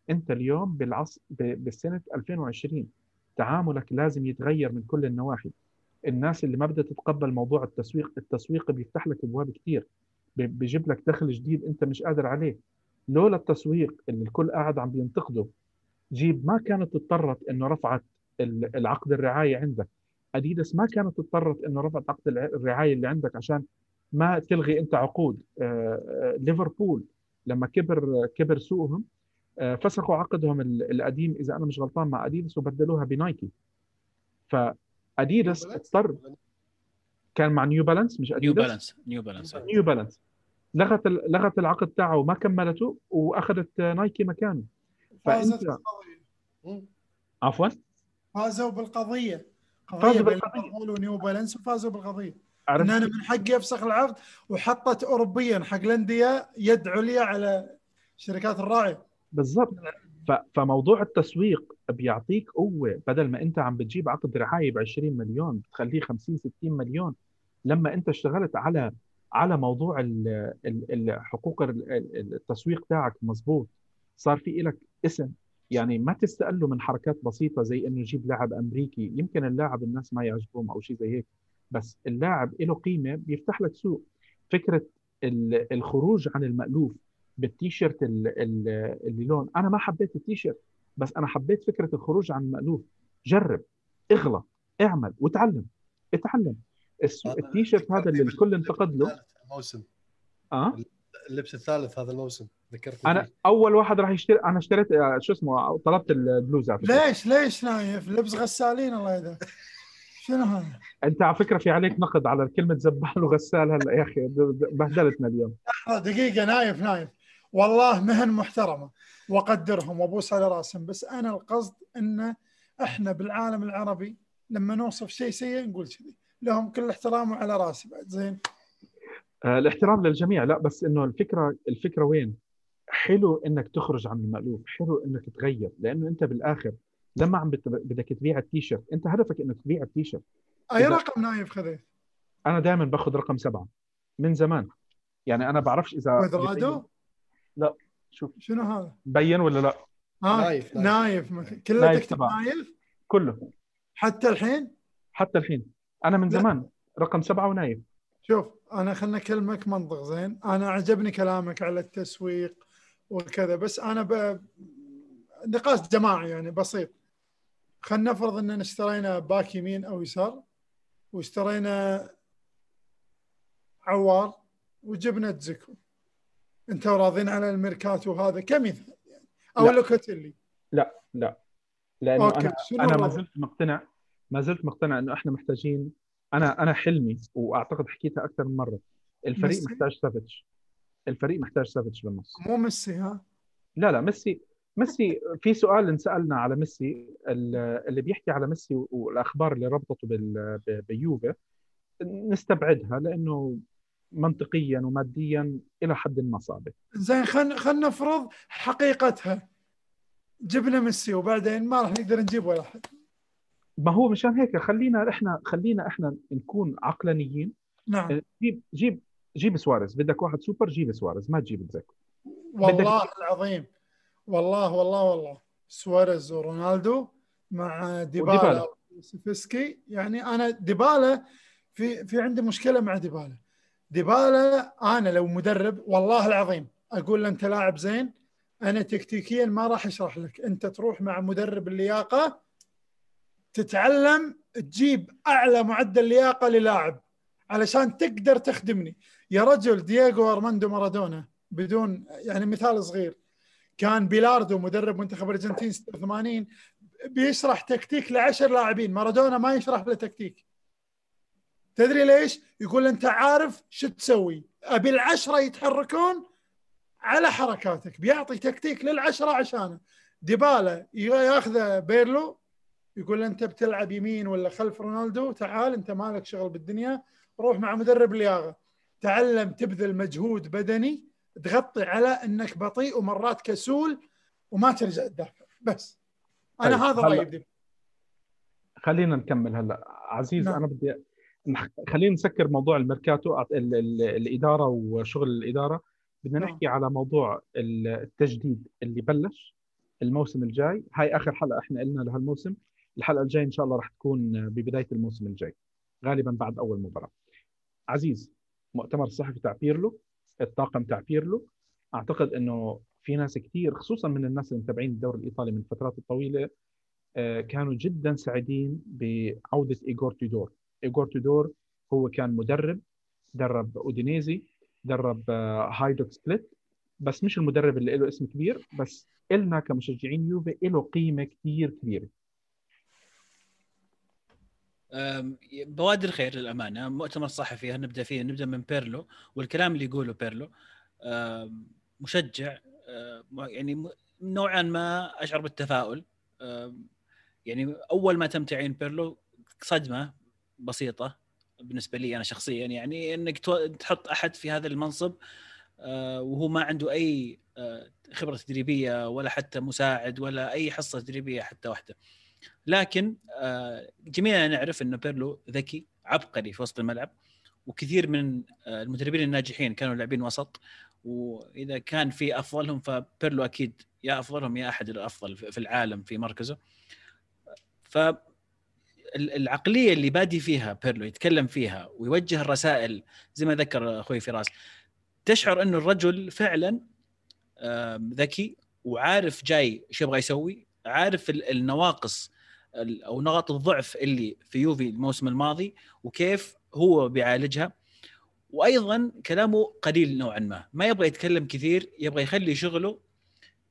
أنت اليوم بالعصر ب- بالسنة 2020 تعاملك لازم يتغير من كل النواحي. الناس اللي ما بدها تتقبل موضوع التسويق التسويق بيفتح لك أبواب كثير بي- بيجيب لك دخل جديد أنت مش قادر عليه. لولا التسويق اللي الكل قاعد عم بينتقده جيب ما كانت اضطرت إنه رفعت ال- العقد الرعاية عندك. أديداس ما كانت اضطرت إنه رفعت عقد الرعاية اللي عندك عشان ما تلغي أنت عقود. آه، آه، ليفربول لما كبر كبر سوقهم آه، فسخوا عقدهم ال- القديم. إذا أنا مش غلطان مع أديداس وبدلوها بنايكي. فأديداس اضطر كان مع نيو بالانس مش نيو أديداس؟ بالانس نيو بالانس نيو بالانس لغت ال- لغت العقد تاعه وما كملته وأخذت نايكي مكانه. فازت فانت بالقضية عفوا؟ فازوا بالقضية. فازوا قضيه بالقضية. ليفربول ونيو بالانس وفازوا بالقضية. إن عرفت أنا من حقي أفسخ العقد وحطت اوروبيا حق الانديه يد عليا على الشركات الراعيه بالضبط. فموضوع التسويق بيعطيك قوة. بدل ما أنت عم بتجيب عقد رعاية ب 20 مليون بتخليه 50 60 مليون. لما أنت اشتغلت على على موضوع ال- ال- الحقوق ال- ال- التسويق تاعك مزبوط. صار في لك اسم. يعني ما تستقلوا من حركات بسيطة زي إنه يجيب لاعب أمريكي. يمكن اللاعب الناس ما يعجبهم أو شيء زي هيك. بس اللاعب له قيمة بيفتح لك سوق. فكرة ال- الخروج عن المألوف بالتيشيرت ال- ال- اللي لون. أنا ما حبيت التيشيرت بس أنا حبيت فكرة الخروج عن المألوف. جرب اغلط اعمل وتعلم. اتعلم. التيشيرت هذا اللي الكل انتقد له. الموسم. آه؟ اللبس الثالث هذا الموسم ذكرتني أنا فيه. أول واحد راح يشتري أنا اشتريت آه، شو اسمه طلبت البلوزة. ليش؟ ليش نايف؟ لبس غسالين الله يهداك *laughs* شنو هذا؟ أنت على فكرة في عليك نقد على كلمة زبال وغسال هلا يا أخي بهدلتنا اليوم. دقيقة نايف نايف. والله مهن محترمة واقدرهم وابوس على راسهم بس أنا القصد إن إحنا بالعالم العربي لما نوصف شيء سيء نقول كذي. لهم كل احترام وعلى راسي بعد زين؟ آه، الاحترام للجميع. لا بس إنه الفكرة الفكرة وين؟ حلو إنك تخرج عن المألوف، حلو إنك تغير لأنه أنت بالآخر لما عم بت- بدك تبيع التيشيرت، انت هدفك انك تبيع التيشيرت، أي رقم نايف خذيت؟ أنا دائما باخذ رقم سبعة. من زمان. يعني أنا بعرفش إذا كوادرادو؟ لا شوف. شنو هذا؟ بين ولا لا؟ ها نايف، نايف. نايف. كله نايف تكتب طبعاً. نايف؟ كله. حتى الحين؟ حتى الحين. أنا من لا. زمان. رقم سبعة ونايف. شوف أنا خلنا أكلمك منطق زين. أنا عجبني كلامك على التسويق وكذا بس أنا ب... نقاش جماعي يعني بسيط. خلينا نفرض اننا اشترينا باك يمين أو يسار واشترينا عوار وجبنا دزيكو أنتوا راضين على الميركاتو هذا كمثال يعني أو لا. لوكاتيلي لا لا لأنه أوكي أنا أنا ما؟ زلت مقتنع ما زلت مقتنع إنه إحنا محتاجين أنا أنا حلمي وأعتقد حكيتها أكثر من مرة الفريق ميسي؟ محتاج سافيتش الفريق محتاج سافيتش بالنص مو ميسي ها لا لا ميسي ميسي في سؤال انسألنا على ميسي ال- اللي بيحكي على ميسي والأخبار اللي ربطته بيوفي نستبعدها لأنه منطقيا وماديا إلى حد ما صعبة. زين خلينا خلينا نفرض حقيقتها. جبنا ميسي وبعدين ما راح نقدر نجيب ولا أحد. ما هو مشان هيك خلينا إحنا خلينا إحنا نكون عقلانيين. نعم. جيب جيب جيب سواريز. بدك واحد سوبر جيب سواريز. ما تجيب دزيكو والله العظيم. والله والله والله. سواريز ورونالدو مع ديبالا. وكولوسيفسكي. يعني أنا ديبالا في في عندي مشكلة مع ديبالا. ديبالا أنا لو مدرب والله العظيم أقول له أنت لاعب زين أنا تكتيكيا ما راح أشرح لك. أنت تروح مع مدرب اللياقة تتعلم تجيب أعلى معدل لياقة للاعب علشان تقدر تخدمني. يا رجل دييغو أرماندو مارادونا بدون يعني مثال صغير. كان بيلاردو مدرب منتخب الارجنتين 86 بيشرح تكتيك لعشر لاعبين. مارادونا ما يشرح له تكتيك. تدري ليش؟ يقول أنت عارف شو تسوي. أبي العشرة يتحركون على حركاتك. بيعطي تكتيك للعشرة عشانه. ديبالا ياخذه بيرلو يقول أنت بتلعب يمين ولا خلف رونالدو؟ تعال أنت مالك شغل بالدنيا. روح مع مدرب لياقه تعلم تبذل مجهود بدني. تغطي على إنك بطيء ومرات كسول وما ترجع تدافع بس. أنا طيب، هذا رأيي. بدي خلينا نكمل هلا. عزيز نعم. أنا بدي خلينا نسكر موضوع الميركاتو. أعط- ال- ال- الإدارة وشغل الإدارة. بدنا نعم. نحكي على موضوع ال- التجديد اللي بلش الموسم الجاي. هاي آخر حلقة إحنا قلنا لهالموسم. الحلقة الجاية إن شاء الله راح تكون ببداية الموسم الجاي غالبا بعد أول مباراة. عزيز مؤتمر الصحفي تاع بيرلو الطاقم تاع بيرلو أعتقد إنه في ناس كثير خصوصا من الناس اللي متابعين الدوري الإيطالي من الفترات الطويلة آه، كانوا جدا سعيدين بعودة ايجور تودور. ايجور تودور هو كان مدرب درب أودينيزي درب آه، هايدوك سبليت بس مش المدرب اللي له اسم كبير بس إلنا كمشجعين يوفي له قيمة كثير كبيرة. بوادر خير للأمانة مؤتمر صحفي نبدأ فيه؟ نبدأ من بيرلو والكلام اللي يقوله بيرلو مشجع يعني نوعا ما أشعر بالتفاؤل. يعني أول ما تم تعيين بيرلو صدمة بسيطة بالنسبة لي أنا شخصيا يعني إنك تحط أحد في هذا المنصب أه، وهو ما عنده أي أه، خبرة تدريبية ولا حتى مساعد ولا أي حصة تدريبية حتى واحدة. لكن آه، جميعنا نعرف إنه بيرلو ذكي عبقري في وسط الملعب وكثير من آه، المدربين الناجحين كانوا لاعبين وسط وإذا كان في أفضلهم فبيرلو أكيد يا أفضلهم يا أحد الأفضل في العالم في مركزه. ف ال- العقلية اللي بادي فيها بيرلو يتكلم فيها ويوجه الرسائل زي ما ذكر أخوي فراس تشعر إنه الرجل فعلا ذكي وعارف جاي إيش يبغى يسوي عارف ال- النواقص ال- أو نقاط الضعف اللي في يوفي الموسم الماضي وكيف هو بيعالجها. وأيضا كلامه قليل نوعا ما. ما يبغى يتكلم كثير يبغى يخلي شغله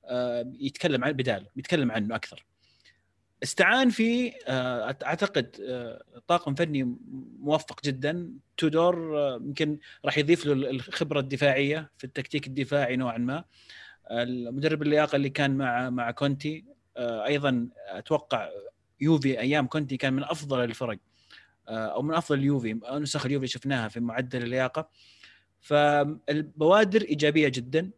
آه، يتكلم عن بداله يتكلم عنه أكثر. استعان في آه، أعتقد آه، طاقم فني موفق جدا. تودور يمكن راح يضيف له الخبرة الدفاعية في التكتيك الدفاعي نوعا ما. المدرب اللياقة اللي كان مع مع كونتي أيضا أتوقع يوفي أيام كونتي كان من أفضل الفرق آه، أو من أفضل اليوفي نسخ اليوفي شفناها في معدل اللياقة. فالبوادر إيجابية جدا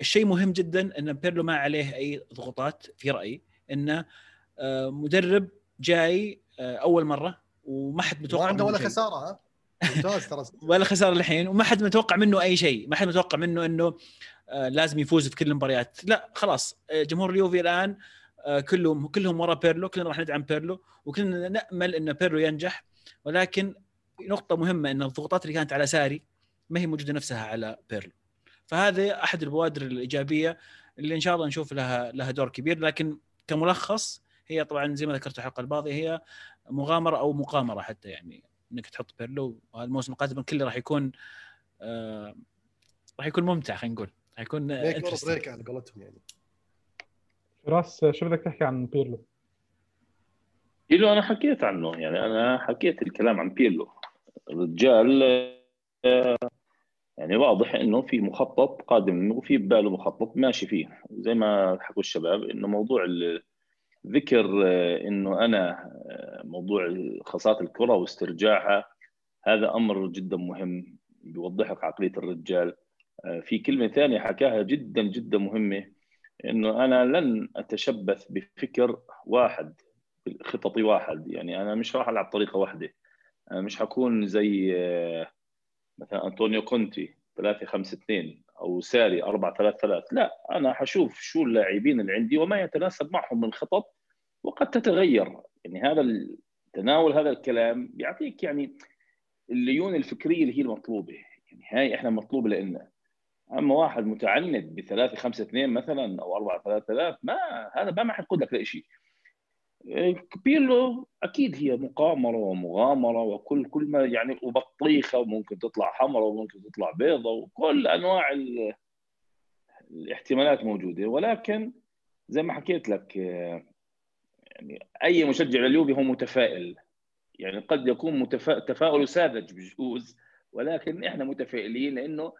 الشيء مهم جدا إن بيرلو ما عليه أي ضغوطات في رأيي انه آه، مدرب جاي آه، أول مرة وما حد ما متوقع عنده منه ولا. خسارة ها؟ *laughs* ممتاز ترى. ولا خسارة الحين وما حد متوقع منه أي شيء ما حد متوقع منه إنه آه، لازم يفوز في كل المباريات. لا خلاص آه، جمهور اليوفي الآن آه، كلهم كلهم ورا بيرلو كلنا راح ندعم بيرلو وكلنا نأمل إن بيرلو ينجح. ولكن نقطة مهمة إن الضغوطات اللي كانت على ساري ما هي موجودة نفسها على بيرلو. فهذه أحد البوادر الإيجابية اللي إن شاء الله نشوف لها لها دور كبير. لكن كملخص هي طبعا زي ما ذكرت الحلقة الماضية هي مغامرة أو مقامرة حتى يعني إنك تحط بيرلو. الموسم القادم كله راح يكون آه راح يكون ممتع خلينا نقول. راح يكون make or interesting. break على قولتهم يعني. فراس شو بدك تحكي عن بيرلو؟ بيرلو أنا حكيت عنه. يعني أنا حكيت الكلام عن بيرلو. الرجال يعني واضح إنه في مخطط قادم وفي بباله مخطط ماشي فيه. زي ما حكوا الشباب إنه موضوع ذكر إنه أنا موضوع خاصات الكرة واسترجاعها هذا أمر جدا مهم بيوضح لك عقلية الرجال. في كلمة ثانية حكاها جدا جدا مهمة إنه أنا لن أتشبث بفكر واحد خططي واحد. يعني أنا مش راح ألعب طريقة واحدة. أنا مش حكون زي آه، مثلا أنطونيو كونتي 3 5 2 أو ساري 4 3 3 لا أنا حشوف شو اللاعبين اللي عندي وما يتناسب معهم من خطط وقد تتغير. يعني هذا تناول هذا الكلام بيعطيك يعني الليونة الفكرية اللي هي المطلوبة. يعني هاي إحنا مطلوبة لنا أما واحد متعند ب 3 5 2 مثلا أو 4 3 3 ما هذا ما حيقود لك لأي شيء. بيرلو أكيد هي مقامرة ومغامرة وكل كل ما يعني وبطيخة وممكن تطلع حمراء وممكن تطلع بيضة وكل أنواع ال- الاحتمالات موجودة. ولكن زي ما حكيت لك يعني أي مشجع لليوفي هو متفائل. يعني قد يكون متفا... تفاؤل ساذج بجوز ولكن إحنا متفائلين لأنه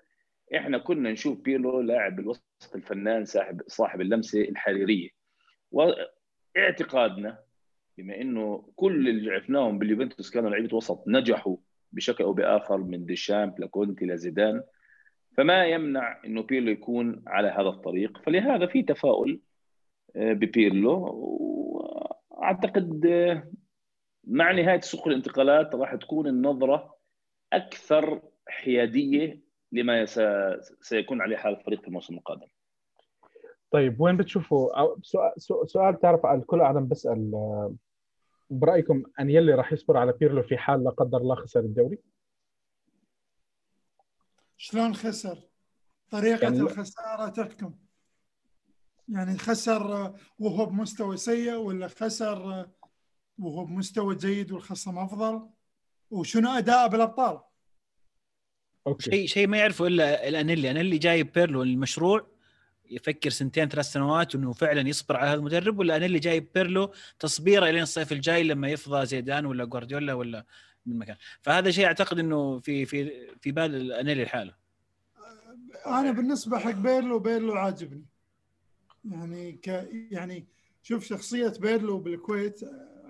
إحنا كنا نشوف بيرلو لاعب الوسط الفنان صاحب صاحب اللمسة الحريرية. واعتقادنا بما إنه كل اللي عرفناهم باليوفنتوس كانوا لعيبة وسط نجحوا بشكل أو بآخر من ديشامب لكونتي لزيدان. فما يمنع إنه بيرلو يكون على هذا الطريق. فلهذا في تفاؤل آه، ببيرلو. وأعتقد آه، مع نهاية سوق الانتقالات راح تكون النظرة أكثر حيادية لما سيكون عليه حال الفريق في الموسم القادم. طيب وين بتشوفوا سؤال, سؤال تعرف الكل عدم بسأل آه، برأيكم انيلي راح يصبر على بيرلو في حال لا قدر الله خسر الدوري؟ شلون خسر؟ طريقة يعني الخسارة تحكم يعني خسر وهو بمستوى سيء ولا خسر وهو بمستوى جيد والخصم أفضل وشنو أداءه بالأبطال. شيء شيء ما يعرفه إلا الأنيلي. أنيلي جايب بيرلو المشروع يفكر سنتين ثلاث سنوات إنه فعلا يصبر على هذا المدرب ولا أنيلي جايب بيرلو تصبيره إلين الصيف الجاي لما يفضى زيدان ولا جوارديولا ولا من مكان. فهذا شيء أعتقد إنه في في في بال أنيلي الحالة أنا بالنسبة حق بيرلو بيرلو عاجبني. يعني ك يعني شوف شخصية بيرلو بالكويت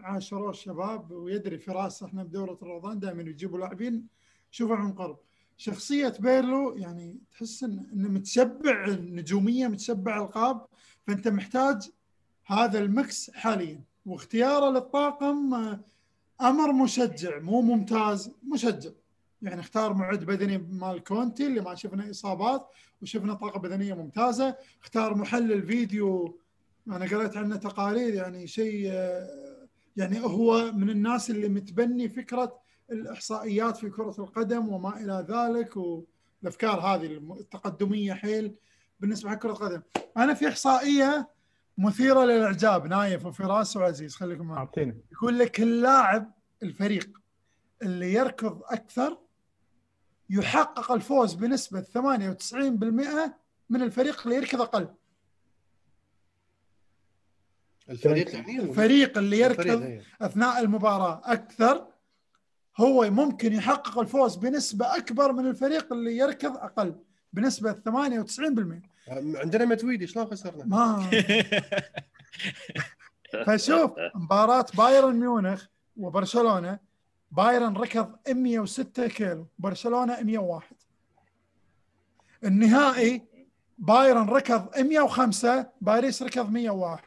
عاشروه الشباب ويدري فراس إحنا بدورة رمضان دائما يجيبوا لاعبين شوفوا عن قرب. شخصية بيرلو يعني تحس انه متشبع نجوميه متشبع القاب فأنت محتاج هذا ال mix حاليا. واختياره للطاقم أمر مشجع مو ممتاز مشجع. يعني اختار معد بدني مال كونتي اللي ما شفنا إصابات وشفنا طاقة بدنية ممتازة. اختار محلل فيديو أنا قريت عنه تقارير يعني شيء يعني هو من الناس اللي متبني فكرة الإحصائيات في كرة القدم وما إلى ذلك والأفكار هذه التقدمية حيل بالنسبة حق كرة القدم. أنا في إحصائية مثيرة للإعجاب نايف وفراس وعزيز خليكم معي. يقول لك اللاعب الفريق اللي يركض أكثر يحقق الفوز بنسبة 98% من الفريق اللي يركض أقل. الفريق يعني؟ الفريق اللي يركض إيه. أثناء المباراة أكثر هو ممكن يحقق الفوز بنسبة أكبر من الفريق اللي يركض أقل بنسبة 98% عندنا متويدي شلون خسرنا؟ ما. *laughs* فشوف مباراة بايرن ميونخ وبرشلونة بايرن ركض 106 كيلو برشلونة 101 النهائي بايرن ركض 105 باريس ركض 101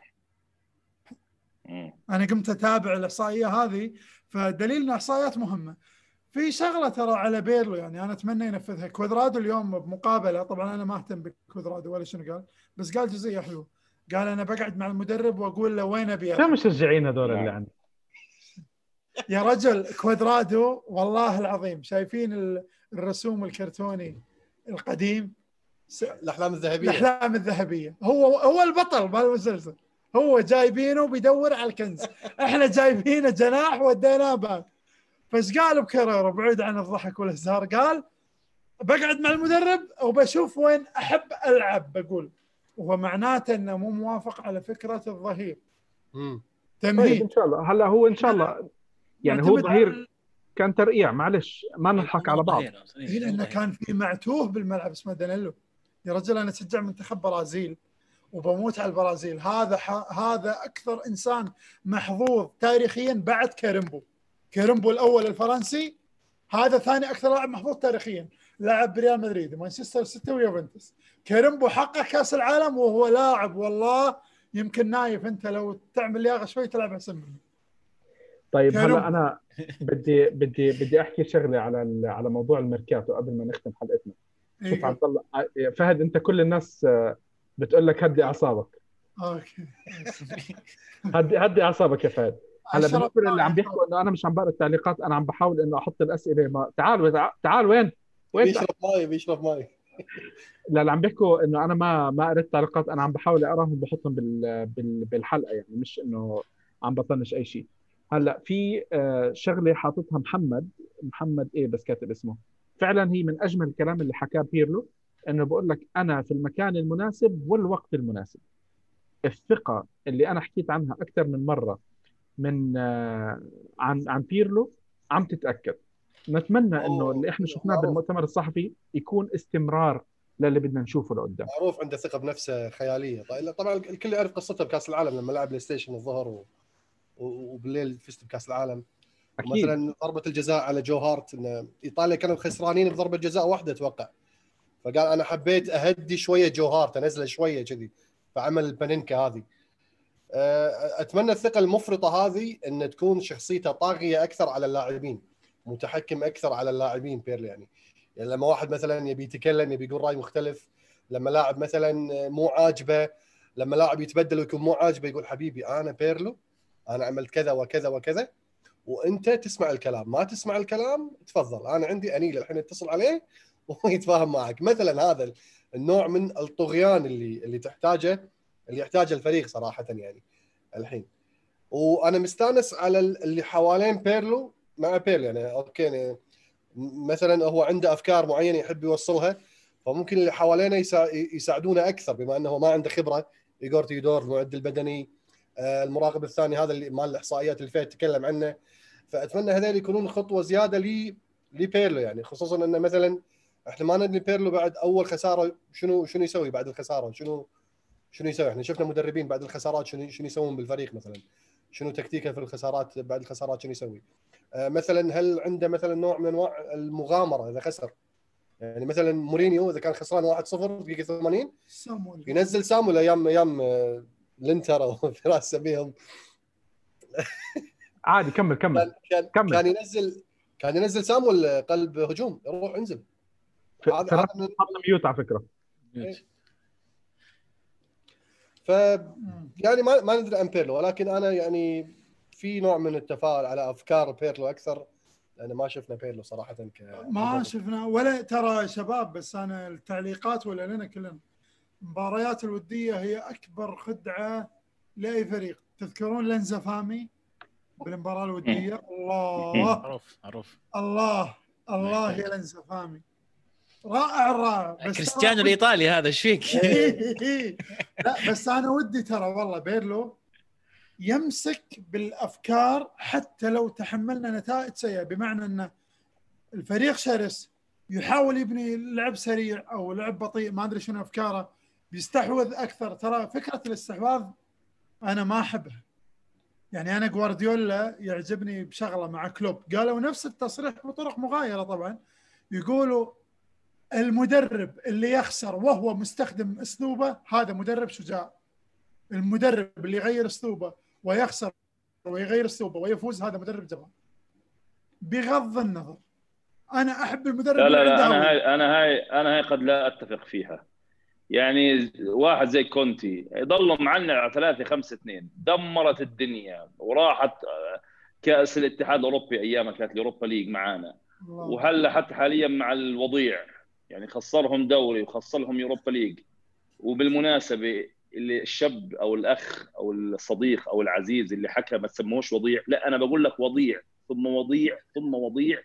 أنا قمت أتابع الإحصائية هذه فدليل إن إحصائيات مهمة. في شغلة ترى على بيرلو يعني أنا أتمنى ينفذها. كوادرادو اليوم بمقابلة طبعا أنا ما أهتم بكوادرادو ولا شنو قال بس قال جزئية حلوة. قال أنا بقعد مع المدرب وأقول له وين أبي شو مشجعين هذول اللي عندي. يا رجل كوادرادو والله العظيم شايفين الرسوم الكرتوني القديم الأحلام الذهبية. الأحلام الذهبية. هو هو البطل بالمسلسل هو جايبينه بيدور على الكنز. إحنا جايبينه جناح وديناه باك فايش قال بكرر بعيد عن الضحك والهزار قال بقعد مع المدرب وبشوف وين احب العب بقول. وهو معناته إنه مو موافق على فكرة الظهير. تمهيد طيب إن شاء الله. هلا هو إن شاء الله. يعني هو ظهير كان ترقيع معلش. ما نضحك على بعض. إيه لأنه كان في معتوه بالملعب اسمه دانيلو يا رجل أنا شجع منتخب برازيل. وبموت على البرازيل. هذا هذا أكثر إنسان محظوظ تاريخيا بعد كاريمبو كاريمبو الأول الفرنسي هذا ثاني أكثر لاعب محظوظ تاريخيا لعب بريال مدريد مانشستر سيتي ويوفنتوس. كاريمبو حقق كأس العالم وهو لاعب والله يمكن نايف أنت لو تعمل لياقه شوي تلعب أحسن منه طيب هلا أنا بدي بدي بدي أحكي شغلة على على موضوع الميركاتو قبل ما نختم حلقتنا. شوف إيه. عبد الله فهد أنت كل الناس بتقول لك هدي أعصابك. أوكي. هدي هدي أعصابك يا فهد. هلا بالنسبة للي عم بيحكوا إنه أنا مش عم بقرأ التعليقات أنا عم بحاول إنه أحط الأسئلة. ما تعال تعال وين؟ وين بيشرب مي بيشرب مي لا اللي عم بيحكوا إنه أنا ما ما قريت التعليقات أنا عم بحاول أقراهم بحطهم بال... بال... بالحلقة يعني مش إنه عم بطنش أي شيء. هلأ في آه، شغلة حاططها محمد. محمد إيه بس كاتب اسمه. فعلا هي من أجمل الكلام اللي حكاه بيرلو. إنه بقول لك أنا في المكان المناسب والوقت المناسب. الثقة اللي أنا حكيت عنها أكثر من مرة من آه، عن عن بيرلو عم تتأكد. نتمنى إنه اللي إحنا شفناه. بالمؤتمر الصحفي يكون استمرار للي بدنا نشوفه لقدام. معروف عنده ثقة بنفسه خيالية. طيب طبعا الكل يعرف قصته بكأس العالم لما لعب بلاي ستيشن الظهر و... وبالليل فزت بكأس العالم. أكيد. مثلا ضربة الجزاء على جو هارت إن إيطاليا كانوا خسرانين بضربة جزاء واحدة أتوقع. فقال أنا حبيت أهدي شوية جو هارت انزله شوية كذي فعمل البانينكا هذه. أه، أتمنى الثقة المفرطة هذه إن تكون شخصيته طاغية أكثر على اللاعبين متحكم أكثر على اللاعبين بيرلو يعني. يعني لما واحد مثلا يبي يتكلم يبي يقول رأي مختلف لما لاعب مثلا مو عاجبه لما لاعب يتبدل ويكون مو عاجبه يقول حبيبي أنا بيرلو أنا عملت كذا وكذا وكذا وأنت تسمع الكلام ما تسمع الكلام تفضل أنا عندي أنيل الحين اتصل عليه ويتفاهم معك. مثلا هذا النوع من الطغيان اللي اللي تحتاجه اللي يحتاجه الفريق صراحة يعني الحين. وأنا مستأنس على اللي حوالين بيرلو مع بيرلو. يعني أوكي يعني مثلا هو عنده أفكار معينة يحب يوصلها فممكن اللي حوالينا يسا- يساعدونه أكثر بما أنه ما عنده خبرة. ايجور تيودور المعد البدني آه، المراقب الثاني هذا اللي مال الاحصائيات اللي فيه تكلم عنه. فأتمنى هذول يكونون خطوة زيادة لي لبيرلو يعني خصوصا إنه مثلا إحنا ما ندري بيرلو بعد أول خسارة شنو شنو يسوي بعد الخسارة؟ شنو شنو يسوي؟ إحنا شفنا مدربين بعد الخسارات شنو شنو يسوون بالفريق مثلا؟ شنو تكتيكه في الخسارات بعد الخسارات شنو يسوي؟ آه، مثلا هل عنده مثلا نوع من أنواع المغامرة إذا خسر؟ يعني مثلا مورينيو إذا كان خسران 1-0 دقيقه 80 سامويل ينزل سامويل أيام أيام آه، لينتر أو *laughs* فراس سميهم عادي كمل كمل. كان كان, كمل. كان ينزل كان ينزل سامويل قلب هجوم روح انزل mute على فكرة. ف يعني ما ما ندري عن بيرلو ولكن أنا يعني في نوع من التفاؤل على أفكار بيرلو أكثر لأن ما شفنا بيرلو صراحة ك ما شفنا ولا ترى شباب بس أنا التعليقات ولا لنا كلنا المباريات الودية هي أكبر خدعة لأي فريق. تذكرون لنزافامي بالمباراة الودية؟ الله. معروف معروف. الله الله يا لنزافامي. رائع رائع. بس كريستيانو الإيطالي هذا إيش فيك؟ *laughs* لا بس أنا ودي ترى والله بيرلو يمسك بالأفكار حتى لو تحملنا نتائج سيئة. بمعنى إن الفريق شرس يحاول يبني لعب سريع أو لعب بطيء ما أدري شنو أفكاره بيستحوذ أكثر. ترى فكرة الاستحواذ أنا ما أحبها. يعني أنا جوارديولا يعجبني بشغلة مع كلوب. قالوا نفس التصريح بطرق مغايرة طبعا. يقولوا المدرب اللي يخسر وهو مستخدم أسلوبه هذا مدرب شجاع. المدرب اللي يغير أسلوبه ويخسر ويغير أسلوبه ويفوز هذا مدرب جبان بغض النظر أنا أحب المدرب لا لا لا أنا. هاي أنا هاي أنا هاي قد لا أتفق فيها. يعني واحد زي كونتي يضلوا معنا على 3 5 2 دمرت الدنيا وراحت آه، كأس الاتحاد الأوروبي أيام كانت اليوروبا ليج معانا. وهلأ حتى حاليا مع الوضيع. يعني خسرهم دوري وخسرهم يوروبا ليج. وبالمناسبة اللي الشاب أو الأخ أو الصديق أو العزيز اللي حكى ما تسموش وضيع لا أنا بقول لك وضيع ثم وضيع ثم وضيع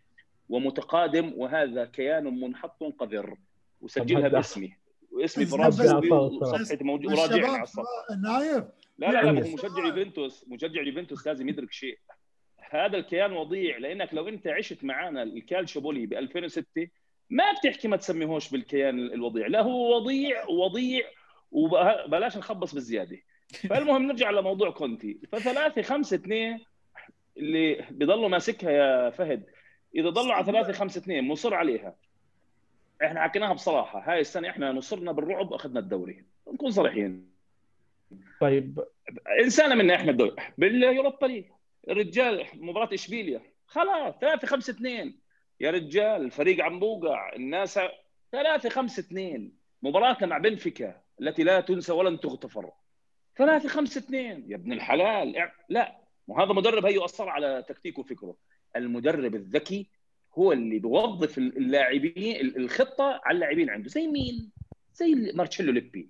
ومتقادم وهذا كيان منحط قذر. وسجلها باسمي. واسمي فراس وصفحتي موجود وراجعني على الصفحة. نايف. لا لا لا هو مشجع يوفنتوس. مشجع يوفنتوس لازم يدرك شيء. هذا الكيان وضيع لأنك لو أنت عشت معنا الكالشوبولي ب 2006 ما بتحكي ما تسميهوش بالكيان الوضيع. لا هو وضيع وضيع وبلاش نخبص بالزيادة. *laughs* فالمهم نرجع لموضوع كونتي. فثلاثة خمسة اثنين اللي بيضلوا ماسكها يا فهد إذا ضلوا على ثلاثة خمسة اثنين مصر عليها. إحنا حكيناها بصراحة. هاي السنة إحنا نصرنا بالرعب وأخذنا الدوري. نكون صريحين. طيب. إنسانة منا إحنا الدوري. باليوروبا ليج. الرجال مباراة إشبيليا. خلاص 3 5 2 يا رجال الفريق عم بوقع. الناس 3 5 2 مباراتنا مع بنفيكا التي لا تنسى ولن تغتفر. 3 5 2 يا ابن الحلال. لا وهذا مدرب هي أثر على تكتيكه وفكره. المدرب الذكي هو اللي بيوظف اللاعبين الخطة على اللاعبين عنده. زي مين؟ زي مارتشيلو ليبي.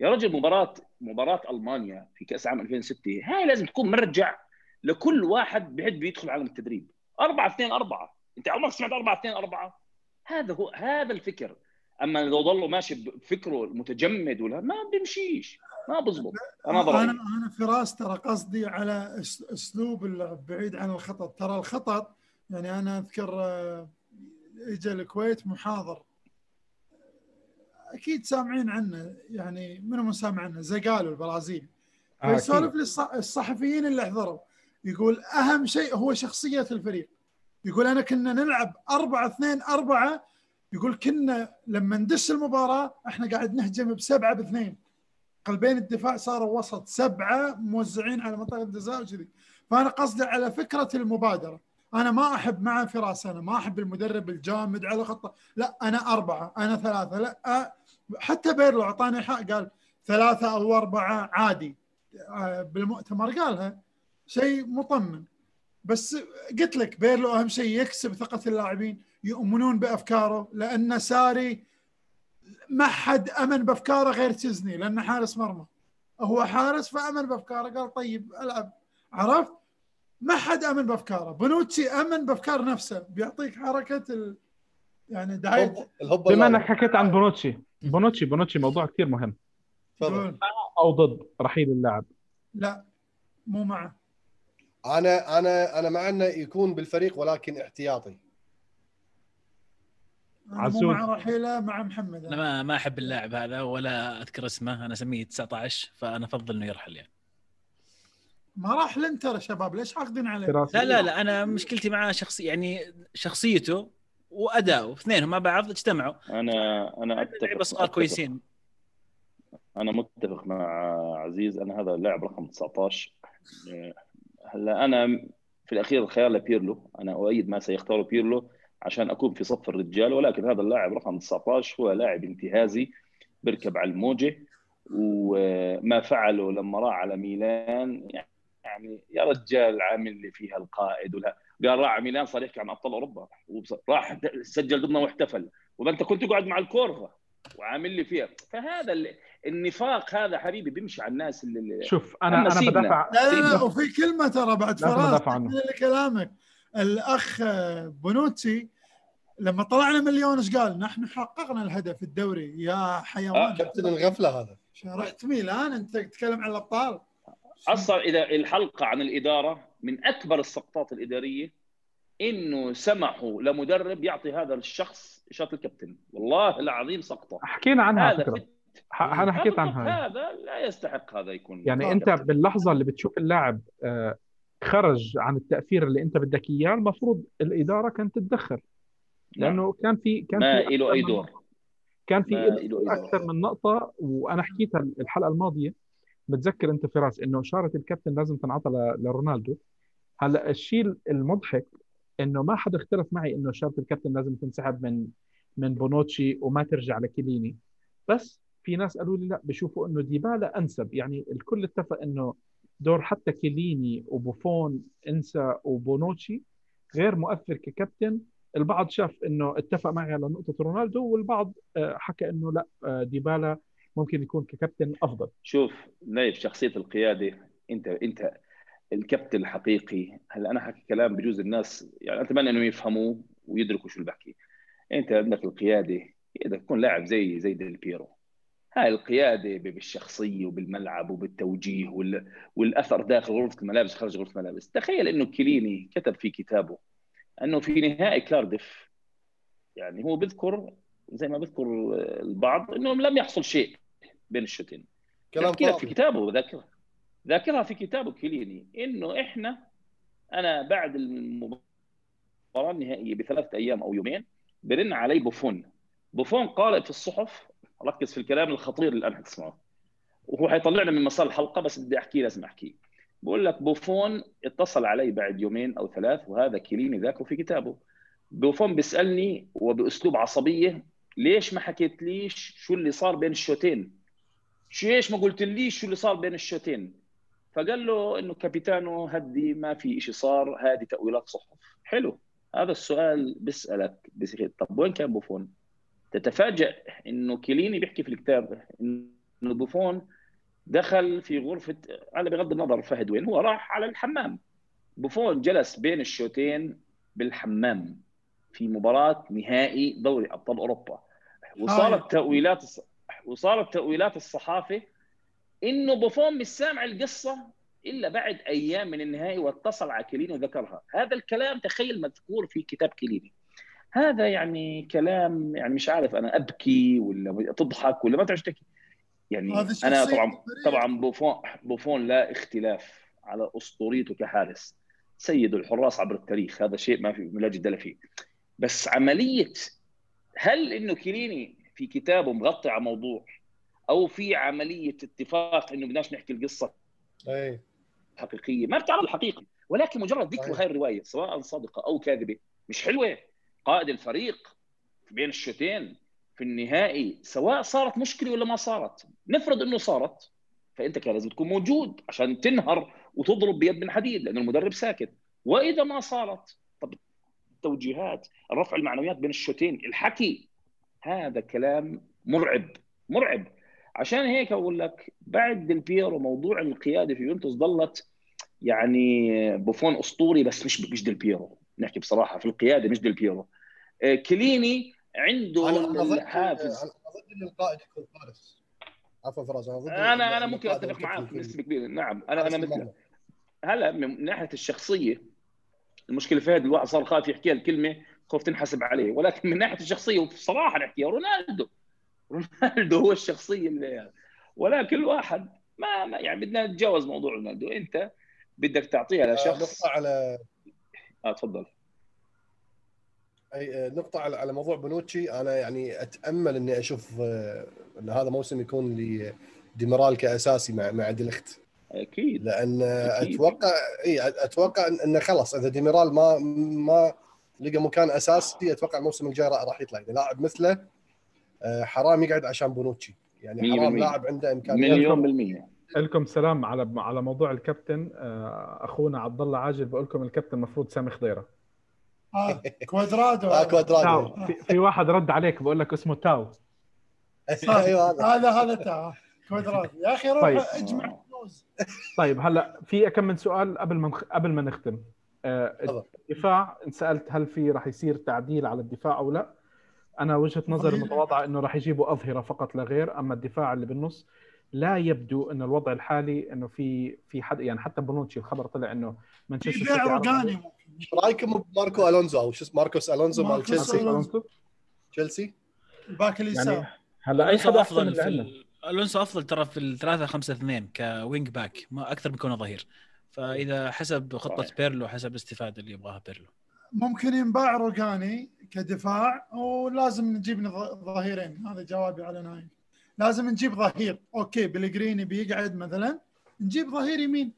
يا رجل مباراه مباراة ألمانيا في كأس عام 2006 هاي لازم تكون مرجع لكل واحد بحب يدخل عالم التدريب. 4 2 4 انت عمرك سمعت 4 2 4 هذا هو هذا الفكر. أما لو ضلوا ماشي بفكره المتجمد ولا ما بيمشيش. ما بزبط أنا ضروري. أنا أنا فراس ترى قصدي على أسلوب اللعب بعيد عن الخطط. ترى الخطط يعني أنا أذكر آه، اجى الكويت محاضر. أكيد سامعين عنه. يعني منو ما سامع عنه؟ زقالو البرازيلي آه، فيسولف أكيد. للصحفيين اللي حضروا يقول أهم شيء هو شخصية الفريق. يقول أنا كنا نلعب أربعة اثنين أربعة. يقول كنا لما ندش المباراة إحنا قاعد نهجم بسبعة باثنين. قلبين الدفاع صاروا وسط سبعة موزعين على منطقة الجزاء وكذي. فأنا قصدي على فكرة المبادرة. أنا ما أحب مع فراس أنا ما أحب المدرب الجامد على خطة. لا أنا أربعة أنا ثلاثة لا حتى بيرلو أعطاني حق قال ثلاثة أو أربعة عادي. آه، بالمؤتمر قالها. شيء مطمن. بس قلت لك بيرلو أهم شيء يكسب ثقة اللاعبين يؤمنون بأفكاره لأن ساري ما حد أمن بأفكاره غير تشيزني لأنه حارس مرمى. هو حارس فأمن بأفكاره قال طيب ألعب. عرفت؟ ما حد أمن بأفكاره. بونوتشي أمن بأفكار نفسه. بيعطيك حركة ال... يعني دعاية. بما. إنك حكيت عن بونوتشي بونوتشي بونوتشي موضوع كثير مهم. تفضل. أو ضد رحيل اللاعب. لا مو معه. أنا أنا أنا مع أنه يكون بالفريق ولكن احتياطي. عزوز. مع رحيله مع محمد. أنا ما ما أحب اللاعب هذا ولا أذكر اسمه. أنا أسميه 19 فأنا أفضل إنه يرحل يعني. ما راح لنتر يا شباب ليش حاقدين عليه؟ لا لا لا أنا مشكلتي معاه شخصي يعني شخصيته وأداؤه اثنينهم مع بعض اجتمعوا. أنا أنا لعيبه أتفق صغار أتفق- كويسين. أنا متفق مع عزيز أنا هذا اللاعب رقم 19 آه، هلا أنا في الأخير خيار بيرلو أنا أؤيد ما سيختاره بيرلو عشان أكون في صف الرجال ولكن هذا اللاعب رقم 19 هو لاعب انتهازي بيركب على الموجة. وما فعله لما راح على ميلان يعني يا رجال عامل لي فيها القائد ولا قال راح على ميلان صار يحكي عن أبطال أوروبا. راح سجل ضدنا واحتفل. وما أنت كنت تقعد مع الكورفا وعامل لي فيها. فهذا اللي النفاق هذا حبيبي بيمشي على الناس اللي, شوف أنا أنا سيبنا. بدافع لا لا لا. وفي كلمة ترى بعد. تكمل لكلامك الأخ بونوتشي لما طلعنا مليون إيش قال؟ نحن حققنا الهدف الدوري يا حيوان آه، كابتن الغفلة هذا رحت ميلان أنت تتكلم عن الأبطال أصلا إذا الحلقة عن الإدارة من أكبر السقطات الإدارية إنه سمحوا لمدرب يعطي هذا الشخص اشاره الكابتن والله العظيم سقطه حكينا عنها هذا ح- أنا حكيت عنها هذا لا يستحق هذا يكون يعني أنت كابتن. باللحظة اللي بتشوف اللاعب آه، خرج عن التأثير اللي أنت بدك إياه المفروض الإدارة كانت تتدخل لأنه كان في كان ما في له اي دور. كان في. أكثر من نقطة وأنا حكيتها الحلقة الماضية بتذكر أنت فراس إنه إشارة الكابتن لازم تنعطى لرونالدو هلأ الشيء المضحك إنه ما حدا اختلف معي إنه إشارة الكابتن لازم تنسحب من من بونوتشي وما ترجع لكيليني بس في ناس قالوا لي لا بشوفوا إنه ديبالا أنسب. يعني الكل اتفق إنه دور حتى كيليني وبوفون انسى وبونوتشي غير مؤثر ككابتن. البعض شاف إنه اتفق معي على نقطة رونالدو والبعض آه، حكى إنه لا آه، ديبالا ممكن يكون ككابتن أفضل. شوف نايف شخصية القيادة أنت أنت الكابتن الحقيقي. هلأ أنا حكي كلام بجوز الناس يعني أتمنى إنهم يفهموه ويدركوا شو اللي بحكي. أنت عندك القيادة بدك تكون لاعب زي زي ديل بيرو. هاي القيادة بالشخصية وبالملعب وبالتوجيه وال... والأثر داخل غرفة الملابس خارج غرفة الملابس. تخيل إنه كيليني كتب في كتابه إنه في نهائي كارديف. يعني هو بيذكر زي ما بيذكر البعض إنه لم يحصل شيء بين الشوطين كلام في كتابه ذاكرها ذاكرها في كتابه كيليني إنه إحنا أنا بعد المباراة النهائية بثلاثة أيام أو يومين برن علي بوفون. بوفون قال في الصحف ركز في الكلام الخطير اللي أنا حتسمعه وهو حيطلعنا من مسار الحلقة بس بدي احكيه لازم احكيه بقول لك بوفون اتصل علي بعد يومين أو ثلاث وهذا كيليني ذاكره في كتابه. بوفون بيسألني وبأسلوب عصبية ليش ما حكيت ليش شو اللي صار بين الشوطين شو إيش ما قلت ليش شو اللي صار بين الشوطين فقال له إنه capitano هدي ما في شيء صار هذه تأويلات صحف. حلو. هذا السؤال بسيط طب وين كان بوفون؟ تتفاجأ إنه كيليني بيحكي في الكتاب إنه بوفون دخل في غرفة على بغض النظر فهد وين هو راح على الحمام. بوفون جلس بين الشوطين بالحمام في مباراة نهائي دوري أبطال أوروبا. وصارت تأويلات الص- وصارت تأويلات الصحافة إنه بوفون مش سامع القصة إلا بعد أيام من النهائي واتصل على كيليني وذكرها. هذا الكلام تخيل مذكور في كتاب كيليني. هذا يعني كلام يعني مش عارف أنا أبكي ولا تضحك ولا ما تشتكي يعني أنا طبعا. طبعا بوفون بوفون لا اختلاف على أسطوريته كحارس. سيد الحراس عبر التاريخ هذا شيء ما في لا جدال فيه. بس عملية هل إنه كيليني في كتابه مغطي على موضوع أو في عملية اتفاق إنه بدناش نحكي القصة اي حقيقية؟ ما بتعرض الحقيقة ولكن مجرد ذكر صحيح. هاي الرواية سواء صادقة أو كاذبة مش حلوة. قائد الفريق بين الشوطين في النهائي سواء صارت مشكلة ولا ما صارت. نفرض إنه صارت فأنت كان لازم تكون موجود عشان تنهر وتضرب بيد من حديد لأنه المدرب ساكت. وإذا ما صارت طب التوجيهات الرفع المعنويات بين الشوطين الحكي هذا كلام مرعب مرعب. عشان هيك أقول لك بعد ديل بيرو موضوع القيادة في يوفنتوس ضلت يعني بوفون أسطوري بس مش مش ديل بيرو. نحكي بصراحة في القيادة مش ديل بيرو. كليني عنده الحافز. أنا ضد إن القائد يكون فارس. عفوا فراس أنا أنا أنا ممكن أتفق في- بنسبة كبيرة. نعم أنا أنا المرمى. هلا من ناحية الشخصية المشكلة في هذا الواحد صار خايف يحكيها الكلمة خوف تنحسب عليه. ولكن من ناحية الشخصية وبصراحه نحكيها رونالدو. رونالدو هو الشخصية اللي ولكن الواحد ما, ما يعني بدنا نتجاوز موضوع رونالدو. أنت بدك تعطيها آه، لشخص نقطة على آه تفضل. آه، نقطة على على موضوع بونوتشي أنا يعني أتأمل إني أشوف آه، إن هذا موسم يكون لديميرال كأساسي مع مع ديليخت. أكيد. لأن آه، أكيد. أتوقع إي أتوقع إن- انه خلاص إذا ديميرال ما ما لقى مكان أساسي أتوقع الموسم الجاي راح يطلع. يعني لاعب مثله آه، حرام يقعد عشان بونوتشي يعني حرام. لاعب عنده إمكانيات. مليون بالمية. لكم سلام على على موضوع الكابتن. آه، أخونا عبد الله عاجل بقول لكم الكابتن المفروض سامي خضيرة. آه كوادرادو. آه كوادرادو. تاو. في, في واحد رد عليك بقول لك اسمه تاو. أيوه هذا. هذا هذا تا كوادرادو. يا أخي روح طيب. اجمع فلوس طيب هلا في كم من سؤال قبل ما. قبل ما نختم. آه، تفضل. الدفاع انسالت هل في راح يصير تعديل على الدفاع أو لا؟ أنا وجهة نظري قليل. المتواضعه إنه راح يجيبوا أظهرة فقط لا غير أما الدفاع اللي بالنص لا يبدو أن الوضع الحالي أنه في في حد يعني حتى بونوتشي الخبر طلع أنه مانشستر سيتي إيش رايكم بماركو ألونزو أو شو اسمه ماركوس ألونزو مال تشيلسي. تشيلسي؟ ال back اليسار. يعني هلا أي حدا أفضل في ال- الونسو أفضل ترى في الثلاثة خمسة اثنين ك wing back ما أكثر من كونه ظهير. فإذا حسب خطة. بيرلو حسب الاستفاده اللي يبغاها بيرلو. ممكن ينباع روجاني كدفاع ولازم نجيب ظهيرين. هذا جوابي على نايف لازم نجيب ظهير. okay بلغريني بيقعد مثلا نجيب ظهير يمين.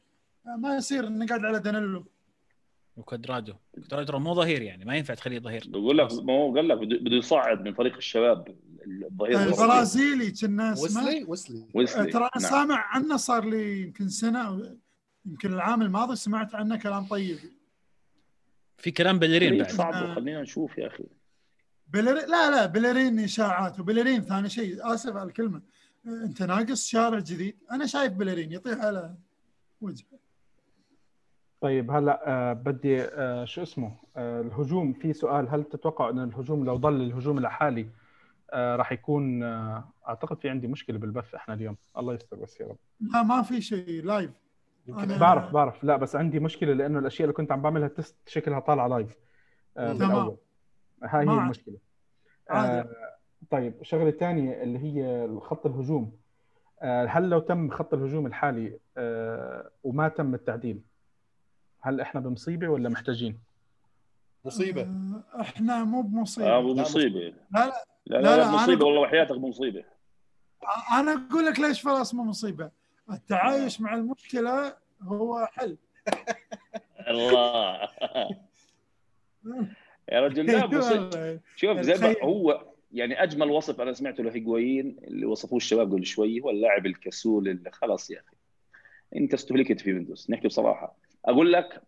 ما يصير نقعد على دانيلو وكوادرادو كوادرادو ترى مو ظهير يعني ما ينفع تخليه ظهير. بقول لك ما هو قال لك بده يصعد من فريق الشباب الظهير. البرازيلي كنا اسمه. ويسلي ويسلي. ويسلي ترى أنا نعم. سامع عنه صار لي يمكن سنة يمكن العام الماضي سمعت عنه كلام طيب. في كلام بلرين بعد. صعبه خلينا نشوف يا أخي. بلر... لا لا بلرين إشاعات وبلرين ثاني شيء. آسف على الكلمة. أنت ناقص شارع جديد. أنا شايف بلرين. يطيح على وجهه. طيب هلا آه بدي آه شو اسمه؟ آه الهجوم. في سؤال هل تتوقع ان الهجوم لو ضل الهجوم الحالي آه راح يكون آه أعتقد في عندي مشكلة بالبث إحنا اليوم. الله يستر بس يا رب. لا ما في شيء live أنا- بعرف بعرف. لا بس عندي مشكلة لأنه الأشياء اللي كنت عم بعملها test شكلها طالعة live آه. بالأول. هاي هي. المشكلة. عادي. آه طيب الشغلة الثانية اللي هي خط الهجوم. آه هل لو تم خط الهجوم الحالي آه وما تم التعديل هل إحنا بمصيبة ولا محتاجين؟ مصيبة. آه، إحنا مو بمصيبة. آه مصيبة. لا لا. لا لا، لا, مصيبة. والله وحياتك مصيبة. أنا أقول لك ليش فراس مو مصيبة. التعايش مع المشكلة هو حل. *laughs* الله. *laughs* يا رجل لا. *laughs* شوف زي ما. هو يعني أجمل وصف أنا سمعته لهيجوين اللي وصفوه الشباب قبل شوي هو اللاعب الكسول اللي خلاص يا أخي أنت استهلكت في ويندوز نحكي بصراحة أقول لك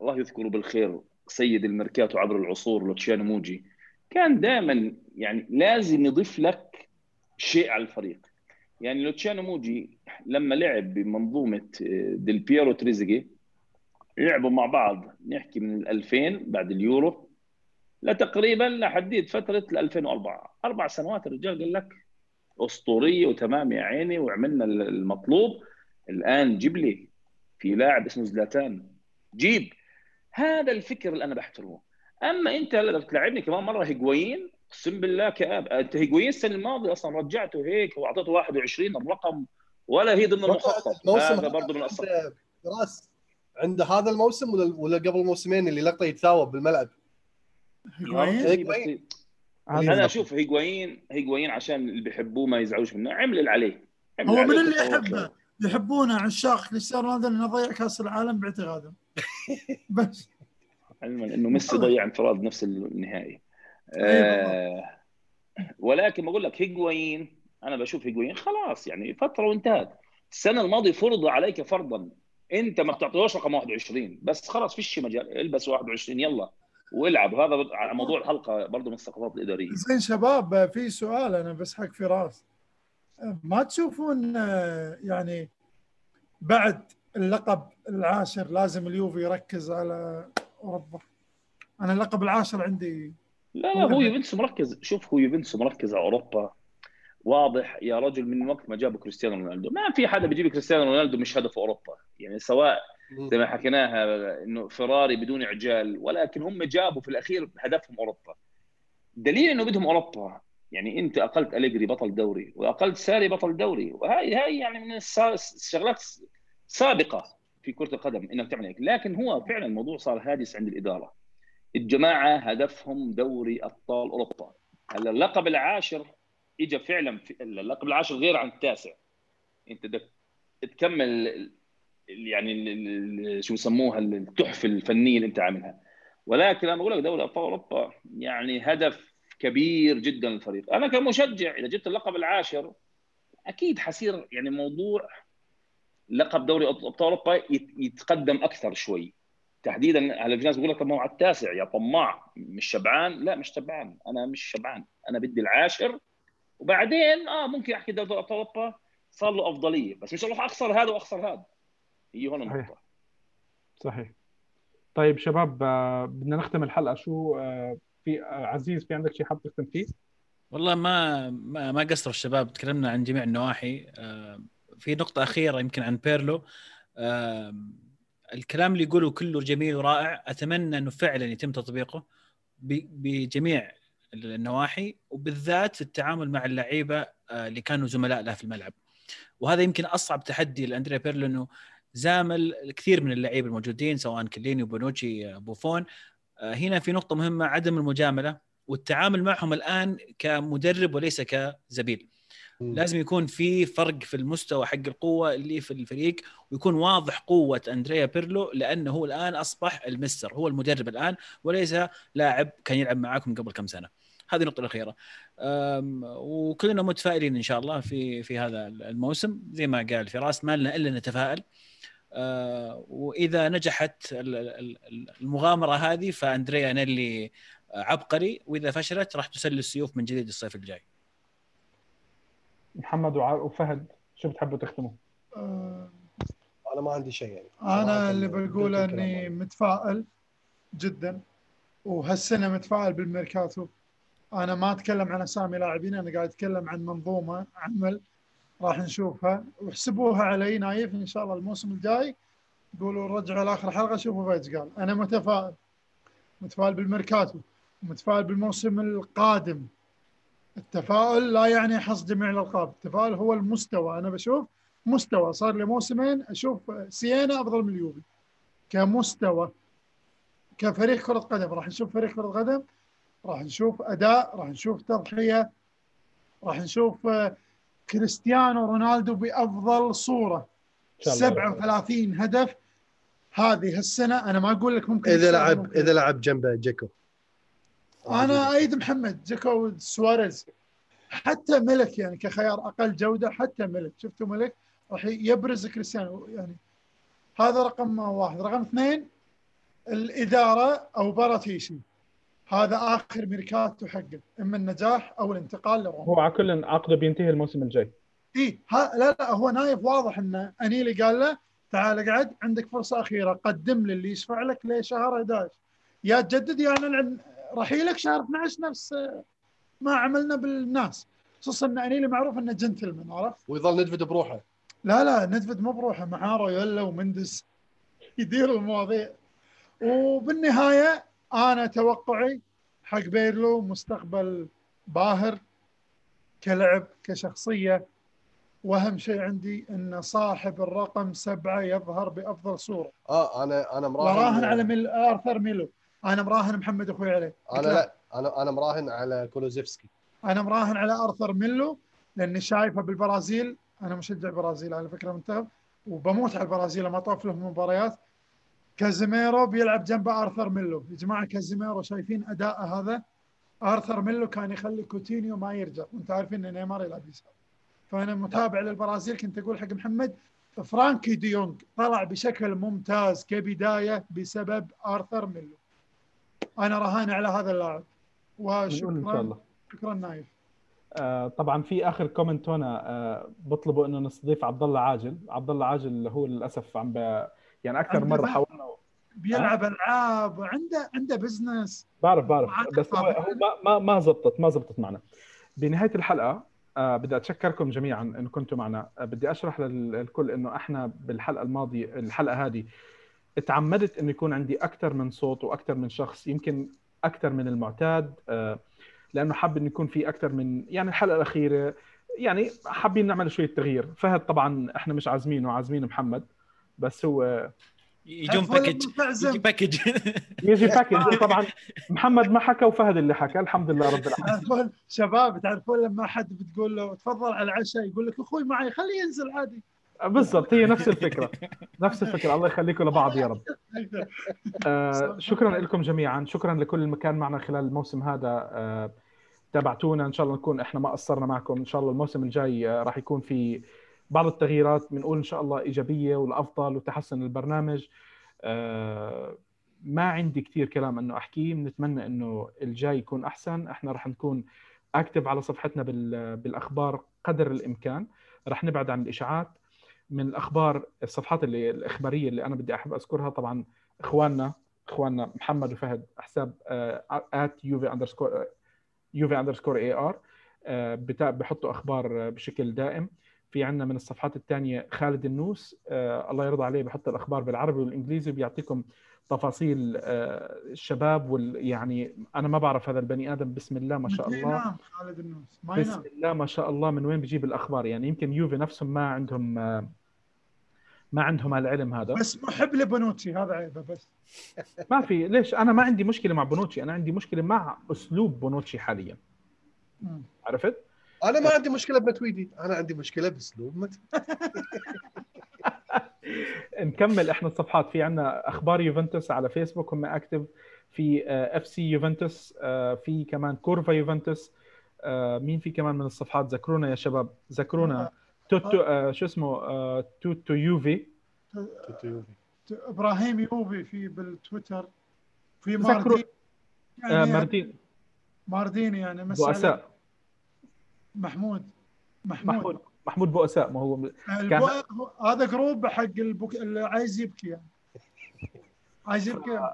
الله يذكره بالخير سيد الميركاتو عبر العصور لوتشيانو موجي كان دائما يعني لازم يضيف لك شيء على الفريق يعني لوتشيانو موجي لما لعب بمنظومة آه، ديل بييرو تريزيجي لعبوا مع بعض نحكي من ال 2000 بعد اليورو لتقريبا لحديت فترة ال 2004 أربع سنوات الرجال قال لك اسطوريه وتمام يا عيني وعملنا المطلوب. الآن جيب لي في لاعب اسمه زلاتان. جيب. هذا الفكر اللي أنا بحترمه. أما أنت لو تلعبني كمان مرة هيجوين أقسم بالله كآب. أنت هيجوين السنة الماضية أصلا رجعته هيك وأعطيته 21 الرقم ولا هي ضمن المخطط. هذا برضه من الأصل عنده- فراس عنده هذا الموسم ولا ولا قبل موسمين اللي لقطه يتثاوب بالملعب هيجوين هيك بس وين؟ هذا أنا أشوف هيجوين هيجوين عشان اللي بيحبوه ما يزعلوش منه. عمل اللي عليه. عمل هو من اللي يحبه. يحبونه عشاق كريستيانو رونالدو إنه ضيع كأس العالم باعتقادهم *laughs* بس. علما إنه ميسي ضيع انفراد نفس النهائي. آه ولكن بقول لك هيجوين أنا بشوف هيجوين خلاص يعني فترة وانتهت. السنة الماضية فرض عليك فرضا. أنت ما بتعطيهوش رقم 21 بس خلاص فيش مجال. البس 21 يلا. والعب. هذا على موضوع الحلقة برضه من السقطات الإدارية. زين شباب في سؤال أنا بس حق فراس ما تشوفون آه، يعني بعد اللقب العاشر لازم اليوفي يركز على أوروبا؟ أنا اللقب العاشر عندي. لا لا هو يوفنتوس مركز. شوف هو يوفنتوس مركز على أوروبا. واضح يا رجل من وقت ما جابوا كريستيانو رونالدو. ما في حدا بيجيب كريستيانو رونالدو مش هدفه أوروبا. يعني سواء زي ما حكيناها إنه فيراري بدون عجال ولكن هم جابوا في الأخير هدفهم أوروبا. دليل إنه بدهم أوروبا. يعني أنت أقلت أليجري بطل دوري وأقلت ساري بطل دوري. وهي هاي يعني من الشغلات سابقة في كرة القدم إنك تعمل هيك. لكن هو فعلا الموضوع صار هادس عند الإدارة. الجماعة هدفهم دوري أبطال أوروبا. هلا اللقب العاشر اجى فعلا في اللقب العاشر غير عن التاسع. أنت بدك تكمل يعني شو يسموها التحفه الفنيه اللي انت عاملها. ولكن أنا بقول لك دوري أبطال أوروبا يعني هدف كبير جدا للفريق. أنا كمشجع إذا جبت اللقب العاشر أكيد حصير يعني موضوع لقب دوري أبطال أوروبا يت- يتقدم أكثر شوي. تحديدا هلا في ناس بيقول لك طب ما هو على التاسع يا طماع مش شبعان؟ لا مش شبعان. أنا مش شبعان. أنا بدي العاشر وبعدين آه ممكن أحكي دوري أبطال أوروبا صار له أفضلية. بس مش أروح أخسر هذا وأخسر هذا. هي هون صحيح. النقطه صحيح. طيب شباب آه، بدنا نختم الحلقة. شو آه، في آه، عزيز في عندك شيء حاب تختم فيه؟ والله ما ما ما قصروا الشباب. تكلمنا عن جميع النواحي. في نقطة أخيرة يمكن عن بيرلو. الكلام اللي يقوله كله جميل ورائع. أتمنى أنه فعلا يتم تطبيقه ب- بجميع النواحي وبالذات في التعامل مع اللعيبة اللي كانوا زملاء له في الملعب. وهذا يمكن أصعب تحدي لأندريا بيرلو أنه زامل الكثير من اللعيبة الموجودين سواء كليني وبونوتشي آه، بوفون. آه، هنا في نقطة مهمة عدم المجاملة والتعامل معهم الآن كمدرب وليس كزميل لازم يكون في فرق في المستوى حق القوة اللي في الفريق ويكون واضح قوة أندريا بيرلو لأنه هو الآن أصبح المستر هو المدرب الآن وليس لاعب كان يلعب معاكم قبل كم سنة. هذه النقطة الأخيرة. وكلنا متفائلين إن شاء الله في في هذا الموسم. زي ما قال فراس ما لنا إلا نتفائل. أه، وإذا نجحت ال- ال- ال- المغامرة هذه فأندريا نيلي عبقري وإذا فشلت راح تسلي السيوف من جديد الصيف الجاي. محمد وفهد شو بتحبوا تختموا؟ آه، أنا ما عندي شيء يعني. أنا صراحة اللي بقوله إني هذا. متفائل جدا وهالسنة متفائل بالميركاتو. أنا ما أتكلم عن أسامي لاعبين أنا قاعد أتكلم عن منظومة عمل راح نشوفها. واحسبوها علي نايف إن شاء الله الموسم الجاي. قولوا رجعوا لآخر حلقة شوفوا فايز قال. أنا متفائل. متفائل بالميركاتو. متفائل بالموسم القادم. التفاؤل لا يعني حصد جميع الالقاب التفاؤل هو المستوى. أنا بشوف مستوى. صار لي موسمين أشوف سيانا أفضل من اليوفي. كمستوى. كفريق كرة قدم. راح نشوف فريق كرة قدم. راح نشوف أداء راح نشوف تضحية راح نشوف آه، كريستيانو رونالدو بأفضل الله. 37 هدف هذه السنة. أنا ما أقول لك ممكن إذا لعب. إذا لعب جنبه جيكو. أنا ايد محمد جيكو سواريز. حتى ميليك يعني كخيار أقل جودة حتى ميليك. شفتوا ميليك؟ راح يبرز كريستيانو. يعني هذا رقم واحد. رقم اثنين الإدارة أو باراتيشي. هذا آخر ميركاتو حقه إما النجاح أو الانتقال لروما هو على كل عقده بينتهي الموسم الجاي. اي ها لا لا هو نايف واضح ان أنيلي قال له تعال اقعد عندك فرصة أخيرة قدم لي اللي يشفع لك لشهر 11 يا تجدد يا نلعن رحيلك شهر 12 نفس ما عملنا بالناس. خصوصا إن أنيلي معروف إنه جنتلمان عرفت؟ ويظل نيدفيد بروحه. لا لا نيدفيد مو بروحه معاه رويولا ومندس يدير المواضيع. وبالنهاية أنا توقعي حق بيرلو مستقبل باهر كلعب كشخصية وأهم شيء عندي ان صاحب الرقم سبعة يظهر بأفضل صورة. آه أنا أنا مراهن وراهن على ميل آرثر ميلو. أنا مراهن محمد أخوي عليه أنا لا أنا أنا مراهن على كولوسيفسكي. أنا مراهن على آرثر ميلو لأني شايفه بالبرازيل. أنا مشجع برازيل على فكرة منتخب وبموت على البرازيل لما طاف لهم مباريات. كازيميرو بيلعب جنب آرثر ميلو. يا جماعة كازيميرو شايفين اداءه هذا؟ آرثر ميلو كان يخلي كوتينيو ما يرجع. وأنت عارفين إن نيمار يلعب يسار. فأنا متابع للبرازيل. كنت أقول حق محمد فرانكي ديونج طلع بشكل ممتاز كبداية بسبب آرثر ميلو. أنا رهان على هذا اللاعب. بنقول إن شاء وشكرا الله. شكرا نايف. آه، طبعا في آخر comment هنا آه، بطلبوا إنه نستضيف عبد الله عاجل. عبد الله عاجل هو للأسف عم ب... يعني أكثر مرة. حاولنا بيلعب ألعاب عنده عنده business بعرف بعرف. بس هو ما ما ما زبطت ما زبطت معنا. بنهاية الحلقة آه بدي أتشكركم جميعا إن كنتم معنا. آه بدي أشرح لل- للكل إنه إحنا بالحلقة الماضية الحلقة هذه تعمدت انه يكون عندي أكثر من صوت وأكثر من شخص يمكن أكثر من المعتاد آه لأنه حاب انه يكون في أكثر من يعني الحلقة الأخيرة يعني حابين نعمل شوية تغيير. فهد طبعا إحنا مش عازمينه عازمين محمد. بس هو يجون package *laughs* يجي package يجي package طبعا محمد ما حكى وفهد اللي حكى الحمد لله رب العالمين. تعرفون شباب تعرفون لما حد بتقول له تفضل على العشاء يقول لك أخوي معي خليه ينزل عادي. بالضبط هي نفس الفكرة. نفس الفكرة. الله يخليكم لبعض يا رب. *laughs* آه شكرا لكم جميعا. شكرا لكل المكان معنا خلال الموسم هذا. آه تابعتونا. إن شاء الله نكون إحنا ما قصرنا معكم. إن شاء الله الموسم الجاي آه راح يكون في بعض التغييرات بنقول إن شاء الله إيجابية والأفضل وتحسن البرنامج. آه ما عندي كثير كلام إنه أحكيه بنتمنى إنه الجاي يكون أحسن. إحنا راح نكون اكتب على صفحتنا بال- بالأخبار قدر الإمكان. راح نبعد عن الإشاعات. من الأخبار الصفحات اللي الإخبارية اللي أنا بدي أحب أذكرها طبعا إخواننا إخواننا محمد وفهد حساب at Juve underscore Juve underscore AR بحطوا أخبار بشكل دائم. في عندنا من الصفحات الثانية خالد النوس آه، الله يرضى عليه بحط الأخبار بالعربي والإنجليزي بيعطيكم تفاصيل آه، الشباب وال يعني أنا ما بعرف هذا البني آدم بسم الله ما شاء الله. خالد النوس ما بسم الله ما شاء الله من وين بيجيب الأخبار؟ يعني يمكن يوفي نفسهم ما عندهم آه، ما عندهم هالعلم هذا. بس محب لبنوتشي هذا عيبه بس. *laughs* ما في ليش؟ أنا ما عندي مشكلة مع بونوتشي أنا عندي مشكلة مع أسلوب بونوتشي حاليا. عرفت؟ أنا ما عندي مشكلة بمتويدي. أنا عندي مشكلة باسلوب مت... *laughs* نكمل إحنا الصفحات. في عندنا أخبار يوفنتوس على فيسبوك هم active. في FC يوفنتوس آه، في كمان كورفا يوفنتوس. آه، مين في كمان من الصفحات؟ ذكرونا يا شباب. ذكرونا توتو آه، شو اسمه؟ آه، توتو يوفي. إبراهيم يوبي في بالتويتر. في ماردين آه، يعني ماردين ماردين يعني مسا عليه. بؤساء محمود محمود, محمود محمود بؤساء ما هو كان-. هذا جروب حق البك... اللي عايز يبكي. يعني عايز يبكي.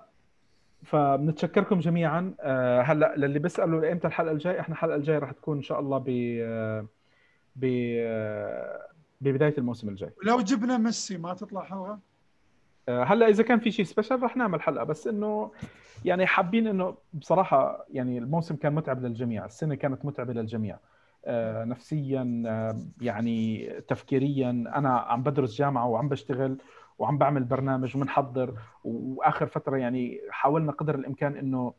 فبنتشكركم جميعا. آه، هلا للي بيسألوا إمتى الحلقة الجاي إحنا الحلقة الجاية راح تكون إن شاء الله ب ب آه، ببداية الموسم الجاي. لو جبنا ميسي ما تطلع حلقه آه، هلا إذا كان في شيء سبيشال رح نعمل حلقة بس إنه يعني حابين إنه بصراحة يعني الموسم كان متعب للجميع السنة كانت متعبة للجميع. نفسيا آه، يعني تفكيريا. أنا عم بدرس جامعة وعم بشتغل وعم بعمل برنامج ومنحضر وآخر فترة يعني حاولنا قدر الإمكان إنه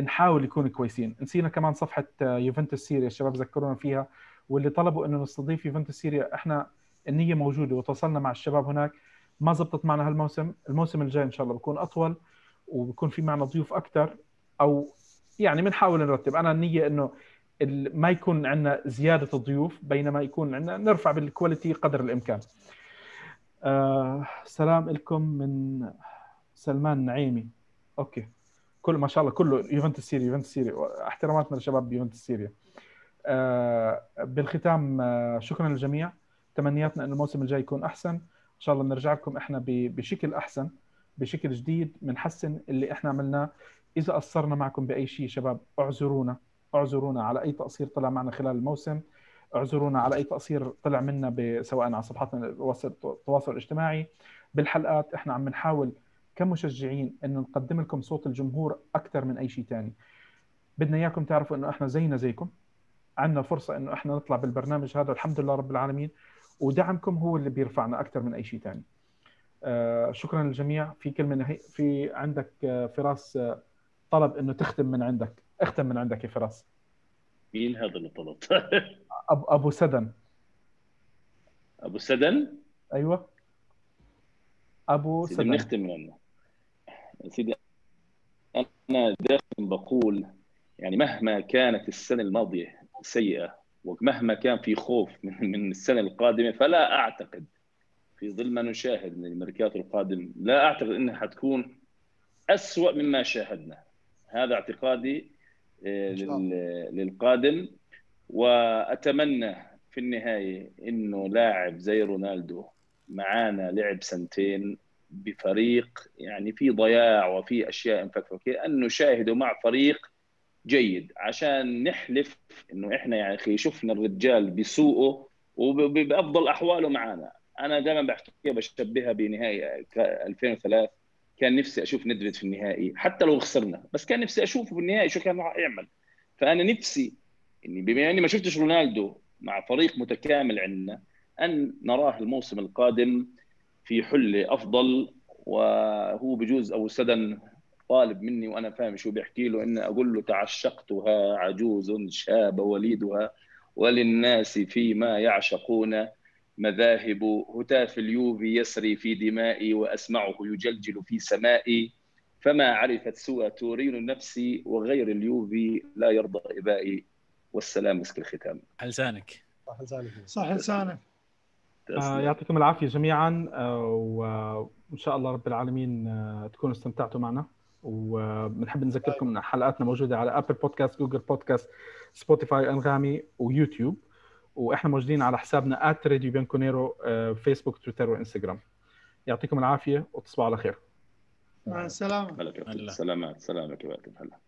نحاول يكون كويسين. نسينا كمان صفحة آه، يوفنتوس سيريا الشباب ذكرونا فيها واللي طلبوا إنه نستضيف يوفنتوس سيريا. إحنا النية موجودة وتواصلنا مع الشباب هناك. ما زبطت معنا هالموسم. الموسم الجاي إن شاء الله بكون أطول وبكون في معنا ضيوف أكثر أو يعني بنحاول نرتب. أنا النية إنه ما يكون عندنا زيادة ضيوف بينما يكون عندنا نرفع بال quality قدر الإمكان. آه سلام لكم من سلمان نعيمي. okay. كل ما شاء الله كله يوفنتوس سيريا يوفنتوس سيريا احتراماتنا لشباب يوفنتوس سيريا آه بالختام آه شكرا للجميع. تمنياتنا انه الموسم الجاي يكون أحسن. إن شاء الله بنرجع لكم إحنا بشكل أحسن بشكل جديد بنحسن اللي إحنا عملناه. إذا قصرنا معكم بأي شيء شباب اعذرونا. اعذرونا على أي تقصير طلع معنا خلال الموسم. اعذرونا على أي تقصير طلع منا سواء على صفحاتنا التواصل الاجتماعي. بالحلقات إحنا عم نحاول كمشجعين انه نقدم لكم صوت الجمهور أكثر من أي شيء ثاني بدنا إياكم تعرفوا إنه إحنا زينا زيكم. عندنا فرصة إنه إحنا نطلع بالبرنامج هذا الحمد لله رب العالمين. ودعمكم هو اللي بيرفعنا أكثر من أي شيء ثاني آه شكرا للجميع. في كلمة في عندك آه، فراس آه، طلب إنه تختم من عندك. اختم من عندك يا فراس. مين هذا اللي طلب؟ أب أبو سدن. أبو سدن؟ أيوه. أبو سيدي سدن. بنختم منه سيدي أنا دائما بقول يعني مهما كانت السنة الماضية سيئة ومهما كان في خوف من من السنة القادمة فلا أعتقد في ظل ما نشاهد من الميركاتو القادم لا أعتقد إنها حتكون اسوء مما شاهدنا. هذا اعتقادي لل- للقادم. وأتمنى في النهاية إنه لاعب زي رونالدو معانا لعب سنتين بفريق يعني في ضياع وفي أشياء مفكفكة ان نشاهده مع فريق جيد. عشان نحلف إنه إحنا يعني أخي شفنا الرجال بسوءه وبافضل أحواله معانا. أنا دائما بحكيها بشبهها بنهائي ك- 2003 كان نفسي أشوف ندفد في النهائي حتى لو خسرنا بس كان نفسي أشوفه في النهائي شو كان راح يعمل. فأنا نفسي إني بما إني ما شفتش رونالدو مع فريق متكامل عندنا أن نراه الموسم القادم في حلة أفضل وهو بجوز أو سدن طالب مني وأنا فاهم شو بيحكي له ان أقول له تعشقتها عجوز شاب وليدها وللناس فيما يعشقون. مذاهب هتاف اليوفي يسري في دمائي وأسمعه يجلجل في سمائي فما عرفت سوى تورين نفسي وغير اليوفي لا يرضى إبائي. والسلام مسك الختام. على لسانك صح لسانك صح لسانك آه يعطيكم العافية جميعا آه وإن شاء الله رب العالمين آه تكونوا استمتعتوا معنا. وبنحب نذكركم إن حلقاتنا موجودة على Apple Podcast Google Podcast Spotify أنغامي ويوتيوب. وإحنا موجودين على حسابنا راديو بيانكونيرو آه فيسبوك تويتر وإنستغرام. يعطيكم العافية وتصبحوا على خير. مع السلامة. سلامات. سلامك يا هلا